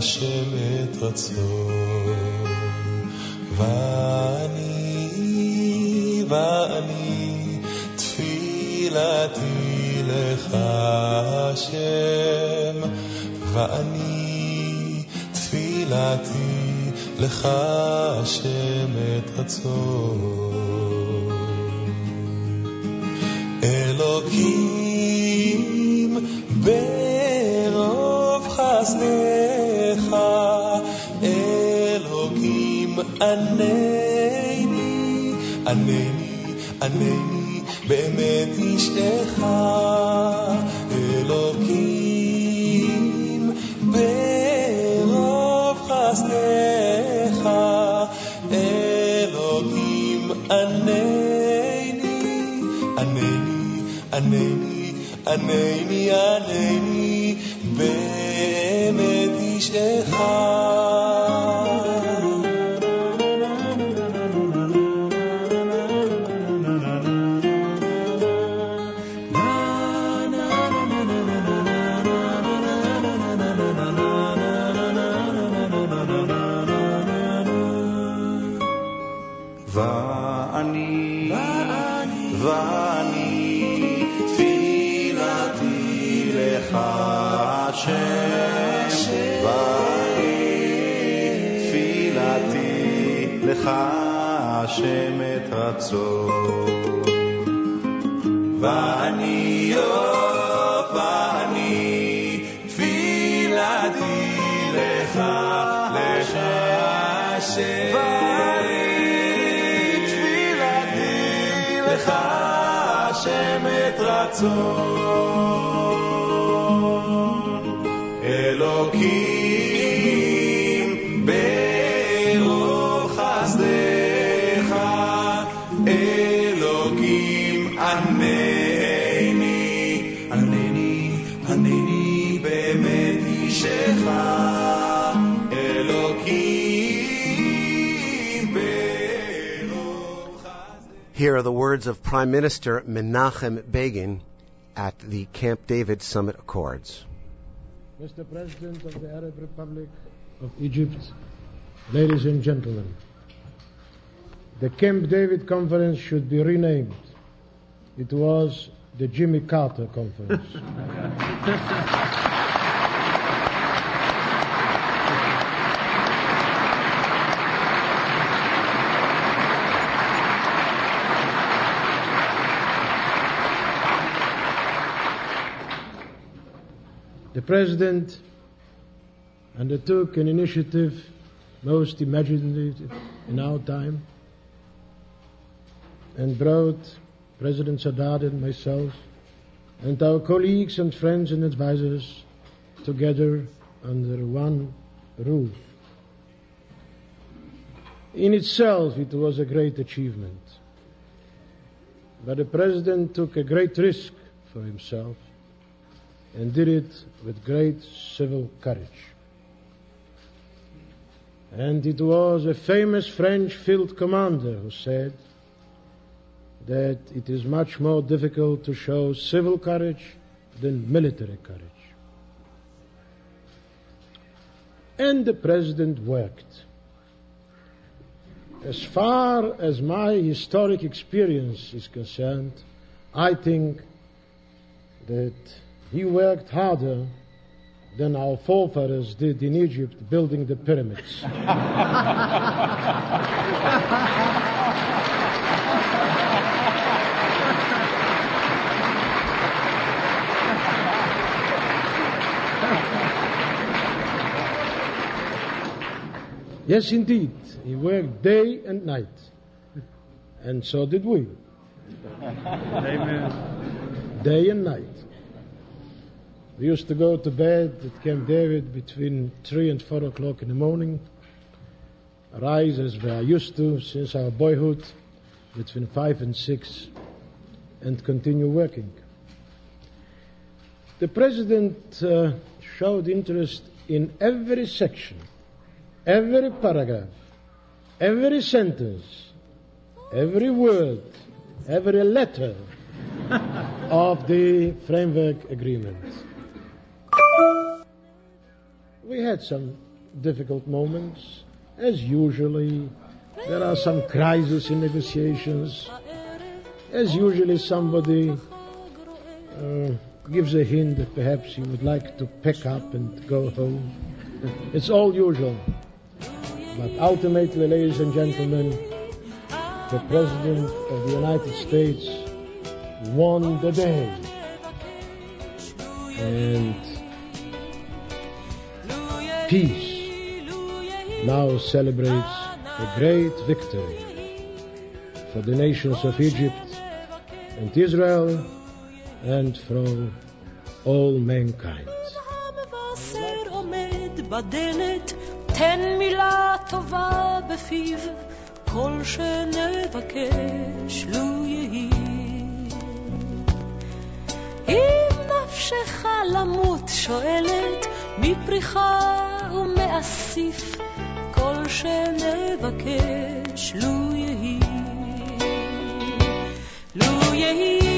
השם את רצון. ואני, ואני, תפילתי לך השם, ואני, תפילתי לך השם את רצון. ענני, באמת אשתך, אלוקים, ברוב חסדך, אלוקים, ענני, ענני, ענני, ענני, Prime Minister Menachem Begin at the Camp David Summit Accords. Mr. President of the Arab Republic of Egypt, ladies and gentlemen, the Camp David Conference should be renamed. It was the Jimmy Carter Conference. President undertook an initiative most imaginative in our time and brought President Sadat and myself and our colleagues and friends and advisors together under one roof. In itself, it was a great achievement. But the President took a great risk for himself and did it with great civil courage. And it was a famous French field commander who said that it is much more difficult to show civil courage than military courage. And the president worked. As far as my historic experience is concerned, I think that he worked harder than our forefathers did in Egypt building the pyramids. yes, indeed. He worked day and night. And so did we. Amen. Day and night. We used to go to bed at Camp David between 3 and 4 o'clock in the morning, rise as we are used to since our boyhood between 5 and 6, and continue working. The President uh, showed interest in every section, every paragraph, every sentence, every word, every letter of the framework agreement. We had some difficult moments, as usually. There are some crises in negotiations. As usually, somebody uh, gives a hint that perhaps he would like to pack up and go home. It's all usual. But ultimately, ladies and gentlemen, the President of the United States won the day. And peace now celebrates a great victory for the nations of Egypt and Israel and from all mankind. המבשר עומד בדלת, תן מילה טובה בפיו, כל שנבקש לו יהי. אם נפשך למות שואלת, מפריחה ומאסיף, כל שנבקש לו יהי. לו יהי,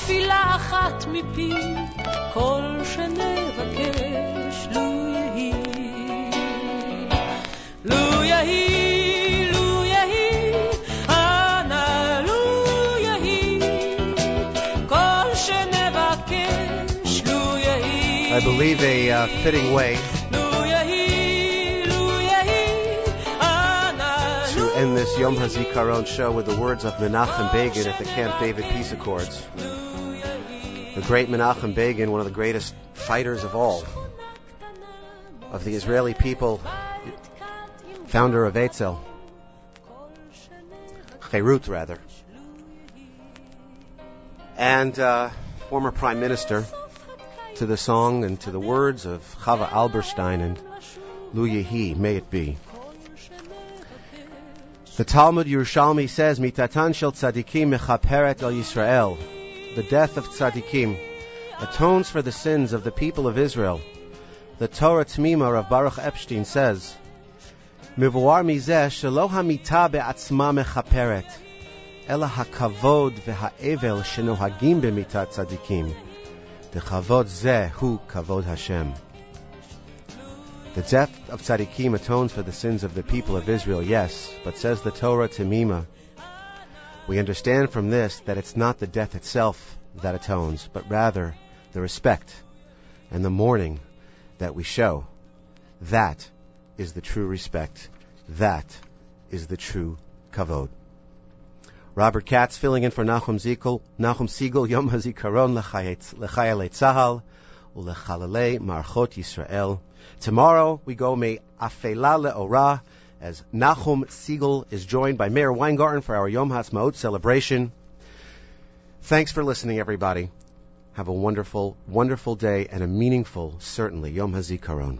תפילה אחת מפי, כל שנבקש לו יהי. לו יהי, לו יהי, אנא לו יהי, כל שנבקש לו יהי. I believe a uh, fitting way לו יהי, לו יהי, אנא to end this Yom HaZikaron show with the words of Menachem Begin at the Camp David Peace Accords. The great Menachem Begin, one of the greatest fighters of all, of the Israeli people, founder of Eitzel, Cherut rather, and uh, former prime minister, to the song and to the words of Chava Alberstein and Lu Yehi, may it be. The Talmud Yerushalmi says, Mitatan shel tzadikim mechaperet el Yisrael. The death of tzadikim atones for the sins of the people of Israel. The Torah Tmima of Baruch Epstein says, Mivuar mizeh shelo hamita be'atzma mechaperet, ela hakavod ve'ha'evel shenohagim b'mitat tzadikim. Dechavod zeh hu kavod Hashem. The death of tzaddikim atones for the sins of the people of Israel, yes, but says the Torah Temima, we understand from this that it's not the death itself that atones, but rather the respect and the mourning that we show. That is the true respect. That is the true kavod. Robert Katz filling in for Nachum Segal, Nachum Segal, Yom HaZikaron L'chayalei Tzahal, U'lechalelei Marchot Yisrael. Tomorrow we go me Afela Le'ora as Nachum Segal is joined by Meir Weingarten for our Yom HaAtzmaut celebration. Thanks for listening, everybody. Have a wonderful, wonderful day and a meaningful, certainly, Yom HaZikaron.